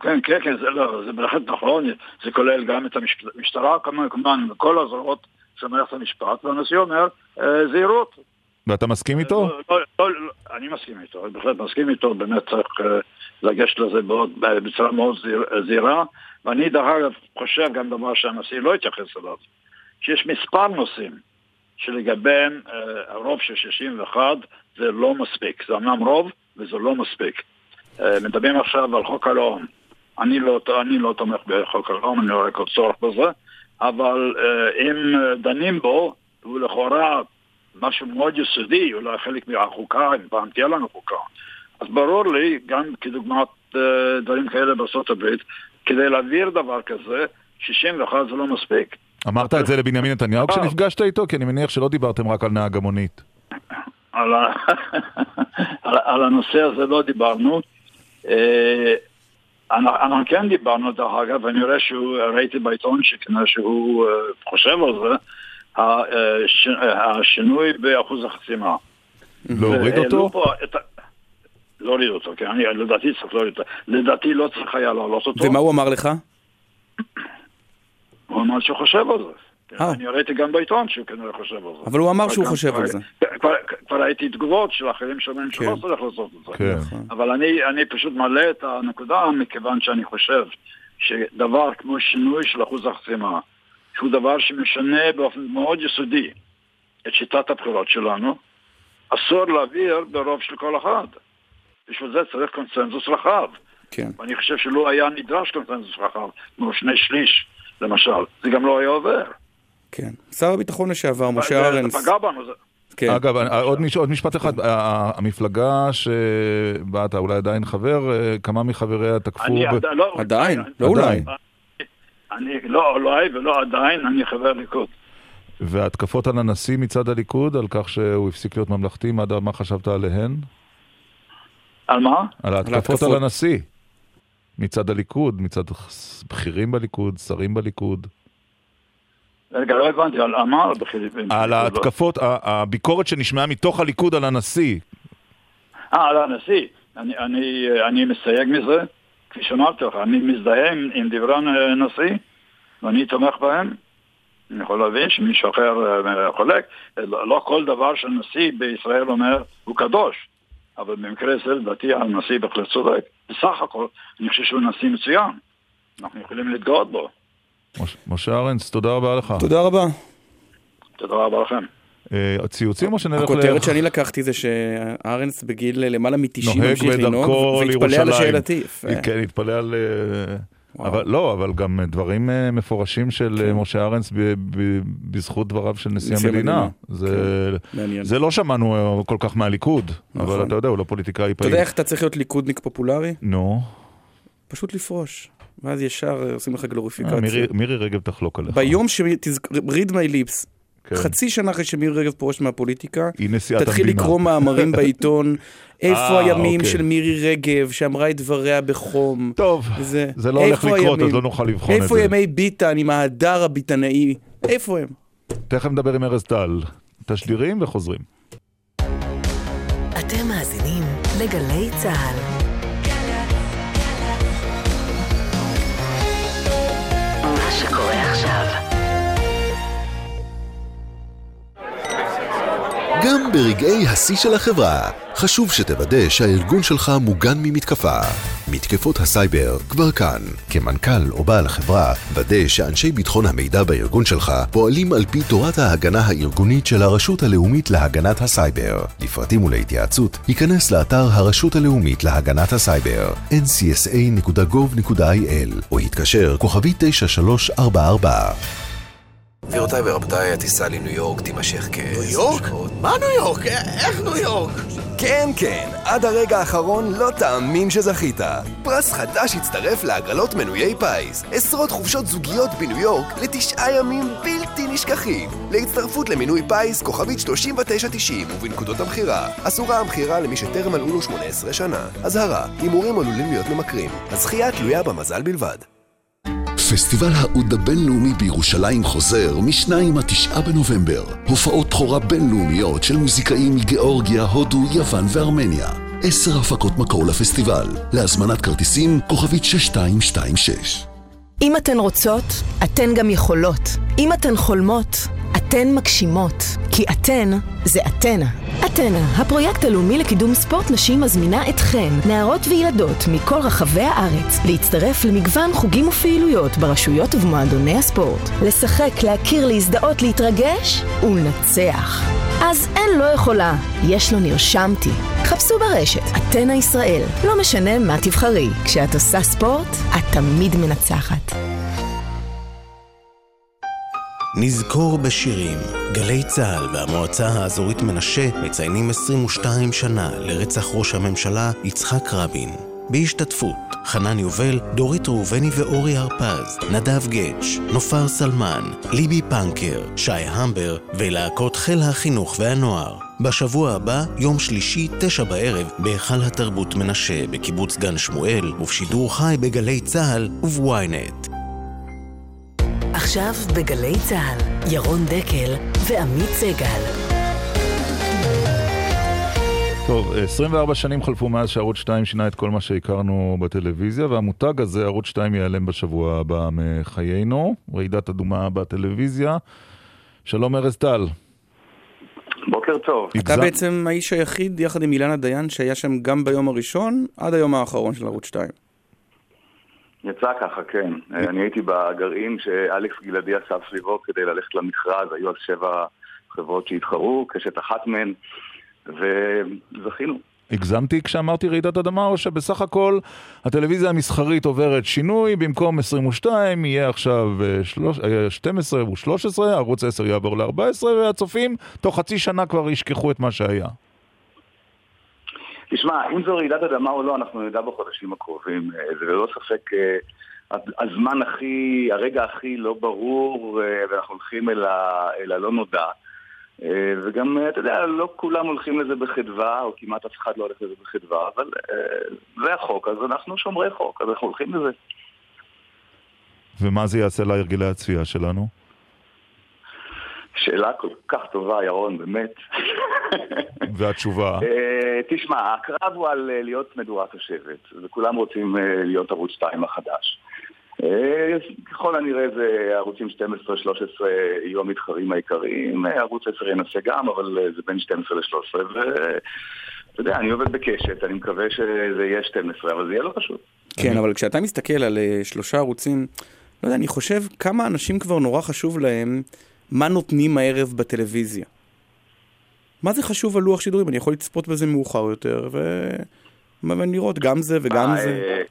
כן, כן, כן, זה, לא, זה בהחלט נכון, זה כולל גם את המשטרה, כמובן, כל הזרועות של מערכת המשפט, והנשיא אומר, אה, זהירות. ואתה מסכים איתו? לא, לא, לא, אני מסכים איתו, אני בהחלט מסכים איתו, באמת צריך אה, לגשת לזה בעוד, בצורה מאוד זהיר, זהירה, ואני דרך אגב חושב גם דבר שהנשיא לא התייחס אליו, שיש מספר נושאים שלגביהם אה, הרוב של 61 זה לא מספיק, זה אמנם רוב וזה לא מספיק. מדברים עכשיו על חוק הלאום. אני לא, אני לא תומך בחוק הלאום, אני לא רואה כל צורך בזה, אבל אה, אם אה, דנים בו, הוא לכאורה משהו מאוד יסודי, אולי חלק מהחוקה, אם פעם תהיה לנו חוקה. אז ברור לי, גם כדוגמת אה, דברים כאלה בארצות הברית, כדי להעביר דבר כזה, 61 זה לא מספיק. אמרת את זה לבנימין נתניהו. כשנפגשת איתו? כי אני מניח שלא דיברתם רק על נהג המונית. על הנושא הזה לא דיברנו. אה, אנחנו כן דיברנו, דרך אגב, ואני רואה שהוא, ראיתי בעיתון שכנראה שהוא אה, חושב על זה, הש, השינוי באחוז החסימה. להוריד אותו? ה- להוריד אותו, כן, אני לדעתי צריך להוריד אותו. לדעתי לא צריך היה להעלות אותו. ומה הוא אמר לך? הוא אמר שהוא חושב על זה. כן, אני ראיתי גם בעיתון שהוא כנראה חושב על זה. אבל הוא אמר שהוא גם חושב על זה. כבר- כבר ראיתי תגובות של אחרים שאומרים שלא צריך לעשות את זה. כן. אבל אני, אני פשוט מעלה את הנקודה מכיוון שאני חושב שדבר כמו שינוי של אחוז החסימה, שהוא דבר שמשנה באופן מאוד יסודי את שיטת הבחירות שלנו, אסור להעביר ברוב של כל אחד. בשביל זה צריך קונסנזוס רחב. כן. ואני חושב שלו היה נדרש קונסנזוס רחב, כמו שני שליש למשל, זה גם לא היה עובר. כן. שר הביטחון לשעבר, משה ארנס. זה פגע בנו, זה... כן. אגב, אה, עוד מש- עוד משפט אחד, ה- המפלגה שבה אתה אולי עדיין חבר, אה, כמה מחבריה תקפו... אני ב- עד- לא- עדיין, אני- לא אולי. אני לא אולי ולא עדיין, אני חבר ליכוד. והתקפות על הנשיא מצד הליכוד, על כך שהוא הפסיק להיות ממלכתי, מה, מה חשבת עליהן? על מה? על ההתקפות ההתקפות. על הנשיא. מצד הליכוד, מצד בכירים בליכוד, שרים בליכוד. רגע, לא הבנתי, על מה? על ההתקפות, הביקורת שנשמעה מתוך הליכוד על הנשיא. אה, על הנשיא. אני, אני, אני מסייג מזה, כפי שאמרתי לך, אני מזדהה עם, עם דברי הנשיא, ואני תומך בהם. אני יכול להבין שמישהו אחר אה, חולק. לא, לא כל דבר שהנשיא בישראל אומר הוא קדוש, אבל במקרה זה לדעתי הנשיא בהחלט צודק. בסך הכל, אני חושב שהוא נשיא מצוין. אנחנו יכולים להתגאות בו. מש- משה ארנס, תודה רבה לך. תודה רבה. תודה רבה לכם. אה, ציוצים או שנלך ל... הכותרת שאני לקחתי זה שארנס בגיל למעלה מ-90 נוהג ממשיך לנהוג, בדרכו והתפלא על לירושלים. שאלתי. יפה. כן, התפלא על... אה, אבל לא, אבל גם דברים אה, מפורשים של אה, משה ארנס ב- ב- בזכות דבריו של נשיא נשיא המדינה. המדינה. זה- כן. זה לא שמענו אה, כל כך מהליכוד, אבל נכון. אתה יודע, הוא לא פוליטיקאי אתה פעיל. יודע איך אתה צריך להיות ליכודניק פופולרי? נו, פשוט לפרוש. ואז ישר עושים לך אה, גלוריפיקציה. מירי- מירי רגב תחלוק עליך. ביום ש... read my lips, חצי שנה אחרי שמירי רגב פורש מהפוליטיקה, תתחיל המדינה. לקרוא מאמרים בעיתון, איפה אה, הימים אוקיי. של מירי רגב, שאמרה את דבריה בחום. טוב, זה, זה לא הולך איפה לקרות, אז? לא נוכל לבחון את איפה זה. ימי ביטן עם ההדר הביטנאי? איפה הם? תכף נדבר עם ארז טל. תשדירים וחוזרים. אתם מאזינים לגלי צה"ל. גם ברגעי השיא של החברה, חשוב שתוודא שהארגון שלך מוגן ממתקפה. מתקפות הסייבר כבר כאן. כמנכ"ל או בעל החברה, ודא שאנשי ביטחון המידע בארגון שלך פועלים על פי תורת ההגנה הארגונית של הרשות הלאומית להגנת הסייבר. לפרטים ולהתייעצות, היכנס לאתר הרשות הלאומית להגנת הסייבר, ncsa.gov.il, או התקשר כוכבית 9344. גבירותיי ורבותיי, הטיסה לניו יורק תימשך כ... ניו יורק? מה ניו יורק? איך ניו יורק? כן, כן, עד הרגע האחרון לא תאמין שזכית. פרס חדש הצטרף להגרלות מנויי פיס. עשרות חופשות זוגיות בניו יורק לתשעה ימים בלתי נשכחים. להצטרפות למנוי פיס, כוכבית 3990 ובנקודות המכירה. אסורה המכירה למי שטרם מלאו לו 18 שנה. אזהרה, הימורים עלולים להיות ממכרים. הזכייה תלויה במזל בלבד. פסטיבל האוד הבינלאומי בירושלים חוזר מ-2 עד 9 בנובמבר. הופעות בכורה בינלאומיות של מוזיקאים מגיאורגיה, הודו, יוון וארמניה. עשר הפקות מקור לפסטיבל. להזמנת כרטיסים, כוכבית 6226. אם אתן רוצות, אתן גם יכולות. אם אתן חולמות, אתן מגשימות. כי אתן זה אתנה. אתנה, הפרויקט הלאומי לקידום ספורט נשים מזמינה אתכן, נערות וילדות מכל רחבי הארץ, להצטרף למגוון חוגים ופעילויות ברשויות ובמועדוני הספורט. לשחק, להכיר, להזדהות, להתרגש ולנצח. אז אין לא יכולה, יש לו נרשמתי. חפשו ברשת, אתנה ישראל. לא משנה מה תבחרי, כשאת עושה ספורט, את תמיד מנצחת. נזכור בשירים. גלי צה"ל והמועצה האזורית מנשה מציינים 22 שנה לרצח ראש הממשלה יצחק רבין. בהשתתפות חנן יובל, דורית ראובני ואורי הרפז, נדב גץ', נופר סלמן, ליבי פנקר, שי המבר ולהקות חיל החינוך והנוער. בשבוע הבא, יום שלישי, תשע בערב, בהיכל התרבות מנשה בקיבוץ גן שמואל, ובשידור חי בגלי צה"ל ובוויינט. עכשיו בגלי צה"ל, ירון דקל ועמית סגל. טוב, 24 שנים חלפו מאז שערוץ 2 שינה את כל מה שהכרנו בטלוויזיה, והמותג הזה, ערוץ 2 ייעלם בשבוע הבא מחיינו, רעידת אדומה בטלוויזיה. שלום ארז טל. בוקר טוב. אתה בעצם האיש היחיד, יחד עם אילנה דיין, שהיה שם גם ביום הראשון, עד היום האחרון של ערוץ 2. יצא ככה, כן. אני הייתי בגרעין שאלכס גלעדי אסף סביבו כדי ללכת למכרז, היו אז שבע חברות שהתחרו, קשת אחת מהן, וזכינו. הגזמתי כשאמרתי רעידת אדמה, או שבסך הכל הטלוויזיה המסחרית עוברת שינוי, במקום 22 יהיה עכשיו אה, שלוש- אה, 12 ו-13, ערוץ 10 יעבור ל-14, והצופים תוך חצי שנה כבר ישכחו את מה שהיה. תשמע, אם זו רעידת אדמה או לא, אנחנו נדע בחודשים הקרובים. אה, זה ללא ספק אה, הזמן הכי, הרגע הכי לא ברור, אה, ואנחנו הולכים אל, ה, אל הלא נודע. אה, וגם, אה, אתה יודע, לא כולם הולכים לזה בחדווה, או כמעט אף אחד לא הולך לזה בחדווה, אבל אה, זה החוק, אז אנחנו שומרי חוק, אז אנחנו הולכים לזה. ומה זה יעשה להרגלי הצפייה שלנו? שאלה כל כך טובה, ירון, באמת. והתשובה? אה, תשמע, הקרב הוא על אה, להיות מדורת השבט, וכולם רוצים אה, להיות ערוץ 2 החדש. ככל הנראה זה ערוצים 12-13 יהיו המתחרים העיקריים, ערוץ 10 ינסה גם, אבל זה בין 12 ל-13, ואתה יודע, אני עובד בקשת, אני מקווה שזה יהיה 12, אבל זה יהיה לא פשוט. כן, אבל כשאתה מסתכל על שלושה ערוצים, לא יודע, אני חושב כמה אנשים כבר נורא חשוב להם מה נותנים הערב בטלוויזיה. מה זה חשוב על לוח שידורים? אני יכול לצפות בזה מאוחר יותר, ו... ולראות גם זה וגם אה, זה. אה,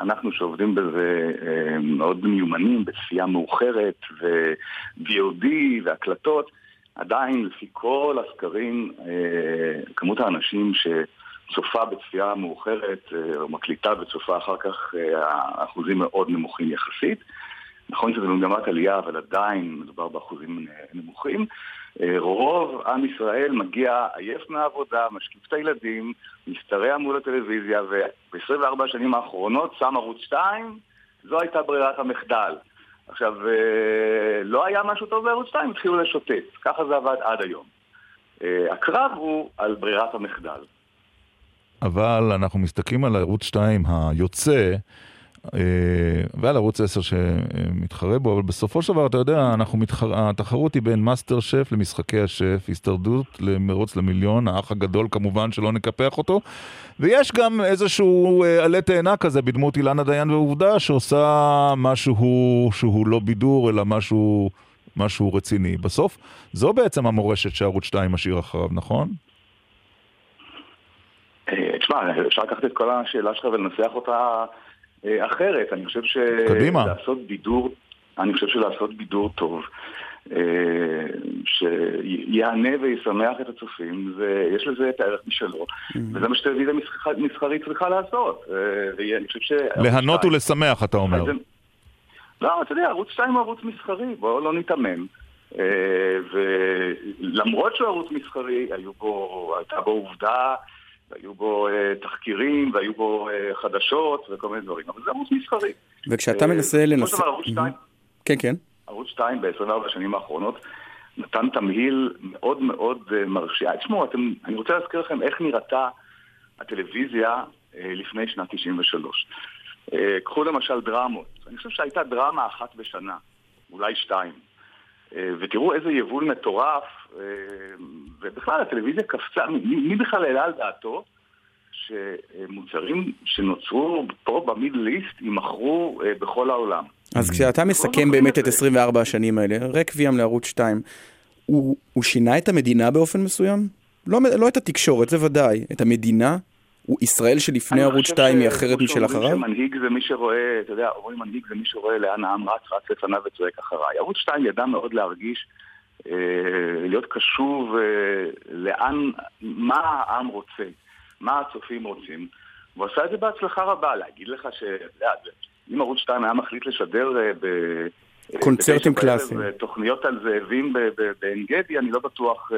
אנחנו שעובדים בזה אה, מאוד מיומנים בצפייה מאוחרת ו-VOD והקלטות, עדיין לפי כל הסקרים, כמות האנשים שצופה בצפייה מאוחרת או מקליטה וצופה אחר כך, האחוזים מאוד נמוכים יחסית. נכון שזה במגמת עלייה, אבל עדיין מדובר באחוזים נמוכים. רוב עם ישראל מגיע עייף מהעבודה, משקיף את הילדים, משתרע מול הטלוויזיה, וב-24 השנים האחרונות שם ערוץ 2, זו הייתה ברירת המחדל. עכשיו, לא היה משהו טוב בערוץ 2, התחילו לשוטט. ככה זה עבד עד היום. הקרב הוא על ברירת המחדל. אבל אנחנו מסתכלים על ערוץ 2 היוצא, אה, ועל ערוץ 10 שמתחרה בו, אבל בסופו של דבר, אתה יודע, מתחר... התחרות היא בין מאסטר שף למשחקי השף, הישרדות למרוץ למיליון, האח הגדול כמובן שלא נקפח אותו, ויש גם איזשהו אה, עלה תאנה כזה בדמות אילנה דיין ועובדה, שעושה משהו שהוא לא בידור, אלא משהו, משהו רציני. בסוף, זו בעצם המורשת שערוץ 2 משאיר אחריו, נכון? אה, תשמע, אפשר לקחת את כל השאלה שלך ולנסח אותה אה, אחרת. אני חושב שלעשות בידור, אני חושב שלעשות בידור טוב, אה, שיענה וישמח את הצופים, ויש לזה את הערך משלו, mm-hmm. וזה מה שטלוויזיה מסחרית צריכה לעשות. ואני חושב ש... ליהנות ולשמח, אתה אומר. לא, אתה יודע, ערוץ 2 הוא ערוץ מסחרי, בואו לא ניתמם. ולמרות שהוא ערוץ מסחרי, הייתה בו עובדה והיו בו uh, תחקירים, והיו בו uh, חדשות וכל מיני דברים, אבל זה ערוץ מסחרי. וכשאתה uh, מנסה לנסות... 2, כן, כן. ערוץ 2 ב-24 השנים האחרונות נתן תמהיל מאוד מאוד מרשיע. תשמעו, אני רוצה להזכיר לכם איך נראתה הטלוויזיה לפני שנת 93. Uh, קחו למשל דרמות. אני חושב שהייתה דרמה אחת בשנה, אולי שתיים. ותראו איזה יבול מטורף אה, ובכלל הטלוויזיה קפצה, מי, מי בכלל העלה על דעתו שמוצרים שנוצרו פה במידל איסט יימכרו אה, בכל העולם. אז כשאתה מסכם באמת את 24 השנים האלה, רקוויאם לערוץ 2, הוא, הוא שינה את המדינה באופן מסוים? לא, לא את התקשורת, זה ודאי. את המדינה? ישראל שלפני ערוץ 2 היא אחרת משל אחריו? מנהיג זה מי שרואה, אתה יודע, אומרים מנהיג זה מי שרואה לאן העם רץ, רץ לפניו וצועק אחריי. ערוץ 2 ידע מאוד להרגיש אה, להיות קשוב אה, לאן, מה העם רוצה, מה הצופים רוצים. והוא עשה את זה בהצלחה רבה. להגיד לך ש... אם ערוץ 2 היה מחליט לשדר אה, ב... קונצרטים קלאסיים. תוכניות על זאבים בעין גדי, אני לא בטוח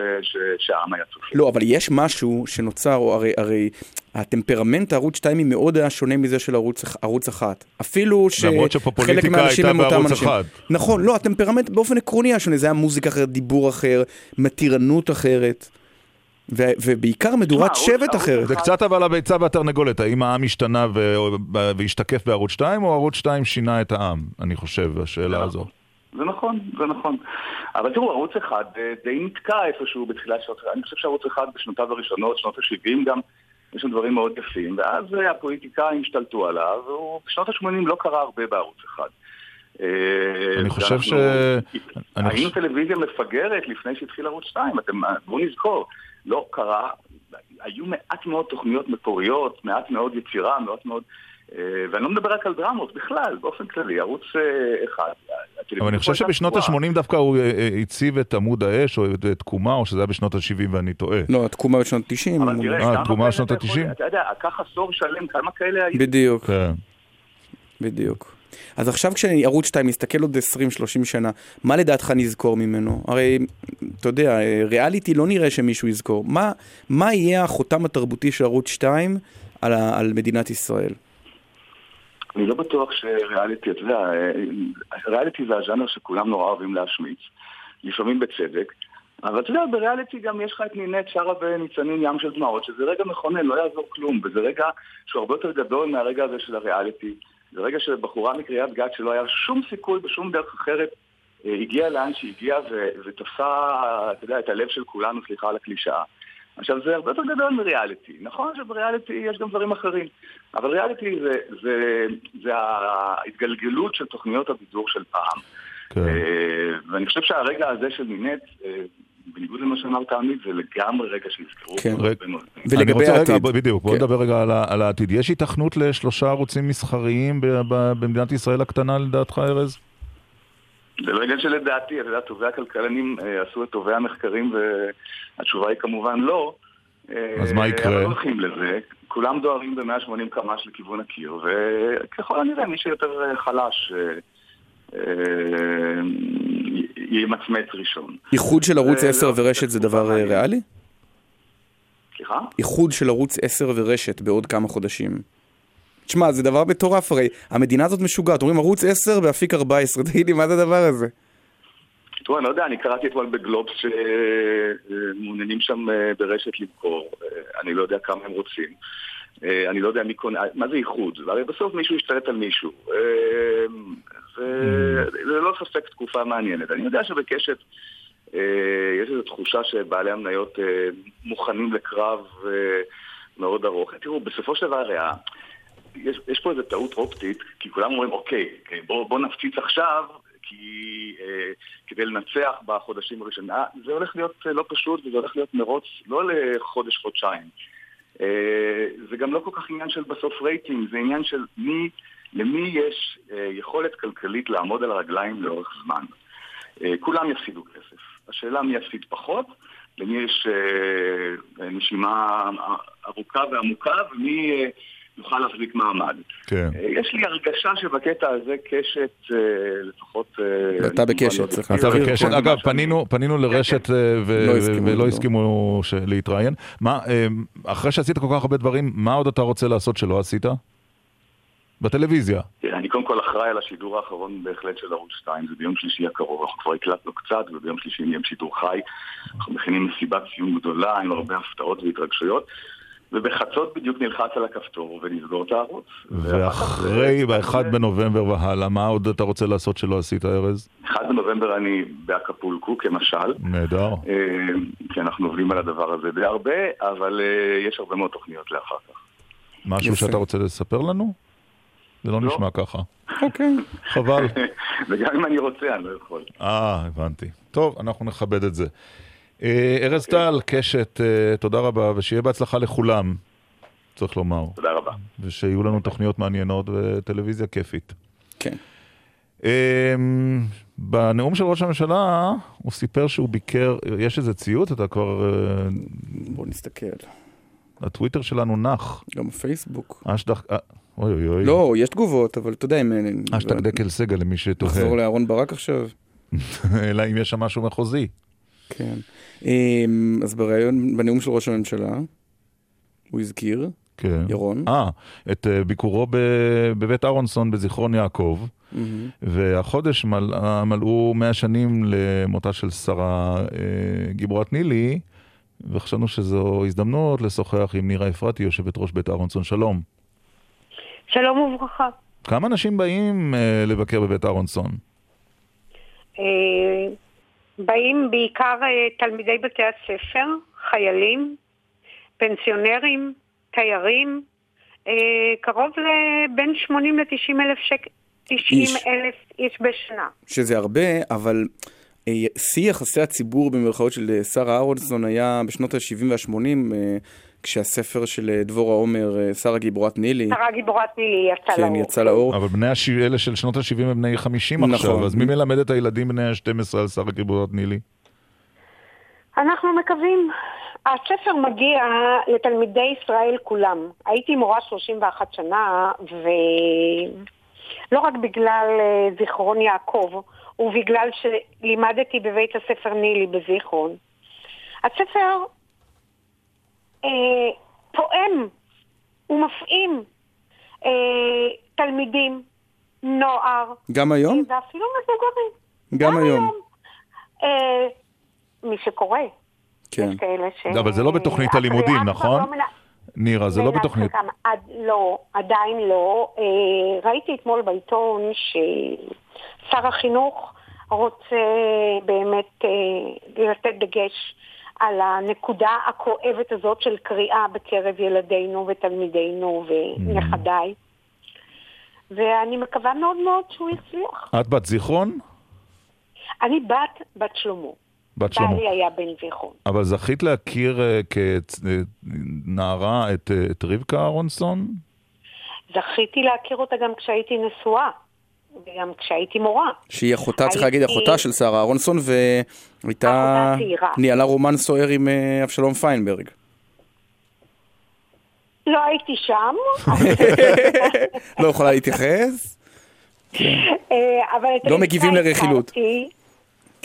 שהעם היה צופה. לא, אבל יש משהו שנוצר, או הרי, הרי הטמפרמנט ערוץ 2 היא מאוד היה שונה מזה של ערוץ, ערוץ 1. אפילו שחלק מהאנשים הם אותם אנשים. אחד. נכון, לא, הטמפרמנט באופן עקרוני היה שונה, זה היה מוזיקה אחרת, דיבור אחר, מתירנות אחרת. ו- ובעיקר מדורת שבט אחרת. זה קצת אבל הביצה והתרנגולת, האם העם השתנה והשתקף בערוץ 2, או ערוץ 2 שינה את העם, אני חושב, השאלה הזו. זה נכון, זה נכון. אבל תראו, ערוץ אחד אה, די נתקע איפשהו בתחילת שנות... אני חושב שערוץ אחד בשנותיו הראשונות, שנות ה-70 גם, יש שם דברים מאוד יפים, ואז הפוליטיקאים השתלטו עליו, ובשנות ה-80 לא קרה הרבה בערוץ אחד. אה, אני חושב ש... היינו טלוויזיה מפגרת לפני שהתחיל ערוץ 2, בואו נזכור, לא קרה, היו מעט מאוד תוכניות מקוריות, מעט מאוד יצירה, מעט מאוד... אה, ואני לא מדבר רק על דרמות, בכלל, באופן כללי, ערוץ אה, אחד. אבל אני חושב שבשנות ה-80 דווקא הוא אה, הציב את עמוד האש, או את תקומה, או שזה היה בשנות ה-70 ואני טועה. לא, התקומה בשנות ה-90. אבל תראה, תקומה בשנות ה-90? אתה יודע, לקח עשור שלם, כמה כאלה היו? בדיוק. כן. בדיוק. אז עכשיו כשערוץ 2 מסתכל עוד 20-30 שנה, מה לדעתך נזכור ממנו? הרי, אתה יודע, ריאליטי לא נראה שמישהו יזכור. מה, מה יהיה החותם התרבותי של ערוץ 2 על, על מדינת ישראל? אני לא בטוח שריאליטי, אתה יודע, ריאליטי זה הז'אנר שכולם נורא אוהבים להשמיץ, לפעמים בצדק, אבל אתה יודע, בריאליטי גם יש לך את נינט שרה בניצנים ים של דמעות, שזה רגע מכונן, לא יעזור כלום, וזה רגע שהוא הרבה יותר גדול מהרגע הזה של הריאליטי. זה רגע שבחורה מקריית גת שלא היה שום סיכוי בשום דרך אחרת אה, הגיעה לאן שהגיעה ותפסה, אתה יודע, את הלב של כולנו, סליחה על הקלישאה. עכשיו, זה הרבה יותר גדול מריאליטי. נכון שבריאליטי יש גם דברים אחרים, אבל ריאליטי זה, זה, זה ההתגלגלות של תוכניות הבידור של פעם. כן. אה, ואני חושב שהרגע הזה של מינט, אה, בניגוד למה שאמרת עמית, זה לגמרי רגע שיזכרו. כן, ולגבי העתיד. בדיוק, בוא כן. נדבר רגע על העתיד. יש התכנות לשלושה ערוצים מסחריים במדינת ישראל הקטנה לדעתך, ארז? זה לא עניין שלדעתי, אתה יודע, טובי הכלכלנים אה, עשו את טובי המחקרים והתשובה היא כמובן לא. אז מה יקרה? אבל לא הולכים לזה, כולם דוהרים ב-180 קמ"ש לכיוון הקיר, וככל הנראה מי שיותר חלש אה, ימצמץ ראשון. איחוד של ערוץ זה 10 לא- ורשת זה דבר אה, ריאלי? סליחה? איחוד של ערוץ 10 ורשת בעוד כמה חודשים. תשמע, זה דבר מטורף הרי. המדינה הזאת משוגעת. אומרים ערוץ 10 באפיק 14. תגיד לי, מה זה הדבר הזה? תראו, אני לא יודע, אני קראתי אתמול בגלובס שמעוניינים שם אה, ברשת למכור. אה, אני לא יודע כמה הם רוצים. אה, אני לא יודע מי קונה, מה זה איחוד? הרי בסוף מישהו ישתלט על מישהו. אה, זה ללא ספק תקופה מעניינת. אני יודע שבקשת אה, יש איזו תחושה שבעלי המניות אה, מוכנים לקרב אה, מאוד ארוך. תראו, בסופו של דבר, הרי ה- יש, יש פה איזו טעות אופטית, כי כולם אומרים, אוקיי, אוקיי, בוא, בוא נפציץ עכשיו, כי אה, כדי לנצח בחודשים הראשונים. אה, זה הולך להיות אה, לא פשוט, וזה הולך להיות מרוץ לא לחודש-חודשיים. אה, זה גם לא כל כך עניין של בסוף רייטינג, זה עניין של מי, למי יש אה, יכולת כלכלית לעמוד על הרגליים לאורך זמן. אה, כולם יפסידו כסף. השאלה מי יפסיד פחות, למי יש נשימה ארוכה ועמוקה, ומי יוכל להחזיק מעמד. כן. אה, יש לי הרגשה שבקטע הזה קשת, אה, לפחות... אה, אתה בקשת, צריך אתה להזכיר. בקשת, אגב, פנינו, פנינו לרשת ו- לא הסכימו, ולא לא. הסכימו להתראיין. מה, אחרי שעשית כל כך הרבה דברים, מה עוד אתה רוצה לעשות שלא עשית? בטלוויזיה. תראה, אני קודם כל אחראי על השידור האחרון בהחלט של ערוץ 2, זה ביום שלישי הקרוב, אנחנו כבר הקלטנו קצת, וביום שלישי נהיה בשידור חי. אנחנו מכינים מסיבת סיום גדולה עם הרבה הפתעות והתרגשויות, ובחצות בדיוק נלחץ על הכפתור ונסגור את הערוץ. ואחרי, ב-1 בנובמבר והלאה, מה עוד אתה רוצה לעשות שלא עשית, ארז? 1 בנובמבר אני באקפולקו כמשל, נהדר. אה, כי אנחנו עובדים על הדבר הזה די הרבה, אבל אה, יש הרבה מאוד תוכניות לאחר כך. משהו. שאתה רוצה לספר לנו? זה לא נשמע ככה. אוקיי. חבל. וגם אם אני רוצה, אני לא יכול. אה, הבנתי. טוב, אנחנו נכבד את זה. אה, ארז טל, קשת, אה, תודה רבה, ושיהיה בהצלחה לכולם, צריך לומר. תודה רבה. ושיהיו לנו תוכניות מעניינות וטלוויזיה כיפית. כן. אה, בנאום של ראש הממשלה, הוא סיפר שהוא ביקר, יש איזה ציוט? אתה כבר... בוא נסתכל. הטוויטר שלנו נח. גם הפייסבוק. אשדך... אה, אוי אוי אוי. לא, יש תגובות, אבל אתה יודע אם... אשטג דקל סגל למי שתוהה. נחזור לאהרון ברק עכשיו. אלא אם יש שם משהו מחוזי. כן. אמ, אז בריאיון, בנאום של ראש הממשלה, הוא הזכיר, כן. ירון. אה, את אה, ביקורו ב- בבית אהרונסון בזיכרון יעקב. מהמם. והחודש מל, אה, מלאו 100 שנים למותה של שרה אה, גיבורת נילי, וחשבנו שזו הזדמנות לשוחח עם נירה אפרתי, יושבת ראש בית אהרונסון. שלום. שלום וברכה. כמה אנשים באים אה, לבקר בבית אהרונסון? אה, באים בעיקר אה, תלמידי בתי הספר, חיילים, פנסיונרים, תיירים, אה, קרוב לבין 80 ל-90 אלף שקל, 90 איש. אלף איש בשנה. שזה הרבה, אבל אה, שיא יחסי הציבור במרכאות של שרה אהרונסון היה בשנות ה-70 וה-80, אה, כשהספר של אה, דבורה עומר, אה, שרה גיבורת נילי, שרה גיבורת נילי יצא כן, לאור. יצא לאור. אבל בני הש... אלה של שנות ה-70 הם בני 50 נכון. עכשיו, אז מי מלמד את הילדים בני ה-12 על שרה גיבורת נילי? אנחנו מקווים. הספר מגיע לתלמידי ישראל כולם. הייתי מורה 31 שנה, ולא רק בגלל אה, זיכרון יעקב, ובגלל שלימדתי בבית הספר נילי בזיכרון. הספר אה, פועם ומפעים אה, תלמידים, נוער, גם היום? ואפילו מבוגרים. גם היום. אה, מי שקורא. כן. יש כאלה ש... אבל זה לא בתוכנית הלימודים, נכון? לא מנה- נירה, זה לא בתוכנית. עד, לא, עדיין לא. אה, ראיתי אתמול בעיתון ששר החינוך רוצה באמת אה, לתת דגש על הנקודה הכואבת הזאת של קריאה בקרב ילדינו ותלמידינו ונכדיי. ואני מקווה מאוד מאוד שהוא יצליח. את בת זיכרון? אני בת בת שלמה. בת שלמה. בעלי היה בן זיכרון. אבל זכית להכיר אה, כנערה את, אה, את רבקה אהרונסון? זכיתי להכיר אותה גם כשהייתי נשואה, וגם כשהייתי מורה. שהיא אחותה, צריך להגיד, הייתי- אחותה של שרה אהרונסון, והייתה... ניהלה רומן סוער עם אה, אבשלום פיינברג. לא הייתי שם, לא יכולה להתייחס? אה, אבל לא מגיבים לרכילות. הכרתי,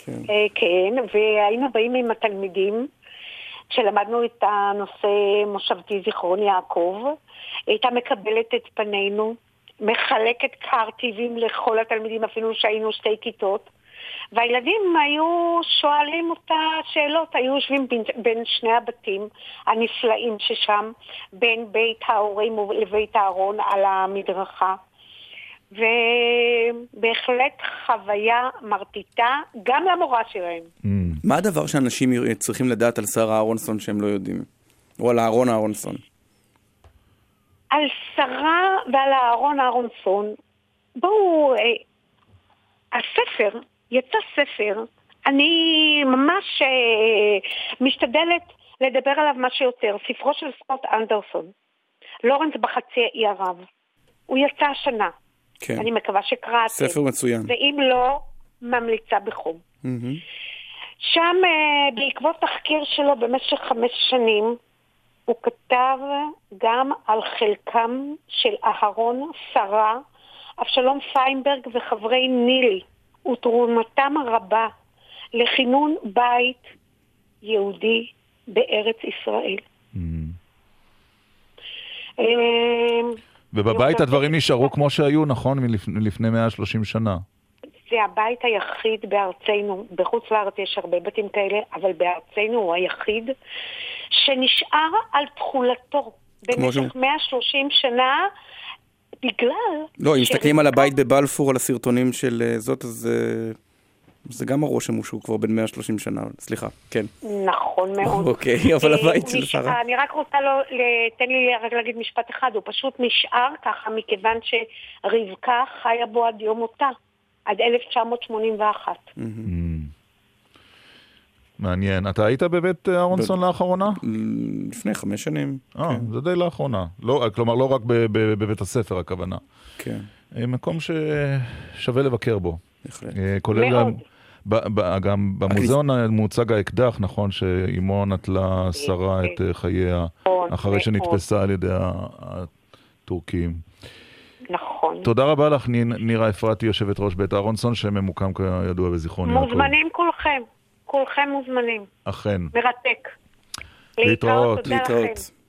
אה, כן, והיינו באים עם התלמידים, כשלמדנו את הנושא מושבתי זיכרון יעקב, הייתה מקבלת את פנינו, מחלקת קרטיבים לכל התלמידים, אפילו שהיינו שתי כיתות. והילדים היו שואלים אותה שאלות, היו יושבים בין, בין שני הבתים הנפלאים ששם, בין בית ההורים לבית הארון על המדרכה. ובהחלט חוויה מרטיטה גם למורה שלהם. מה הדבר שאנשים צריכים לדעת על שרה אהרונסון שהם לא יודעים? או על אהרון אהרונסון? על שרה ועל אהרון אהרונסון, בואו, אה, הספר, יצא ספר, אני ממש אה, משתדלת לדבר עליו מה שיותר, ספרו של סקוט אנדרסון, לורנס בחצי האי ערב. הוא יצא השנה. כן. אני מקווה שקראתם. ספר מצוין. ואם לא, ממליצה בחום. מהמם. שם, אה, בעקבות תחקיר שלו במשך חמש שנים, הוא כתב גם על חלקם של אהרון, שרה, אבשלום פיינברג וחברי נילי, ותרומתם הרבה לכינון בית יהודי בארץ ישראל. אה, ובבית הדברים נשארו כמו שהיו, נכון? מלפני- לפני 130 שנה. זה הבית היחיד בארצנו, בחוץ לארץ יש הרבה בתים כאלה, אבל בארצנו הוא היחיד שנשאר על תכולתו במשך שהוא. 130 שנה, בגלל... לא, אם מסתכלים על הבית בבלפור, על הסרטונים של אה, זאת, אז אה, זה גם הרושם הוא שהוא כבר בן 130 שנה. סליחה, כן. נכון מאוד. אוקיי, אבל אה, הבית של שרה. אני רק רוצה לא, ל- תן לי רק להגיד משפט אחד, הוא פשוט נשאר ככה מכיוון שרבקה חיה בו עד יום מותה, עד 1981. מעניין. אתה היית בבית אה, אהרונסון לאחרונה? לפני חמש שנים. אה, זה די לאחרונה. לא, כלומר, לא רק בבית הספר הכוונה. כן. אה, מקום ששווה לבקר בו. בהחלט. אה, כולל מאוד. גם, ב- ב- גם במוזיאון מוצג האקדח, נכון, שאימו נטלה שרה את חייה, נכון, אחרי מאוד. שנתפסה על ידי הטורקים. נכון. תודה רבה לך, נירה אפרתי, יושבת ראש בית אהרונסון, שממוקם כידוע בזיכרון יעקב. מוזמנים כולכם, כולכם מוזמנים. אכן. מרתק. להתראות. לכם.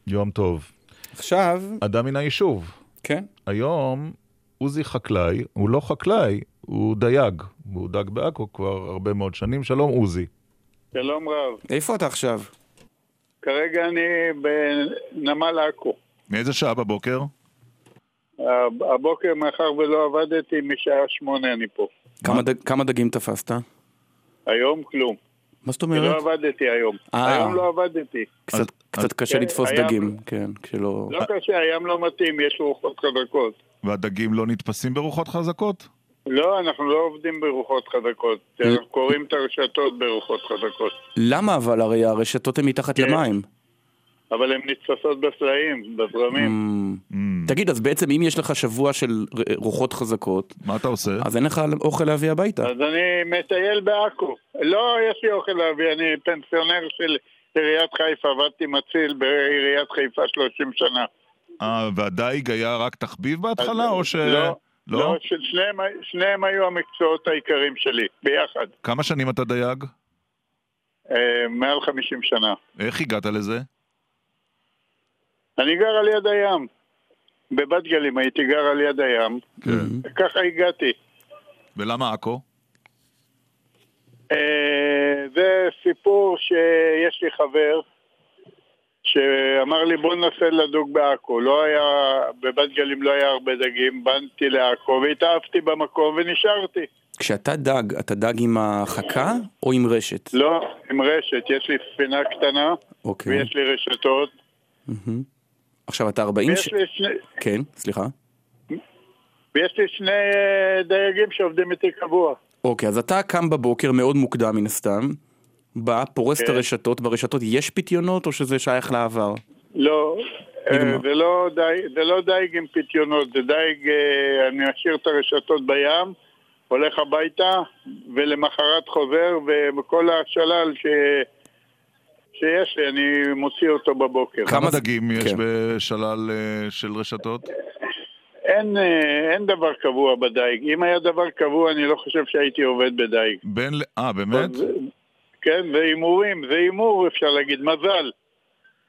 יום טוב. עכשיו... אדם מן היישוב. כן. היום עוזי חקלאי, הוא לא חקלאי, הוא דייג. והוא דג בעכו כבר הרבה מאוד שנים. שלום עוזי. שלום רב. איפה אתה עכשיו? כרגע אני בנמל עכו. מאיזה שעה בבוקר? הב- הבוקר, מאחר ולא עבדתי, משעה שמונה אני פה. כמה דג- כמה דגים תפסת? היום כלום. מה זאת כי אומרת? לא עבדתי היום. אה. היום לא עבדתי. קצת, קצת קשה כן, לתפוס הים- דגים, כן, כשלא... לא קשה, הים לא מתאים, יש רוחות חזקות. והדגים לא נתפסים ברוחות חזקות? לא, אנחנו לא עובדים ברוחות חזקות. אנחנו קוראים את הרשתות ברוחות חזקות. למה אבל? הרי הרשתות הן מתחת כן. למים. אבל הן נתפסות בסלעים, בזרמים. תגיד, אז בעצם אם יש לך שבוע של רוחות חזקות... מה אתה עושה? אז אין לך אוכל להביא הביתה. אז אני מטייל בעכו. לא, יש לי אוכל להביא, אני פנסיונר של עיריית חיפה, עבדתי מציל בעיריית חיפה 30 שנה. אה, והדייג היה רק תחביב בהתחלה, או ש... לא, לא, ששניהם שניהם היו המקצועות העיקריים שלי, ביחד. כמה שנים אתה דייג? אה, מעל 50 שנה. איך הגעת לזה? אני גר על יד הים. בבת גלים הייתי גר על יד הים. כן. ככה הגעתי. ולמה עכו? אה, זה סיפור שיש לי חבר שאמר לי בוא ננסה לדוג בעכו. לא היה, בבת גלים לא היה הרבה דגים, באתי לעכו והתאהבתי במקום ונשארתי. כשאתה דג, אתה דג עם החכה או עם רשת? לא, עם רשת, יש לי ספינה קטנה אוקיי. ויש לי רשתות. מהמם. עכשיו אתה 40... ויש לי שני, כן, סליחה. ויש לי שני אה, דייגים שעובדים איתי קבוע. אוקיי, אז אתה קם בבוקר מאוד מוקדם מן הסתם, בא, פורס את כן. הרשתות, ברשתות יש פיתיונות או שזה שייך לעבר? לא, אה. זה לא, די, זה לא דייג עם פיתיונות, זה דייג, אה, אני אשאיר את הרשתות בים, הולך הביתה, ולמחרת חוזר, וכל השלל ש... שיש לי, אני מוציא אותו בבוקר. כמה דגים יש כן. בשלל אה, של רשתות? אין אין, אה, אין דבר קבוע בדייג. אם היה דבר קבוע, אני לא חושב שהייתי עובד בדייג. בין... אה, באמת? כן, זה הימורים, זה הימור, אפשר להגיד, מזל.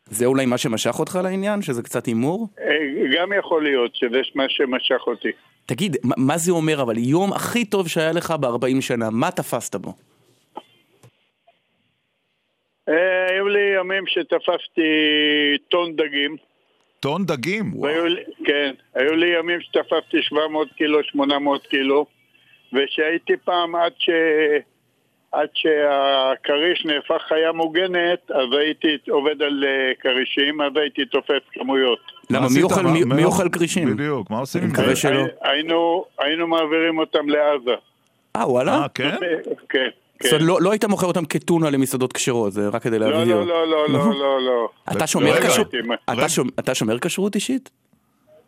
זה אולי מה שמשך אותך לעניין? שזה קצת הימור? אה, גם יכול להיות שזה מה שמשך אותי. תגיד, מה- מה זה אומר אבל? יום הכי טוב שהיה לך ב-40 שנה, מה תפסת בו? אה, היו לי ימים שתפסתי טון דגים. טון דגים? לי, כן, היו לי ימים שתפסתי 700 קילו, 800 קילו, ושהייתי פעם עד ש... עד שהכריש נהפך חיה מוגנת, אז הייתי עובד על אה, כרישים, אז הייתי תופס כמויות. למה, מי אוכל- מי- מי אוכל כרישים? בדיוק, מה עושים עם זה? מקווה שלא. היינו, היינו מעבירים אותם לעזה. אה, וואלה? כן? כן. זאת אומרת, לא- לא היית מוכר אותם כטונה למסעדות כשרות, זה רק כדי לא, להבהיר. לא, לא, לא, לא, לא, לא. אתה שומר לא כשרות? אתה שומר- אתה שומר כשרות אישית?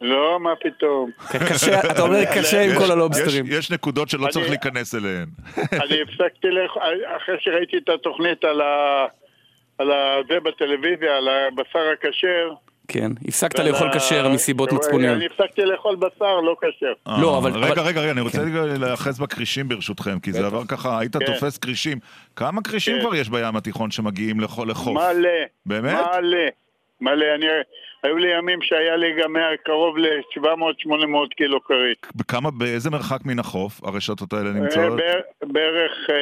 לא, מה פתאום. קשה, אתה אומר קשה עם כל הלובסטרים. יש- יש נקודות שלא צריך להיכנס אליהן. אני הפסקתי לאכול, אחרי שראיתי את התוכנית על ה... על ה... זה בטלוויזיה, על הבשר הכשר. כן, הפסקת ועל לאכול ה- כשר מסיבות מצפוניות. אני הפסקתי לאכול בשר, לא כשר. לא, אבל- רגע, אבל- רגע, רגע, אני רוצה כן. להיאחז בכרישים ברשותכם, כי זה עבר ככה, היית כן. תופס כרישים. כמה כרישים כן. כבר יש בים התיכון שמגיעים לח- לחוף? מלא. באמת? מלא. מלא. אני... היו לי ימים שהיה לי גם קרוב ל-700-800 קילו כרית. בכמה, באיזה מרחק מן החוף הרשתות האלה אה, נמצאות? בער- בערך אה,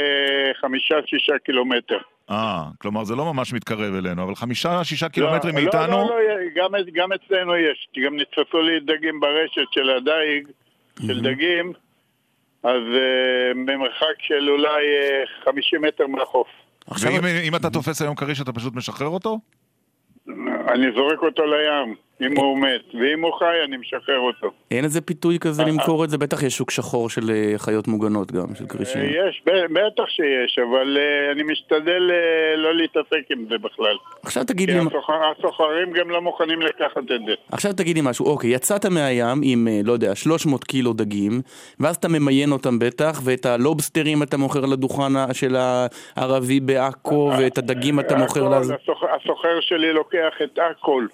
חמישה-שישה קילומטר. אה, כלומר זה לא ממש מתקרב אלינו, אבל חמישה, שישה קילומטרים לא, מאיתנו? לא, לא, גם, גם אצלנו יש. כי גם נתפסו לי דגים ברשת של הדייג, של דגים, אז uh, במרחק של אולי uh, 50 מטר מהחוף. ואם אם אתה תופס היום כריש אתה פשוט משחרר אותו? אני זורק אותו לים, אם הוא מת, ואם הוא חי, אני משחרר אותו. אין איזה פיתוי כזה למכור את זה? בטח יש שוק שחור של אה, חיות מוגנות גם, של כרישים. אה, יש, בטח שיש, אבל אני משתדל לא להתעסק עם זה בכלל. עכשיו תגיד כי לי... הסוחר- הסוחרים גם לא מוכנים לקחת את זה. עכשיו תגיד לי משהו, אוקיי, יצאת מהים עם, אה, לא יודע, 300 קילו דגים, ואז אתה ממיין אותם בטח, ואת הלובסטרים אתה מוכר לדוכן של הערבי בעכו, ואת הדגים אתה מוכר הסוחר שלי לוקח את הכל.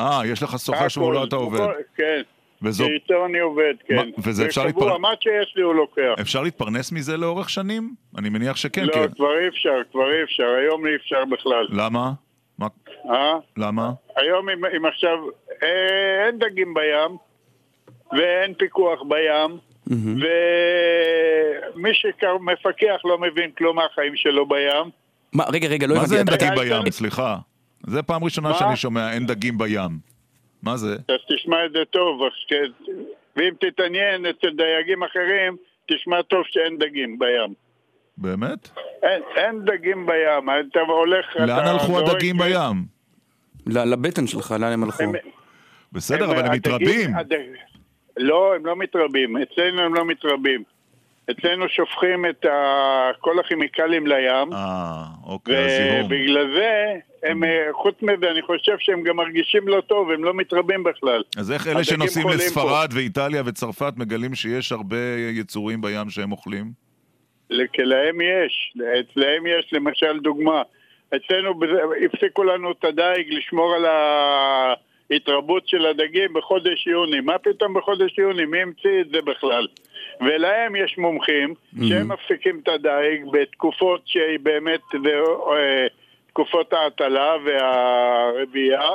אה, יש לך סוחר שמולו הכל, אתה עובד. כן. וזו- שאיתו אני עובד, כן. מה, וזה אפשר ושבוע, להתפר- מה שיש לי הוא לוקח. אפשר להתפרנס מזה לאורך שנים? אני מניח שכן, לא, כן. כבר אי אפשר, כבר אי אפשר, היום אי אפשר בכלל. למה? מה? אה? למה? היום אם, אם עכשיו אה, אין דגים בים, ואין פיקוח בים, ומי שמפקח לא מבין כלום מהחיים שלו בים. מה, רגע, רגע, לא מה זה אין הבנתי. דגים בים? סליחה. זה פעם ראשונה מה? שאני שומע אין דגים בים. מה זה? אז תשמע את זה טוב, ש- ואם תתעניין אצל דייגים אחרים, תשמע טוב שאין דגים בים. באמת? אין, אין דגים בים, אתה הולך... לאן אתה הלכו הדגים בים? ל- לבטן שלך, לאן הם הלכו? בסדר, אבל הם הדגים- מתרבים. הדג- לא, הם לא מתרבים. אצלנו הם לא מתרבים. אצלנו שופכים את ה... כל הכימיקלים לים. אה, אוקיי, הזיהום. ובגלל זה, הם, אה, חוץ מזה, אני חושב שהם גם מרגישים לא טוב, הם לא מתרבים בכלל. אז איך אלה שנוסעים חולים פה. לספרד ואיטליה וצרפת מגלים שיש הרבה יצורים בים שהם אוכלים? כי להם יש, אצלהם יש, למשל דוגמה, אצלנו הפסיקו לנו את הדייג לשמור על ההתרבות של הדגים בחודש יוני. מה פתאום בחודש יוני? מי המציא את זה בכלל? ולהם יש מומחים שהם מפסיקים את הדייג בתקופות שהיא באמת, זה, אה, תקופות ההטלה והרבייה,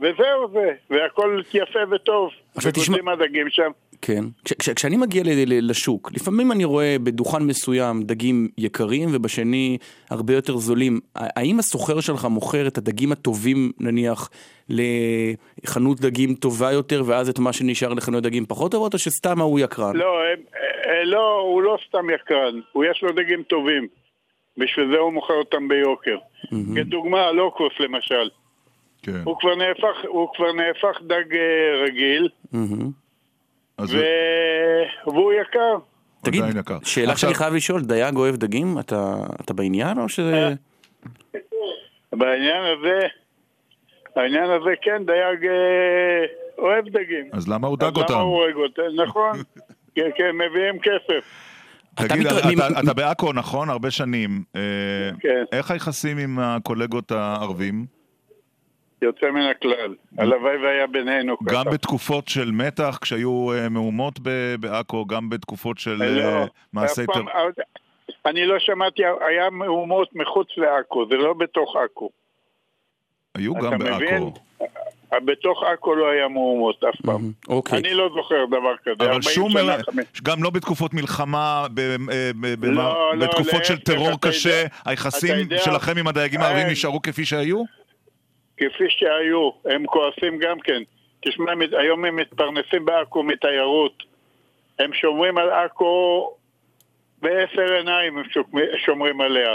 וזהו זה, והכל יפה וטוב. עכשיו תשמע- הדגים שם. כן. כש, כש, כשאני מגיע ל, ל, לשוק, לפעמים אני רואה בדוכן מסוים דגים יקרים ובשני הרבה יותר זולים. האם הסוחר שלך מוכר את הדגים הטובים נניח לחנות דגים טובה יותר ואז את מה שנשאר לחנות דגים פחות טובות או שסתם ההוא יקרן? לא, הם, אה, לא, הוא לא סתם יקרן, הוא יש לו דגים טובים. בשביל זה הוא מוכר אותם ביוקר. כדוגמה, לוקוס למשל. כן. הוא כבר נהפך, הוא כבר נהפך דג אה, רגיל, אז ו... והוא יקר. תגיד, יקר. שאלה עכשיו- שאני חייב לשאול, דייג אוהב דגים? אתה, אתה בעניין או שזה... בעניין הזה, העניין הזה כן, דייג אה, אוהב דגים. אז למה הוא דג אז למה אותם? הוא הורג אותם? נכון, כן, כן, מביאים כסף. תגיד, אתה- מ- אתה- אתה בעכו, נכון? הרבה שנים. אה, כן. איך היחסים עם הקולגות הערבים? יוצא מן הכלל. הלוואי והיה בינינו ככה. גם בתקופות של מתח, כשהיו אה, מהומות ב- בעכו, גם בתקופות של לא, אה, מעשי טרור. אני לא שמעתי, היה מהומות מחוץ לעכו, זה לא בתוך עכו. היו גם? בעכו. בתוך עכו לא היה מהומות אף פעם. אוקיי. אני לא זוכר דבר כזה. אבל 40 שום, גם לא בתקופות מלחמה, ב- אה, ב- ב- לא, לא, בתקופות של טרור קשה, היחסים שלכם עם הדייגים הערבים אה, נשארו כפי שהיו? כפי שהיו, הם כועסים גם כן. תשמע, היום הם מתפרנסים בעכו מתיירות. הם שומרים על עכו בעשר עיניים, הם שומרים עליה.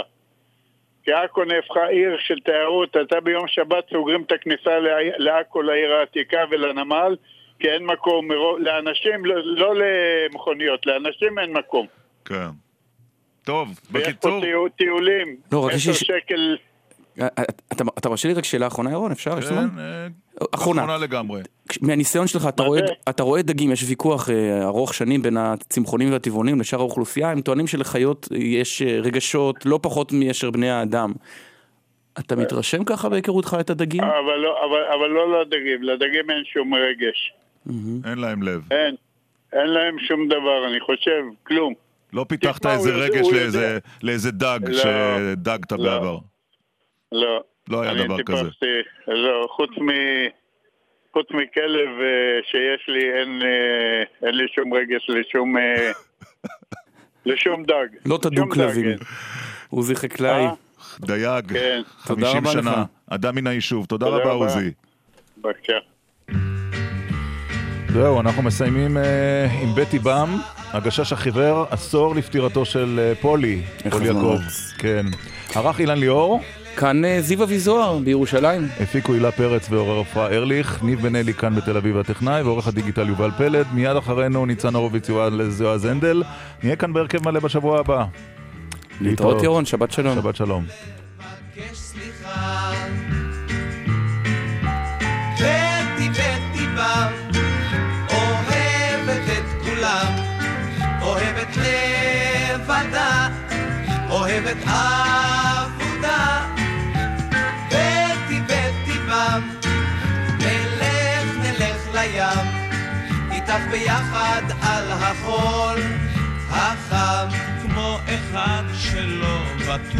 כי עכו נהפכה עיר של תיירות, אתה ביום שבת סוגרים את הכניסה לעכו, לעיר העתיקה ולנמל, כי אין מקום, לאנשים, לא, לא למכוניות, לאנשים אין מקום. כן. טוב, ויש פה בקיצור... טיול- טיולים, לא, עשר ש- שקל, אתה- אתה מרשה לי רק שאלה אחרונה, ירון? אפשר? כן? אה, אחרונה. אחרונה לגמרי. מהניסיון שלך, אתה רואה, אתה רואה דגים, יש ויכוח אה, ארוך שנים בין הצמחונים והטבעונים לשאר האוכלוסייה, הם טוענים שלחיות יש אה, רגשות לא פחות מאשר בני האדם. אתה מתרשם ככה בהיכרותך את הדגים? אבל לא, אבל, אבל לא לדגים, לדגים אין שום רגש. אין להם לב. אין, אין להם שום דבר, אני חושב, כלום. לא פיתחת איזה רגש. לאיזה דג לא, שדגת לא. בעבר. לא. לא היה אני דבר כזה. טיפסתי, לא, חוץ מ... חוץ מכלב אה, שיש לי, אין, אה, אין לי שום רגש לשום, אה, לשום דג. לא תדעו כלבים. אין. עוזי חקלאי. דייג, כן. תודה 50 רבה שנה, לך. אדם מן היישוב. תודה תודה רבה. עוזי. בבקשה. זהו, אנחנו מסיימים אה, עם בטי בם, הגשש החיוור, עשור לפטירתו של אה, פולי, איך פולי יעקב. כן. ערך אילן ליאור. כאן אה, זיו אביזוהר בירושלים. הפיקו הילה פרץ ועורר עפרה ארליך, ניב בן אלי כאן בתל אביב הטכנאי, ועורך הדיגיטל יובל פלד. מיד אחרינו ניצן הורוביץ יועז הנדל. נהיה כאן בהרכב מלא בשבוע הבא. להתראות ירון, שבת שלום. שבת שלום. אוהבת את לבדה, אוהבת עבודה. איתך ביחד על החול החם, כמו אחד שלא בטוח.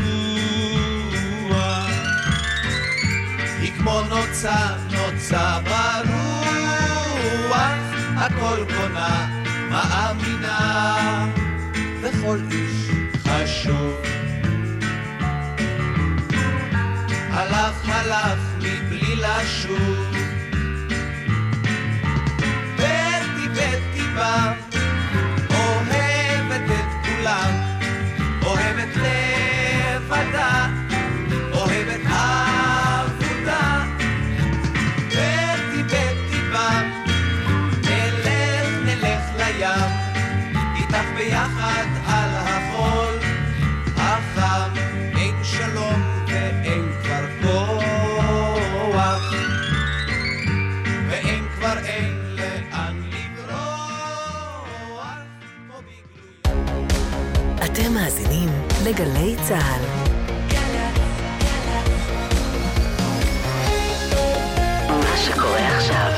היא כמו נוצה, נוצה ברוח, הכל קונה, מאמינה, וכל איש חשוב. הלך, הלך, מבלי לשוב. לגלי צה"ל. מה שקורה עכשיו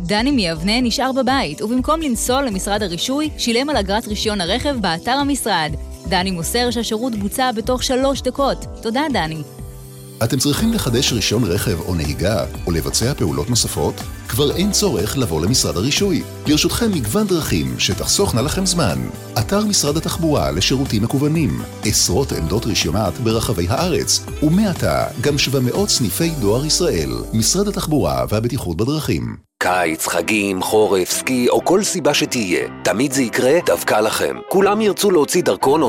דני מיבנה נשאר בבית, ובמקום לנסוע למשרד הרישוי, שילם על אגרת רישיון הרכב באתר המשרד. דני מוסר שהשירות בוצע בתוך שלוש דקות. תודה, דני. אתם צריכים לחדש רישיון רכב או נהיגה, או לבצע פעולות נוספות? כבר אין צורך לבוא למשרד הרישוי. לרשותכם מגוון דרכים שתחסוכנה לכם זמן. אתר משרד התחבורה לשירותים מקוונים, עשרות עמדות רישיונות ברחבי הארץ, ומעתה גם 700 סניפי דואר ישראל, משרד התחבורה והבטיחות בדרכים. קיץ, חגים, חורף, סקי או כל סיבה שתהיה, תמיד זה יקרה דווקא לכם. כולם ירצו להוציא דרכון או